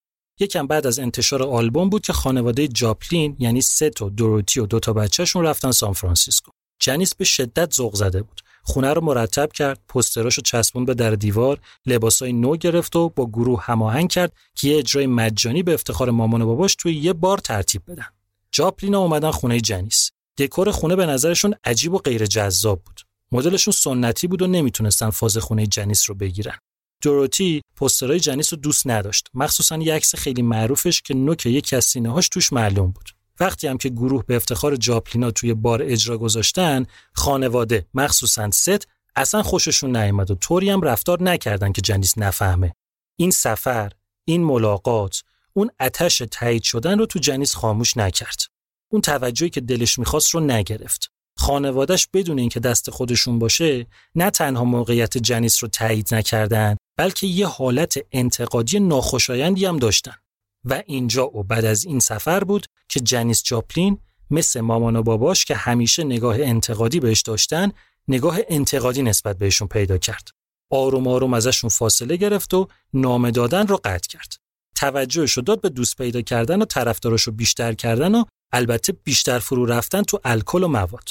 یکم بعد از انتشار آلبوم بود که خانواده جاپلین یعنی ست و دوروتی و دوتا بچه‌شون رفتن سان فرانسیسکو. جنیس به شدت ذوق زده بود. خونه رو مرتب کرد، پستراشو چسبون به در دیوار، لباسای نو گرفت و با گروه هماهنگ کرد که یه اجرای مجانی به افتخار مامان و باباش توی یه بار ترتیب بدن. جاپلینا اومدن خونه جنیس. دکور خونه به نظرشون عجیب و غیر جذاب بود. مدلشون سنتی بود و نمی‌تونستن فاز خونه جنیس رو بگیرن. دوروتی پسترهای جنیس رو دوست نداشت. مخصوصا یه عکس خیلی معروفش که نوک یکی از سینه هاش توش معلوم بود. وقتی هم که گروه به افتخار جاپلینا توی بار اجرا گذاشتن خانواده مخصوصا ست اصلا خوششون نیامد و طوری هم رفتار نکردن که جنیس نفهمه. این سفر این ملاقات اون اتش تایید شدن رو تو جنیس خاموش نکرد. اون توجهی که دلش می‌خواست رو نگرفت. خانوادش بدون اینکه دست خودشون باشه نه تنها موقعیت جنیس رو تایید نکردن بلکه یه حالت انتقادی ناخوشایندی هم داشتن. و اینجا و بعد از این سفر بود که جنیس جاپلین مثل مامان و باباش که همیشه نگاه انتقادی بهش داشتن نگاه انتقادی نسبت بهشون پیدا کرد. آروم آروم ازشون فاصله گرفت و نامه دادن رو قطع کرد. توجهش رو داد به دوست پیدا کردن و طرفدارش بیشتر کردن و البته بیشتر فرو رفتن تو الکل و مواد.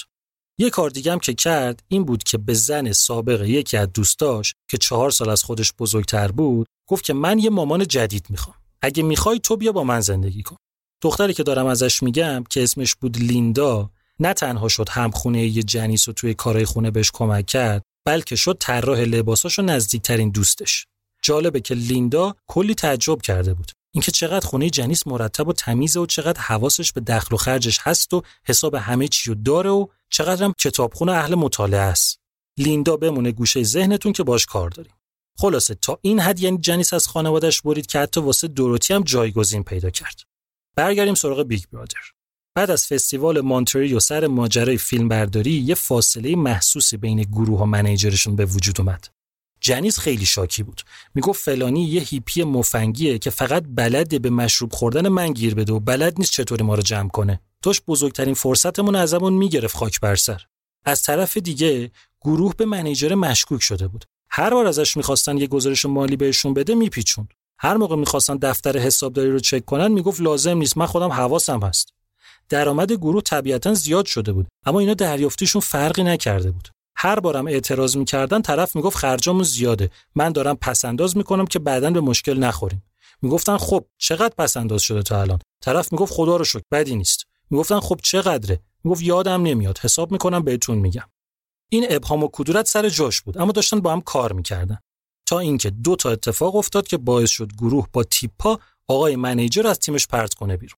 یه کار دیگه هم که کرد این بود که به زن سابق یکی از دوستاش که چهار سال از خودش بزرگتر بود گفت که من یه مامان جدید می‌خوام. اگه می‌خوای تو بیا با من زندگی کن. دختری که دارم ازش میگم که اسمش بود لیندا نه تنها شد همخونه یه جنیس و توی کارهای خونه بهش کمک کرد بلکه شد طراح لباساش و نزدیکترین دوستش. جالبه که لیندا کلی تعجب کرده بود. اینکه چقدر خونه جنیس مرتب و تمیزه و چقدر حواسش به دخل و خرجش هست و حساب همه چی رو داره و چقدرم کتابخونه اهل مطالعه است. لیندا بمونه گوشه ذهنتون که باش کار داریم. خلاصه تا این حد یعنی جنیس از خانوادش برید که حتی واسه دوروتی هم جایگزین پیدا کرد. برگردیم سراغ بیگ برادر. بعد از فستیوال مونتری و سر ماجرای فیلمبرداری یه فاصله محسوسی بین گروه و manager شون به وجود اومد. جنیس خیلی شاکی بود. می‌گفت فلانی یه هیپی مفنگیه که فقط بلده به مشروب خوردن من گیر بده و بلد نیست چطوری ما رو جمع کنه. داشت بزرگترین فرصتمون ازمون می‌گرفت خاک بر سر. از طرف دیگه گروه به منیجر مشکوک شده بود. هر بار ازش می‌خواستن یه گزارش مالی بهشون بده میپیچوند. هر موقع می‌خواستن دفتر حسابداری رو چک کنن می‌گفت لازم نیست من خودم حواسم هست. درآمد گروه طبیعتا زیاد شده بود اما اینا دریافتیشون فرقی نکرده بود. هر بارم اعتراض می‌کردن طرف می‌گفت خرجامون زیاده. من دارم پسنداز می‌کنم که بعدا به مشکل نخوریم. می‌گفتن خب چقدر پسنداز شده تا الان؟ طرف می‌گفت خدا رو شکر بدی نیست. می‌گفتن خب چقدره؟ می‌گفت یادم نمیاد. حساب می‌کنم بهتون میگم. این ابهام و کدورت سر جاش بود اما داشتن با هم کار می‌کردن. تا اینکه دو تا اتفاق افتاد که باعث شد گروه با تیپا آقای manager از تیمش پرت کنه بیرون.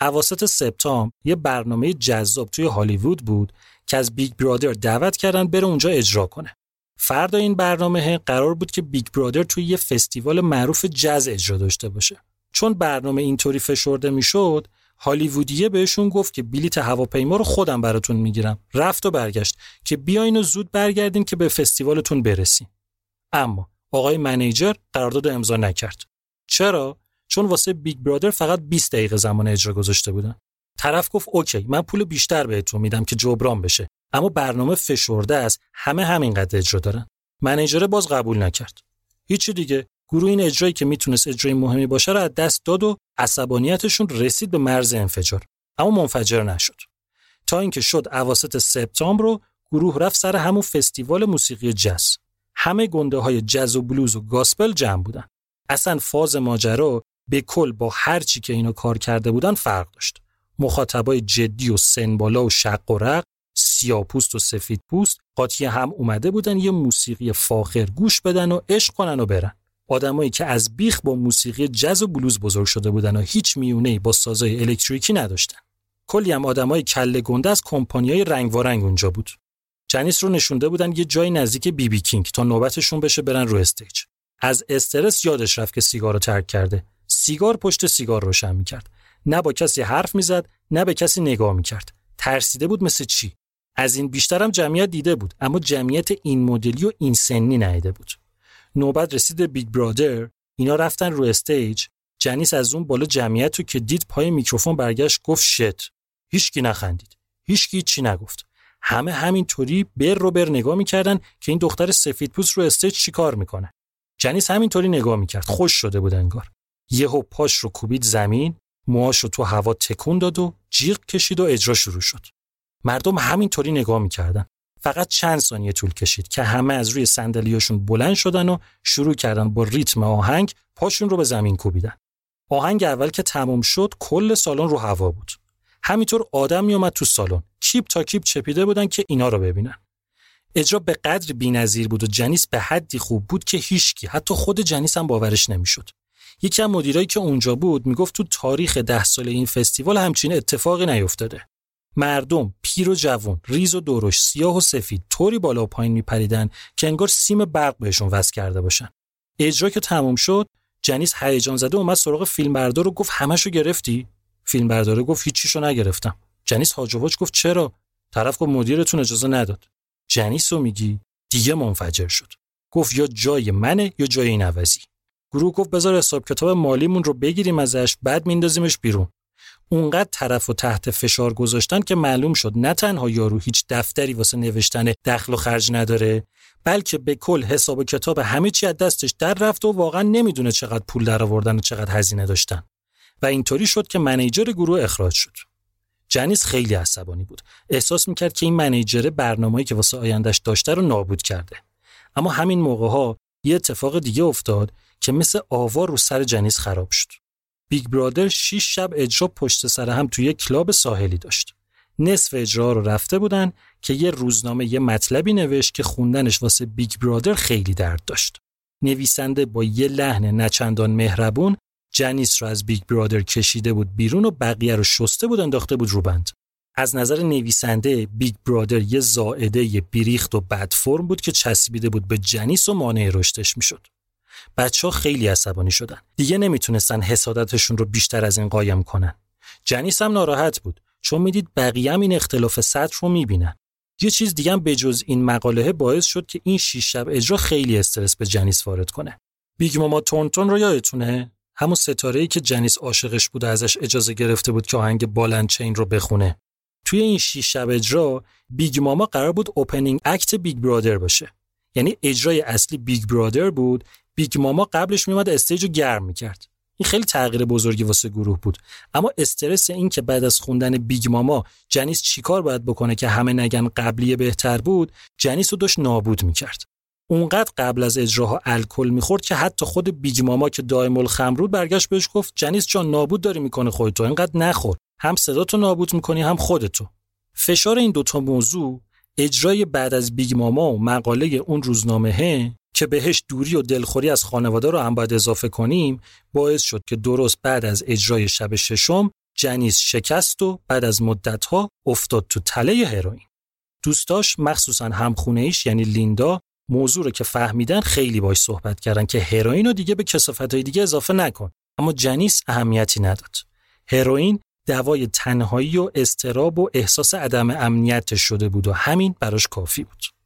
اواسط سپتامبر یه برنامه جذاب توی هالیوود بود که از بیگ برادر دعوت کردن بره اونجا اجرا کنه. فردا این برنامه قرار بود که بیگ برادر توی یه فستیوال معروف جز اجرا داشته باشه. چون برنامه اینطوری فشرده می‌شد هالیوودیه بهشون گفت که بلیت هواپیما رو خودم براتون می‌گیرم. رفت و برگشت. که بیاین و زود برگردین که به فستیوالتون برسین اما آقای manager قرارداد امضا نکرد. چرا؟ چون واسه بیگ برادر فقط 20 دقیقه زمان اجرا گذاشته بودن. طرف گفت okay من پول بیشتر بهتون میدم که جبران بشه. اما برنامه فشرده است. همه همینقدر اجرا دارن. manager باز قبول نکرد. هیچی دیگه. گروه این اجرایی که می‌تونست اجرای مهمی باشه رو از دست داد و عصبانیتشون رسید به مرز انفجار. اما منفجر نشد. تا اینکه شد اواسط سپتامبر رو گروه رفت سر همون فستیوال موسیقی جز همه گنده های جز و بلوز و گاسپل جمع بودن. اصلا فاز ماجرا به کل با هر چی که اینو کار کرده بودن فرق داشت. مخاطبای جدی و سن بالا و شق و رق سیاپوست و سفید پوست قاطی هم اومده بودن یه موسیقی فاخر گوش بدن و عشق کنن و برن. آدمایی که از بیخ با موسیقی جز و بلوز بزرگ شده بودن و هیچ میونه با سازای الکتریکی نداشتن. کلی هم آدمای کله گنده از کمپانیای رنگ و رنگ اونجا بود. جنیس رو نشونده بودن یه جای نزدیک بی بی کینگ تا نوبتشون بشه برن رو stage. از استرس یادش رفت که سیگار رو ترک کرده. سیگار پشت سیگار روشن می‌کرد. نه با کسی حرف می‌زد نه به کسی نگاه می‌کرد. ترسیده بود مثل چی؟ از این بیشترم جمعیت دیده بود اما جمعیت این مدلی و این سنی ندیده بود. نوبت رسید بیگ برادر اینا رفتن رو stage. جنیس از اون بالا جمعیت رو که دید پای میکروفون برگشت گفت شت. هیچکی نخندید. هیچکی چی نگفت. همه همینطوری بر رو بر نگاه می‌کردن که این دختر سفید پوست رو استیج چیکار می‌کنه. جنیس همینطوری نگاه می‌کرد. خوش شده بود انگار. یهو پاش رو کوبید زمین موهاش رو تو هوا تکون داد و جیغ کشید و اجرا شروع شد. مردم همینطوری نگاه می‌کردن. فقط چند ثانیه طول کشید که همه از روی صندلیاشون بلند شدن و شروع کردن با ریتم آهنگ پاشون رو به زمین کوبیدن. آهنگ اول که تموم شد کل سالن رو هوا بود. همینطور آدم میومد تو سالن. کیپ تا کیپ چپیده بودن که اینا رو ببینن. اجرا به قدری بی‌نظیر بود و جنیس به حدی خوب بود که هیچکی حتی خود جنیس هم باورش نمی‌شد. یکی از مدیرایی که اونجا بود می‌گفت تو تاریخ ده سال این فستیوال همچین اتفاقی نیفتاده. مردم پیر و جوون ریز و درشت سیاه و سفید طوری بالا و پایین میپریدن که انگار سیم برق بهشون وصل کرده باشن. اجرا که تموم شد جنیس هیجان زده اومد سراغ فیلمبردار و گفت همشو گرفتی؟ فیلمبردار گفت هیچیشو نگرفتم. جنیس هاجواج گفت چرا؟ طرف گفت مدیرتون اجازه نداد. جنیس رو میگی؟ دیگه منفجر شد. گفت یا جای منه یا جای این عوضی گروه گفت بذار حساب کتاب مالیمون رو بگیریم ازش بعد میندازیمش بیرون. اونقدر طرف و تحت فشار گذاشتن که معلوم شد نه تنها یارو هیچ دفتری واسه نوشتن دخل و خرج نداره بلکه به کل حساب و کتاب همه چی از دستش در رفت و واقعا نمی‌دونه چقدر پول در آوردن و چقدر هزینه داشتن. و اینطوری شد که manager گروه اخراج شد. جنیس خیلی عصبانی بود. احساس می‌کرد که این manager برنامه‌ای که واسه آیندهش داشته رو نابود کرده. اما همین موقع ها یه اتفاق دیگه افتاد که مثل آوار رو سر جنیس خراب شد. بیگ برادر 6 شب اجرا پشت سر هم توی کلاب ساحلی داشت. نصف اجرا رو رفته بودن که یه روزنامه یه مطلبی نوشت که خوندنش واسه بیگ برادر خیلی درد داشت. نویسنده با یه لحن نچندان مهربون جنیس رو از بیگ برادر کشیده بود بیرون و بقیه رو شسته بود انداخته بود رو بند. از نظر نویسنده بیگ برادر یه زائده یه بیریخت و بد فرم بود که چسبیده بود به جنیس و مانع رشدش می‌شد. بچه ها خیلی عصبانی شدن. دیگه نمی‌تونستن حسادتشون رو بیشتر از این قایم کنن. جنیس هم ناراحت بود. چون می‌دید بقیه این اختلاف سطح رو می‌بینن. یه چیز دیگه هم بجز این مقاله باعث شد که این شیش شب اجرا خیلی استرس به جنیس وارد کنه. بیگ ماما تورنتون رو یادتونه؟ همون ستاره ای که جنیس عاشقش بود ازش اجازه گرفته بود که آهنگ Ball and Chain رو بخونه. توی این شیش شب اجرا بیگ ماما قرار بود opening act بیگ برادر باشه. یعنی اجرای اصلی بیگ برادر بود بیگ ماما قبلش میومد stage رو گرم می‌کرد. این خیلی تغییر بزرگی واسه گروه بود. اما استرس این که بعد از خوندن بیگ ماما جنیس چیکار باید بکنه که همه نگن قبلی بهتر بود جنیس رو داشت نابود می‌کرد. اونقدر قبل از اجراها الکل می‌خورد که حتی خود بیگ ماما که دائم الخمر بود برگشت بهش گفت جنیس جان نابود داری می‌کنی خودتو اینقدر نخور. هم صداتو نابود می‌کنی هم خودتو. فشار این دوتا موضوع اجرای بعد از بیگ ماما و مقاله اون روزنامه که بهش دوری و دلخوری از خانواده رو هم باید اضافه کنیم باعث شد که درست بعد از اجرای شب ششم جنیس شکست و بعد از مدتها افتاد تو تله هروئین. دوستاش مخصوصا همخونه ایش یعنی لیندا موضوع رو که فهمیدن خیلی باش صحبت کردن که هروئین رو دیگه به کثافتهای دیگه اضافه نکن. اما جنیس اهمیتی نداد. هروئین دوای تنهایی و اضطراب و احساس عدم امنیت شده بود و همین براش کافی بود.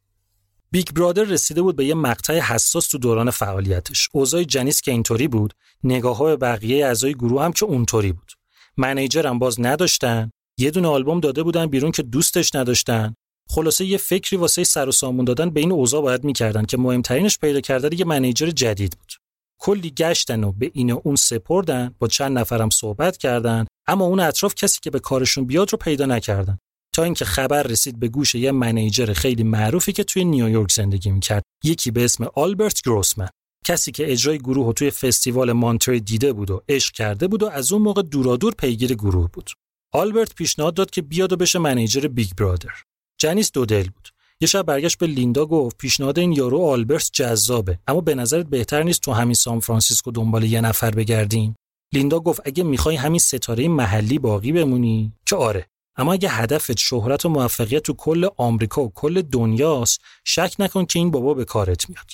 بیگ برادر رسیده بود به یه مقطع حساس تو دوران فعالیتش. اوضاع جنیس که اینطوری بود نگاه های بقیه اعضای گروه هم که اونطوری بود. منیجر هم باز نداشتن یه دونه آلبوم داده بودن بیرون که دوستش نداشتن. خلاصه یه فکری واسه سر و سامون دادن به این اوضاع باید می‌کردن که مهمترینش پیدا کردن یه منیجر جدید بود. کلی گشتن و به این و اون سپردن با چند نفرم صحبت کردن اما اون اطراف کسی که به کارشون بیاد رو پیدا نکردن. تا اینکه خبر رسید به گوش یه منیجر خیلی معروفی که توی نیویورک زندگی می‌کرد. یکی به اسم آلبرت گروسمن. کسی که اجرای گروه توی فستیوال مانتری دیده بود و عشق کرده بود و از اون موقع دورادور پیگیر گروه بود. آلبرت پیشنهاد داد که بیاد و بشه manager بیگ برادر. جنیس دو دل بود. یه شب برگشت به لیندا گفت پیشنهاد این یارو آلبرت جذابه اما به نظرت بهتر نیست تو همین سان فرانسیسکو دنبال یه نفر بگردیم؟ لیندا گفت اگه می‌خوای همین ستاره محلی باقی بمونی که آره. اما اگه هدفت شهرت و موفقیت تو کل آمریکا و کل دنیاست شک نکن که این بابا به کارت میاد.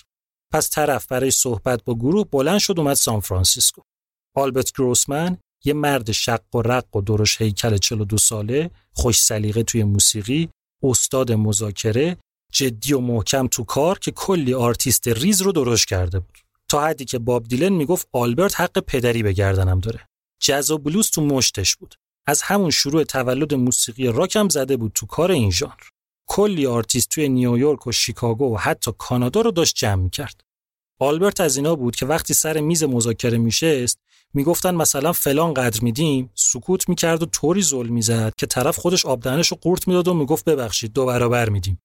پس طرف برای صحبت با گروه بلند شد اومد سان فرانسیسکو. آلبرت گروسمن یه مرد شق و رق و درشت هیکل 42 ساله خوش سلیقه توی موسیقی استاد مذاکره جدی و محکم تو کار که کلی آرتیست ریز رو درست کرده بود. تا حدی که باب دیلن می‌گفت آلبرت حق پدری به گردنم داره. جز و بلوز تو مشتش بود. از همون شروع تولد موسیقی راکم زده بود تو کار این ژانر. کلی آرتیست توی نیویورک و شیکاگو و حتی کانادا رو داشت جمع می‌کرد. آلبرت از اینا بود که وقتی سر میز مذاکره میشست می‌گفتن مثلا فلان قدر میدیم سکوت می‌کرد و طوری زل می‌زد که طرف خودش آبدهنش رو قورت می‌داد و می‌گفت ببخشید دو برابر میدیم.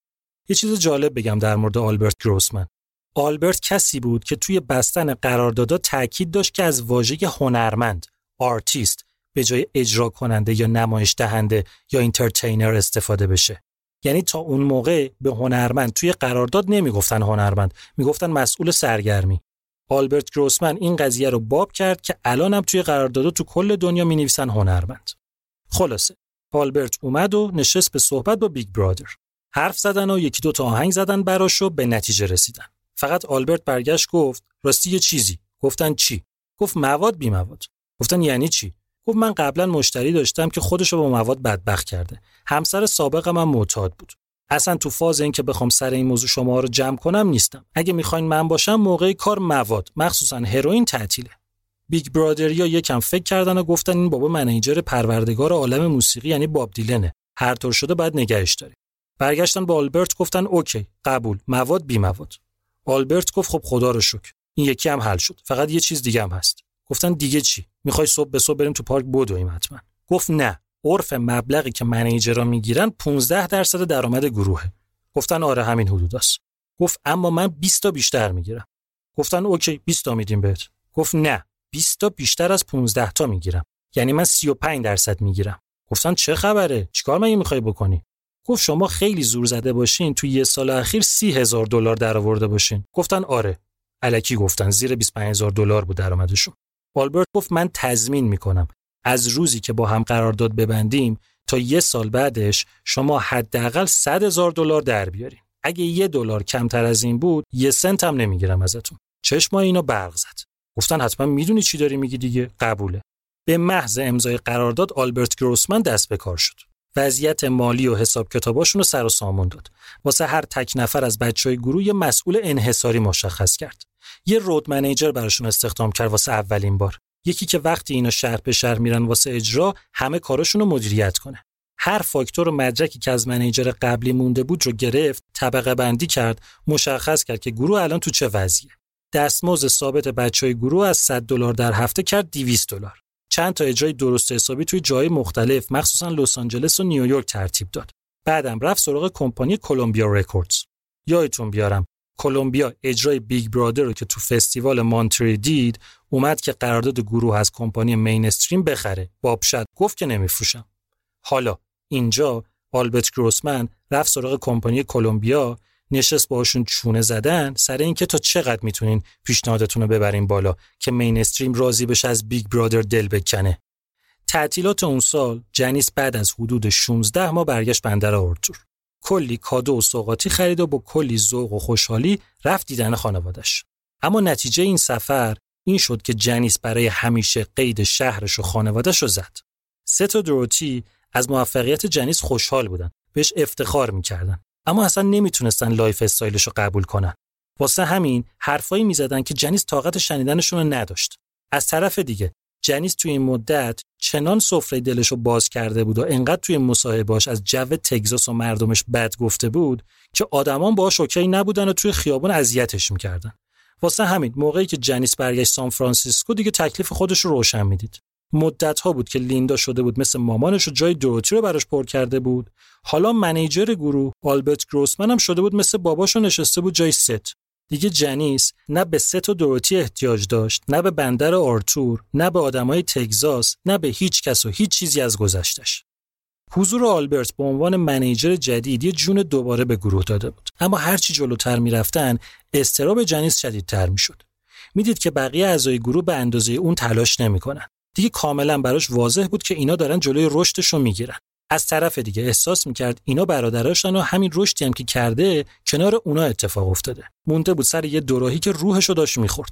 یه چیز جالب بگم در مورد آلبرت گروسمن. آلبرت کسی بود که توی بستن قراردادها تاکید داشت که از واژه هنرمند آرتیست به جای اجرا کننده یا نمایش دهنده یا entertainer استفاده بشه. یعنی تا اون موقع به هنرمند توی قرارداد نمی‌گفتن هنرمند می‌گفتن مسئول سرگرمی. آلبرت گروسمن این قضیه رو باب کرد که الانم توی قرارداد تو کل دنیا می نویسن هنرمند. خلاصه آلبرت اومد و نشست به صحبت با بیگ برادر. حرف زدن و یکی دو تا آهنگ زدن براش و به نتیجه رسیدن. فقط آلبرت برگشت گفت راستی یه چیزی. گفتن چی؟ گفت مواد بی مواد گفتن یعنی چی؟ گفت من قبلا مشتری داشتم که خودشو با مواد بدبخت کرده. همسر سابق من معتاد بود. اصلا تو فاز این که بخوام سر این موضوع شما رو جمع کنم نیستم. اگه می‌خواین من باشم موقع کار مواد مخصوصا هروئین تعطیله. بیگ برادریا یکم فکر کردن و گفتن این بابا manager پروردگار عالم موسیقی یعنی باب دیلنه. هر طور شده باید نگهش داریم برگشتن به آلبرت گفتن OK قبول. مواد بی مواد. آلبرت گفت خب خدا رو شکر. این یکی هم حل شد. فقط یه چیز دیگه هم هست. گفتن دیگه چی؟ می‌خوای صبح به صبح بریم تو پارک بدویم حتما. گفت نه. عرف مبلغی که منیجرها می‌گیرن 15 درصد درآمد گروهه. گفتن آره همین حدود است. گفت اما من 20 تا بیشتر می‌گیرم. گفتن اوکی 20 تا میدیم بهت. گفت نه 20 تا بیشتر از 15 تا می‌گیرم. یعنی من 35 درصد می‌گیرم. گفتن چه خبره؟ چیکار مگه می‌خوای بکنی؟ گفت شما خیلی زور زده باشین تو یه سال اخیر سی هزار دلار درآورده باشین. گفتن آره. الکی گفتن زیر 25 هزار دلار بود درآمدشون. آلبرت گفت من تضمین می‌کنم. از روزی که با هم قرارداد ببندیم تا یه سال بعدش شما حداقل 100 هزار دلار در بیارین. اگه یه دلار کمتر از این بود یه سنت هم نمی‌گیرم ازتون. چشم اینو برق زد. گفتن حتما می‌دونی چی داری میگی دیگه؟ قبوله. به محض امضای قرارداد آلبرت گروسمن دست به کار شد. وضعیت مالی و حساب کتاباشون رو سر و سامون داد. واسه هر تک نفر از بچه های گروه یه مسئول انحصاری مشخص کرد. یه رود منیجر براشون استخدام کرد واسه اولین بار. یکی که وقتی اینا شهر به شهر میرن واسه اجرا همه کاراشون رو مدیریت کنه. هر فاکتور و مدرکی که از منیجر قبلی مونده بود رو گرفت طبقه بندی کرد مشخص کرد که گروه الان تو چه وضعیه. دستمزد ثابت بچه های گروه از 100 دلار در هفته کرد 200 دلار. چند تا اجرای درست حسابی توی جای مختلف مخصوصا لس آنجلس و نیویورک ترتیب داد. بعدم رفت سراغ کمپانی کلمبیا رکوردز. یادتون بیارم کلمبیا اجرای بیگ برادر رو که تو فستیوال مانتری دید اومد که قرارداد گروه از کمپانی مینستریم بخره. باب شد گفت که نمیفروشم. حالا اینجا آلبرت گروسمن رفت سراغ کمپانی کلمبیا نشست باشون چونه زدن سر اینکه تا چقدر می‌تونین پیشنهادتون رو ببرین بالا که مینستریم راضی بشه از بیگ برادر دل بکنه. تعطیلات اون سال جنیس بعد از حدود 16 ماه برگشت بندر آرتور. کلی کادو و سوغاتی خرید و با کلی ذوق و خوشحالی رفت دیدن خانوادش اما نتیجه این سفر این شد که جنیس برای همیشه قید شهرش و خانوادش رو زد. ست و دوروتی از موفقیت جنیس خوشحال بودن بهش افتخار می‌کردن. اما اصلا نمی‌تونستن lifestyle ش رو قبول کنن. واسه همین حرفایی می‌زدن که جنیس طاقت شنیدنشون رو نداشت. از طرف دیگه جنیس توی این مدت چنان سفره دلش رو باز کرده بود و انقدر توی مصاحبهاش از جو تگزاس و مردمش بد گفته بود که آدما باهاش okay نبودن و توی خیابون اذیتش می‌کردن. واسه همین موقعی که جنیس برگشت سان فرانسیسکو دیگه تکلیف خودش رو روشن می‌دید. مدت ها بود که لیندا شده بود مثل مامانش و جای دوروتی رو براش پر کرده بود. حالا manager گروه آلبرت گروسمن هم شده بود مثل باباش و نشسته بود جای ست. دیگه جنیس نه به ست و دوروتی احتیاج داشت نه به بندر آرتور نه به آدمای تگزاس نه به هیچ کس و هیچ چیزی از گذشتش. حضور آلبرت به عنوان منیجر جدید یه جون دوباره به گروه داده بود. اما هرچی جلوتر می‌رفتن استراب جنیس شدیدتر می‌شد. می‌دید که بقیه اعضای گروه به اندازه اون تلاش نمی‌کنن. دیگه کاملا براش واضح بود که اینا دارن جلوی رشدش رو می‌گیرن. از طرف دیگه احساس می‌کرد اینا برادراشن و همین رشدی هم که کرده کنار اونا اتفاق افتاده. مونده بود سر یه دوراهی که روحش رو داشت می‌خورد.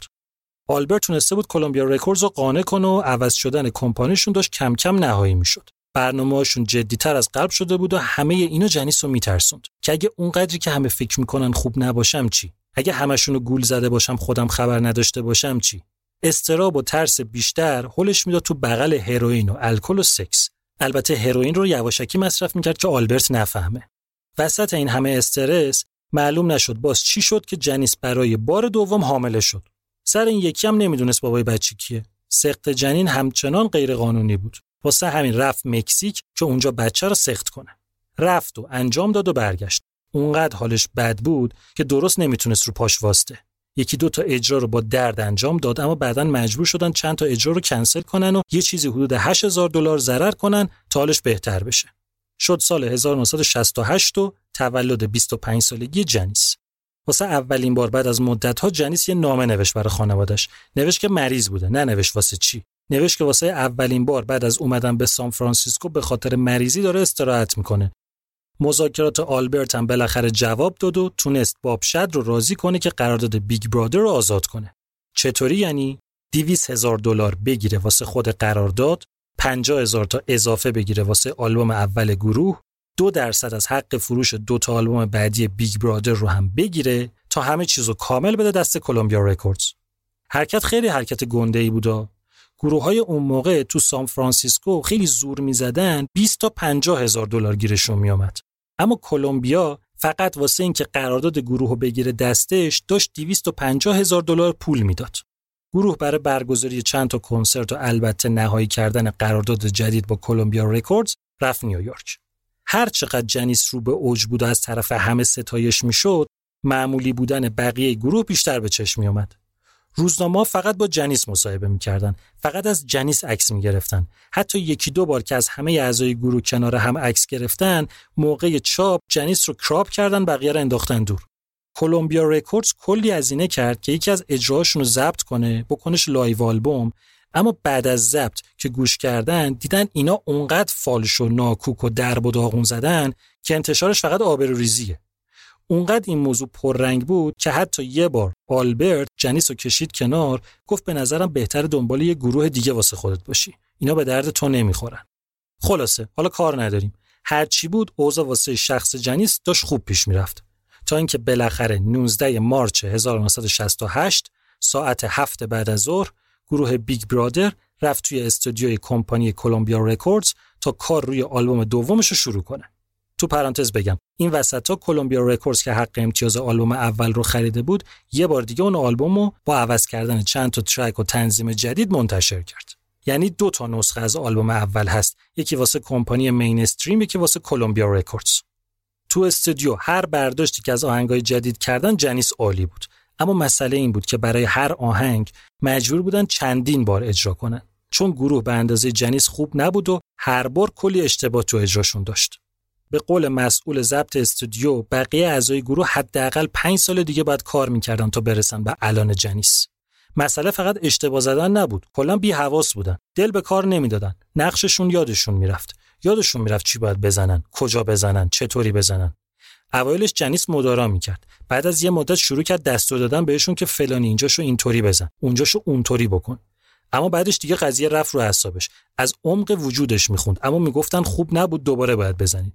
آلبرت تونسته بود کلمبیا رکوردز رو قانع کنه و عوض شدن کمپانیشون داشت کم کم نهایی می‌شد. برنامه‌هاشون جدیتر از قبل شده بود و همه اینا جنیس رو میترسوند. که اگه اونقدری که همه فکر می‌کنن خوب نباشم چی؟ اگه همشونو گول زده باشم خودم خبر نداشته باشم چی؟ اضطراب و ترس بیشتر هولش می‌داد تو بغل هروئین و الکل و سکس. البته هروئین رو یواشکی مصرف می‌کرد که آلبرت نفهمه. وسط این همه استرس معلوم نشد باز چی شد که جنیس برای بار دوم حامله شد. سر این یکی هم نمی‌دونست بابای بچه کیه. سخت جنین همچنان غیر قانونی بود. واسه همین رفت مکزیک که اونجا بچه رو سخت کنه. رفت و انجام داد و برگشت. اونقدر حالش بد بود که درست نمی‌تونست رو پاش واسته یکی دو تا اجرا رو با درد انجام داد اما بعدا مجبور شدن چند تا اجرا رو کنسل کنن و یه چیزی حدود 8000 دلار ضرر کنن تا حالش بهتر بشه. شد سال 1968 و تولد 25 سالگی جنیس. واسه اولین بار بعد از مدت ها جنیس یه نامه نوشت برای خانوادش. نوشت که مریض بوده، ننوشت واسه چی. نوشت که واسه اولین بار بعد از اومدن به سان فرانسیسکو به خاطر مریضی داره استراحت می‌کنه مذاکرات آلبرت هم بالاخره جواب داد و تونست باب شد رو راضی کنه که قرارداد بیگ برادر رو آزاد کنه. چطوری یعنی 200 هزار دلار بگیره واسه خود قرارداد، 50 هزار تا اضافه بگیره واسه آلبوم اول گروه، دو درصد از حق فروش دو تا آلبوم بعدی بیگ برادر رو هم بگیره تا همه چیز رو کامل بده دست کلمبیا رکوردز. حرکت خیلی حرکت گنده ای بود. گروه های اون موقع تو سان فرانسیسکو خیلی زور می‌زدن 20 تا 50 هزار دلار گیرشون میامد اما کلمبیا فقط واسه اینکه قرارداد گروه رو بگیره دستش داشت 250 هزار دلار پول می‌داد. گروه برای برگزاری چند تا کنسرت و البته نهایی کردن قرارداد جدید با کلمبیا رکوردز رفت نیویورک. هر چقدر جنیس رو به اوج بود از طرف همه ستایش می‌شد معمولی بودن بقیه گروه بیشتر به چشم می آمد. روزنامه فقط با جنیس مصاحبه می‌کردن. فقط از جنیس عکس می‌گرفتن. حتی یکی دو بار که از همه اعضای گروه کنار هم عکس گرفتن موقع چاپ جنیس رو crop کردن بقیه رو انداختن دور. کلمبیا رکوردز کلی هزینه کرد که یکی از اجراهاشون رو ضبط کنه بکنش live album. اما بعد از ضبط که گوش کردن دیدن اینا اونقدر فالش و ناکوک و درب و داغون زدن که انتشارش فقط آبروریزیه. اونقدر این موضوع پررنگ بود که حتی یه بار آلبرت جنیس رو کشید کنار گفت به نظرم بهتر دنبال یه گروه دیگه واسه خودت باشی. اینا به درد تو نمی‌خورن. خلاصه حالا کار نداریم. هر چی بود اوضاع واسه شخص جنیس داشت خوب پیش می‌رفت. تا اینکه بالاخره 19 March 1968 ساعت هفت بعد از ظهر گروه بیگ برادر رفت توی استودیوی کمپانی کلمبیا رکوردز تا کار روی آلبوم دومش رو شروع کنه. تو پرانتز بگم این وسط ها کلمبیا رکوردز که حق امتیاز آلبوم اول رو خریده بود یه بار دیگه اون آلبوم رو با عوض کردن چند تا track و تنظیم جدید منتشر کرد. یعنی دو تا نسخه از آلبوم اول هست یکی واسه کمپانی مینستریم یکی واسه کلمبیا رکوردز. تو استودیو هر برداشتی که از آهنگای جدید کردن جنیس عالی بود. اما مسئله این بود که برای هر آهنگ مجبور بودن چندین بار اجرا کنن. چون گروه به اندازه جنیس خوب نبود و هر بار کلی اشتباه تو اجراشون داشت. به قول مسئول ضبط استودیو بقیه اعضای گروه حداقل 5 سال دیگه باید کار می‌کردن تا برسن به الان جنیس. مسئله فقط اشتباه زدن نبود کلا بی حواس بودن. دل به کار نمی‌دادن. نقششون یادشون می‌رفت. یادشون می‌رفت چی باید بزنن کجا بزنن چطوری بزنن. اوایلش جنیس مدارا می‌کرد. بعد از یه مدت شروع کرد دستور دادن بهشون که فلانی اینجاشو اینطوری بزن اونجاشو اونطوری بکن. اما بعدش دیگه قضیه رفت رو اعصابش از عمق وجودش می‌خوند. اما می‌گفتن خوب نبود دوباره باید بزنید.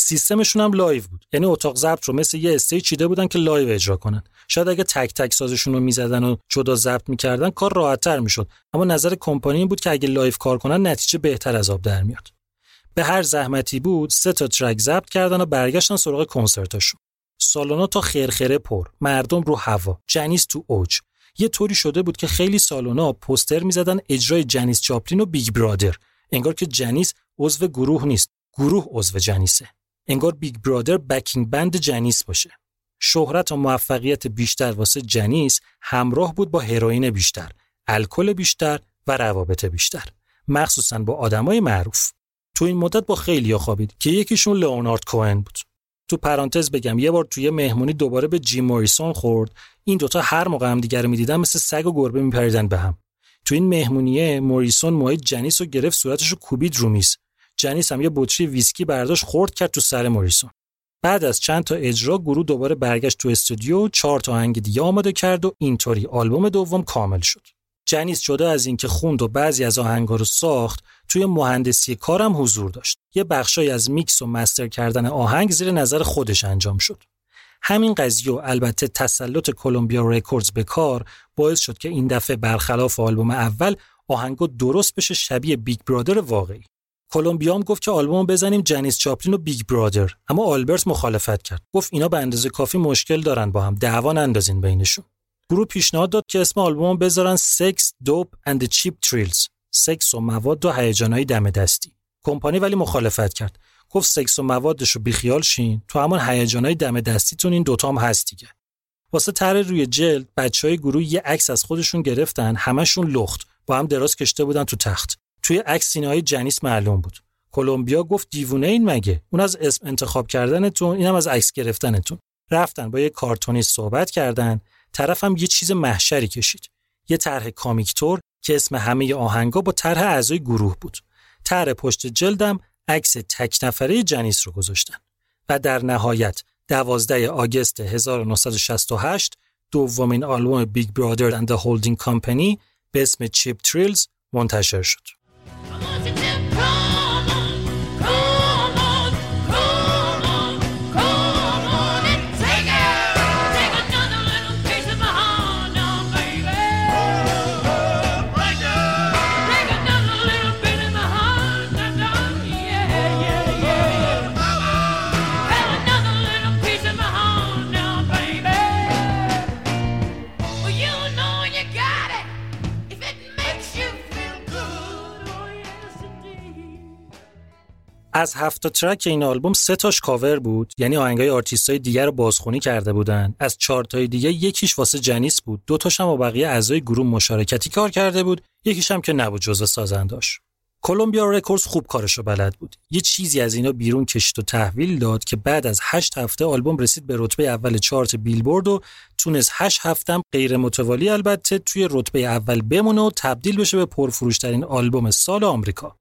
سیستمشون هم live بود. یعنی اتاق ضبط رو مثل یه stage چیده بودن که live اجرا کنن. شاید اگه تک تک سازشون رو می‌زدن و جدا ضبط می‌کردن کار راحتتر می‌شد. اما نظر کمپانی این بود که اگه live کار کنن نتیجه بهتر از آب در میاد. به هر زحمتی بود سه تا track ضبط کردن و برگشتن سراغ کنسرتاشون. سالونا تا خرخره پر مردم رو هوا جنیس تو اوج. یه طوری شده بود که خیلی سالونا پوستر می‌زدن اجرای جنیس جاپلین و بیگ برادر. انگار که جنیس عضو گروه نیست گروه عضو جنیسه. انگار بیگ برادر backing band جنیس باشه. شهرت و موفقیت بیشتر واسه جنیس همراه بود با هروئین بیشتر الکل بیشتر و روابط بیشتر. مخصوصا با آدمای معروف. تو این مدت با خیلیا خوابید که یکیشون لئونارد کوهن بود. تو پرانتز بگم یه بار توی مهمونی دوباره به جیم موریسون خورد. این دوتا هر موقع هم دیگر می‌دیدن مثل سگ و گربه میپریدن به هم. تو این مهمونیه موریسون موهای جنیس رو گرفت صورتش رو کوبید رو میز. جنیس هم یه بطری ویسکی برداشت خورد کرد تو سر موریسون. بعد از چند تا اجرا گروه دوباره برگشت تو استودیو چهار تا آهنگ دیگه آماده کرد و اینطوری آلبوم دوم کامل شد. جنیس جدا از اینکه خوند و بعضی از آهنگا رو ساخت توی مهندسی کارم حضور داشت. یه بخشای از میکس و مستر کردن آهنگ زیر نظر خودش انجام شد. همین قضیه و البته تسلط کلمبیا رکوردز به کار باعث شد که این دفعه برخلاف آلبوم اول آهنگا درست بشه شبیه بیگ برادر واقعی. کلمبیا هم گفت که آلبوم بزنیم جنیس جاپلین و بیگ برادر. اما آلبرت مخالفت کرد. گفت اینا به اندازه کافی مشکل دارن با هم. دعوا نندازین بینشون. گروه پیشنهاد داد که اسم آلبوم بذارن Sex, Dope and Cheap Thrills سکس و مواد و هیجانهای دم دستی. کمپانی ولی مخالفت کرد. گفت سکس و موادش رو بیخیال شین. تو همان هیجانهای دم دستیتون این دوتام هست دیگه. واسه تر روی جلد بچه های گروه یه عکس از خودشون گرفتن همشون لخت. با هم دراز کشته بودن تو تخت. توی عکس سینه‌های جنیس معلوم بود. کلمبیا گفت دیوونه این مگه؟ اون از اسم انتخاب کردنتون اینم از عکس گرفتنتون. رفتن با یه کارتونیست صحبت کردن. طرفم یه چیز محشری کشید. یه طرح کامیکتور که اسم همه آهنگا با طرح اعضای گروه بود. طرح پشت جلدم عکس تک نفره جنیس رو گذاشتن. و در نهایت 12 آگست 1968 دومین آلبوم Big Brother and the Holding Company به اسم Cheap Thrills منتشر شد. از هفت track این آلبوم سه تاش کاور بود. یعنی آهنگای آرتیستای دیگر رو بازخونی کرده بودن. از چهار تای دیگه یکیش واسه جنیس بود. دو تاش هم با بقیه اعضای گروه مشارکتی کار کرده بود. یکیش هم که نبود جزء سازنداش. کلمبیا رکوردز خوب کارشو بلد بود. یه چیزی از اینا بیرون کشید و تحویل داد که بعد از هشت هفته آلبوم رسید به رتبه اول چارت بیلبورد و تونست هشت هفته‌م غیر متوالی البته توی رتبه اول بمونه و تبدیل بشه به پرفروشترین آلبوم سال آمریکا.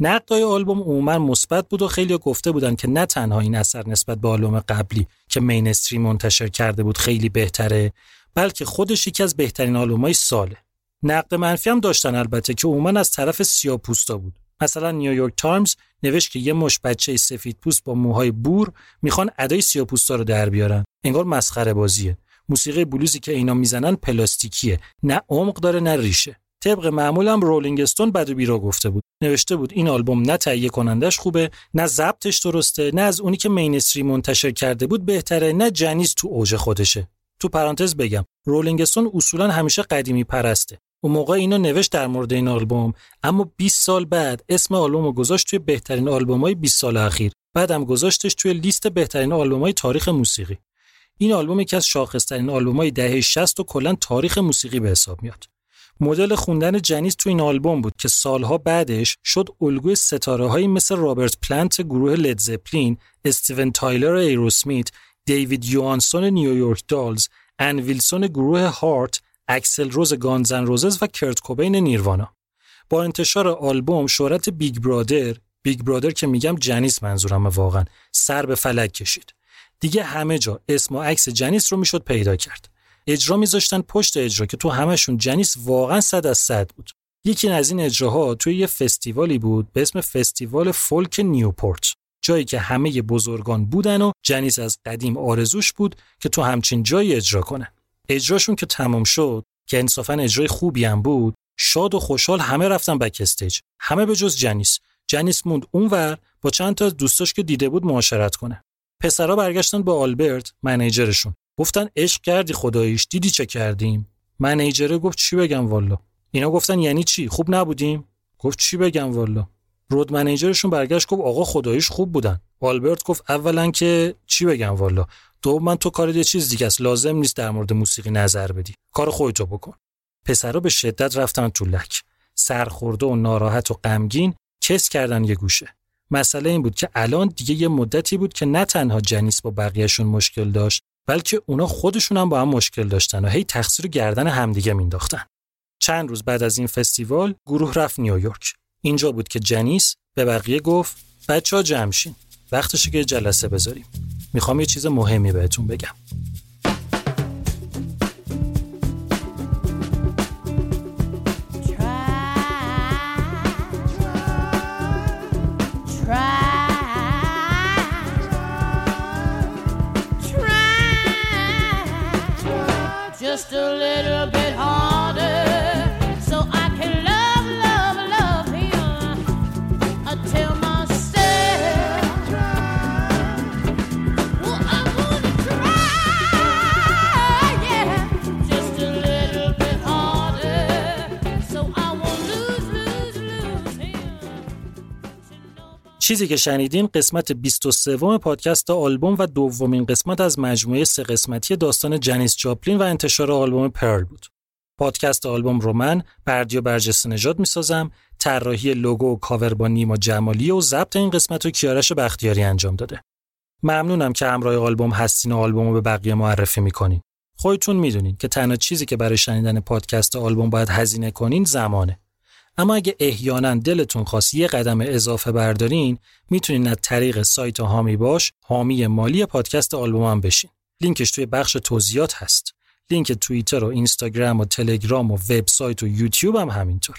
نقدای آلبوم عموما مثبت بود و خیلی گفته بودن که نه تنها این اثر نسبت به آلبوم قبلی که مینستریم منتشر کرده بود خیلی بهتره بلکه خودش یکی از بهترین آلبومای ساله. نقد منفی هم داشتن البته که عموما از طرف سیاپوستا بود. مثلا نیویورک تایمز نوشت که یه مشت بچه سفید پوست با موهای بور می‌خوان ادای سیاپوستا رو در بیارن. انگار مسخره بازیه. موسیقی بلوزی که اینا می‌زنن پلاستیکیه. نه عمق داره نه ریشه. طبق معمولم رولینگ استون بد و بیراه گفته بود. نوشته بود این آلبوم نه تهیه کنندش خوبه نه ضبطش درسته نه از اونی که مینستریم منتشر کرده بود بهتره نه جنیس تو اوج خودشه. تو پرانتز بگم رولینگ استون اصولا همیشه قدیمی پرسته. اون موقع اینو نوشت در مورد این آلبوم اما 20 سال بعد اسم آلبوم گذاشت توی بهترین آلبومای 20 سال اخیر. بعدم گذاشتش توی لیست بهترین آلبوم‌های تاریخ موسیقی. این آلبوم یکی از شاخصترین آلبوم‌های دهه 60 و کلا تاریخ موسیقی به حساب میاد. مدل خوندن جنیس تو این آلبوم بود که سالها بعدش شد الگوی ستاره هایی مثل رابرت پلنت گروه لید زپلین، استیون تایلر ایروسمیت، دیوید یوهانسن نیویورک دالز، ان ویلسون گروه هارت، اکسل روز گانزن روزز و کرت کوبین نیروانا. با انتشار آلبوم شهرت بیگ برادر، بیگ برادر که میگم جنیس منظورم واقعا سر به فلک کشید. دیگه همه جا اسم و عکس جنیس رو می‌شد پیدا کرد. اجرا میذاشتن پشت اجرا که تو همشون جنیس واقعا صد از صد بود. یکی از این اجراها توی یه فستیوالی بود به اسم فستیوال فولک نیوپورت جایی که همه بزرگان بودن و جنیس از قدیم آرزوش بود که تو همچین جایی اجرا کنه اجراشون که تمام شد که انصافا اجرای خوبی هم بود شاد و خوشحال همه رفتن بک استیج. همه به جز جنیس. جنیس موند اونور با چند تا از دوستاش که دیده بود معاشرت کنه. پسرا برگشتن به آلبرت منیجرشون. گفتن عشق کردی خداییش. دیدی چه کردیم؟ منیجره گفت چی بگم والا؟ اینا گفتن یعنی چی؟ خوب نبودیم؟ گفت چی بگم والا؟ رود منیجرشون برگشت گفت آقا خداییش خوب بودن. آلبرت گفت اولا که چی بگم والا؟ من تو کار یه چیز دیگه است. لازم نیست در مورد موسیقی نظر بدی. کار خودتو بکن. پسرا به شدت رفتن تو لک. سرخورده و ناراحت و غمگین کس کردن یه گوشه. مسئله این بود که الان دیگه یه مدتی بود که نه تنها جنیس با بقیهشون مشکل داشت بلکه اونا خودشون هم با هم مشکل داشتن و هی تقصیر گردن همدیگه مینداختن. چند روز بعد از این فستیوال گروه رفت نیویورک. اینجا بود که جنیس به بقیه گفت بچه ها جمشین وقتشه که جلسه بذاریم. می‌خوام یه چیز مهمی بهتون بگم. چیزی که شنیدین قسمت 23 پادکست آلبوم و دومین قسمت از مجموعه سه قسمتی داستان جنیس جاپلین و انتشار آلبوم پرل بود. پادکست آلبوم رو من بردیا برجسته نژاد می‌سازم. طراحی لوگو و کاور با نیما جمالی و ضبط این قسمت رو کیارش بختیاری انجام داده. ممنونم که همراه آلبوم هستین و آلبوم رو به بقیه معرفی می‌کنین. خودتون می‌دونین که تنها چیزی که برای شنیدن پادکست آلبوم باید هزینه کنین زمانه. اما اگه احیانا دلتون خواست یه قدم اضافه بردارین می‌تونین از طریق سایت هامی باش حامی مالی پادکست آلبوم هم بشین. لینکش توی بخش توضیحات هست. لینک توییتر و اینستاگرام و تلگرام و وبسایت و یوتیوب هم همینطور.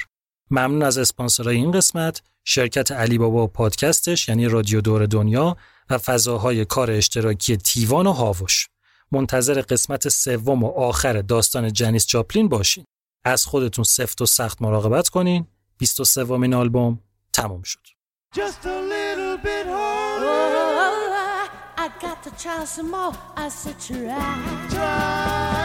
ممنون از اسپانسرای این قسمت شرکت علی بابا و پادکستش یعنی رادیو دور دنیا و فضاهای کار اشتراکی تیوان و هاوش. منتظر قسمت سوم و آخر داستان جنیس جاپلین باشین. از خودتون سفت و سخت مراقبت کنین 23 ومین آلبوم تموم شد Just a little bit harder. Oh, I got to try some more. I said try. Try.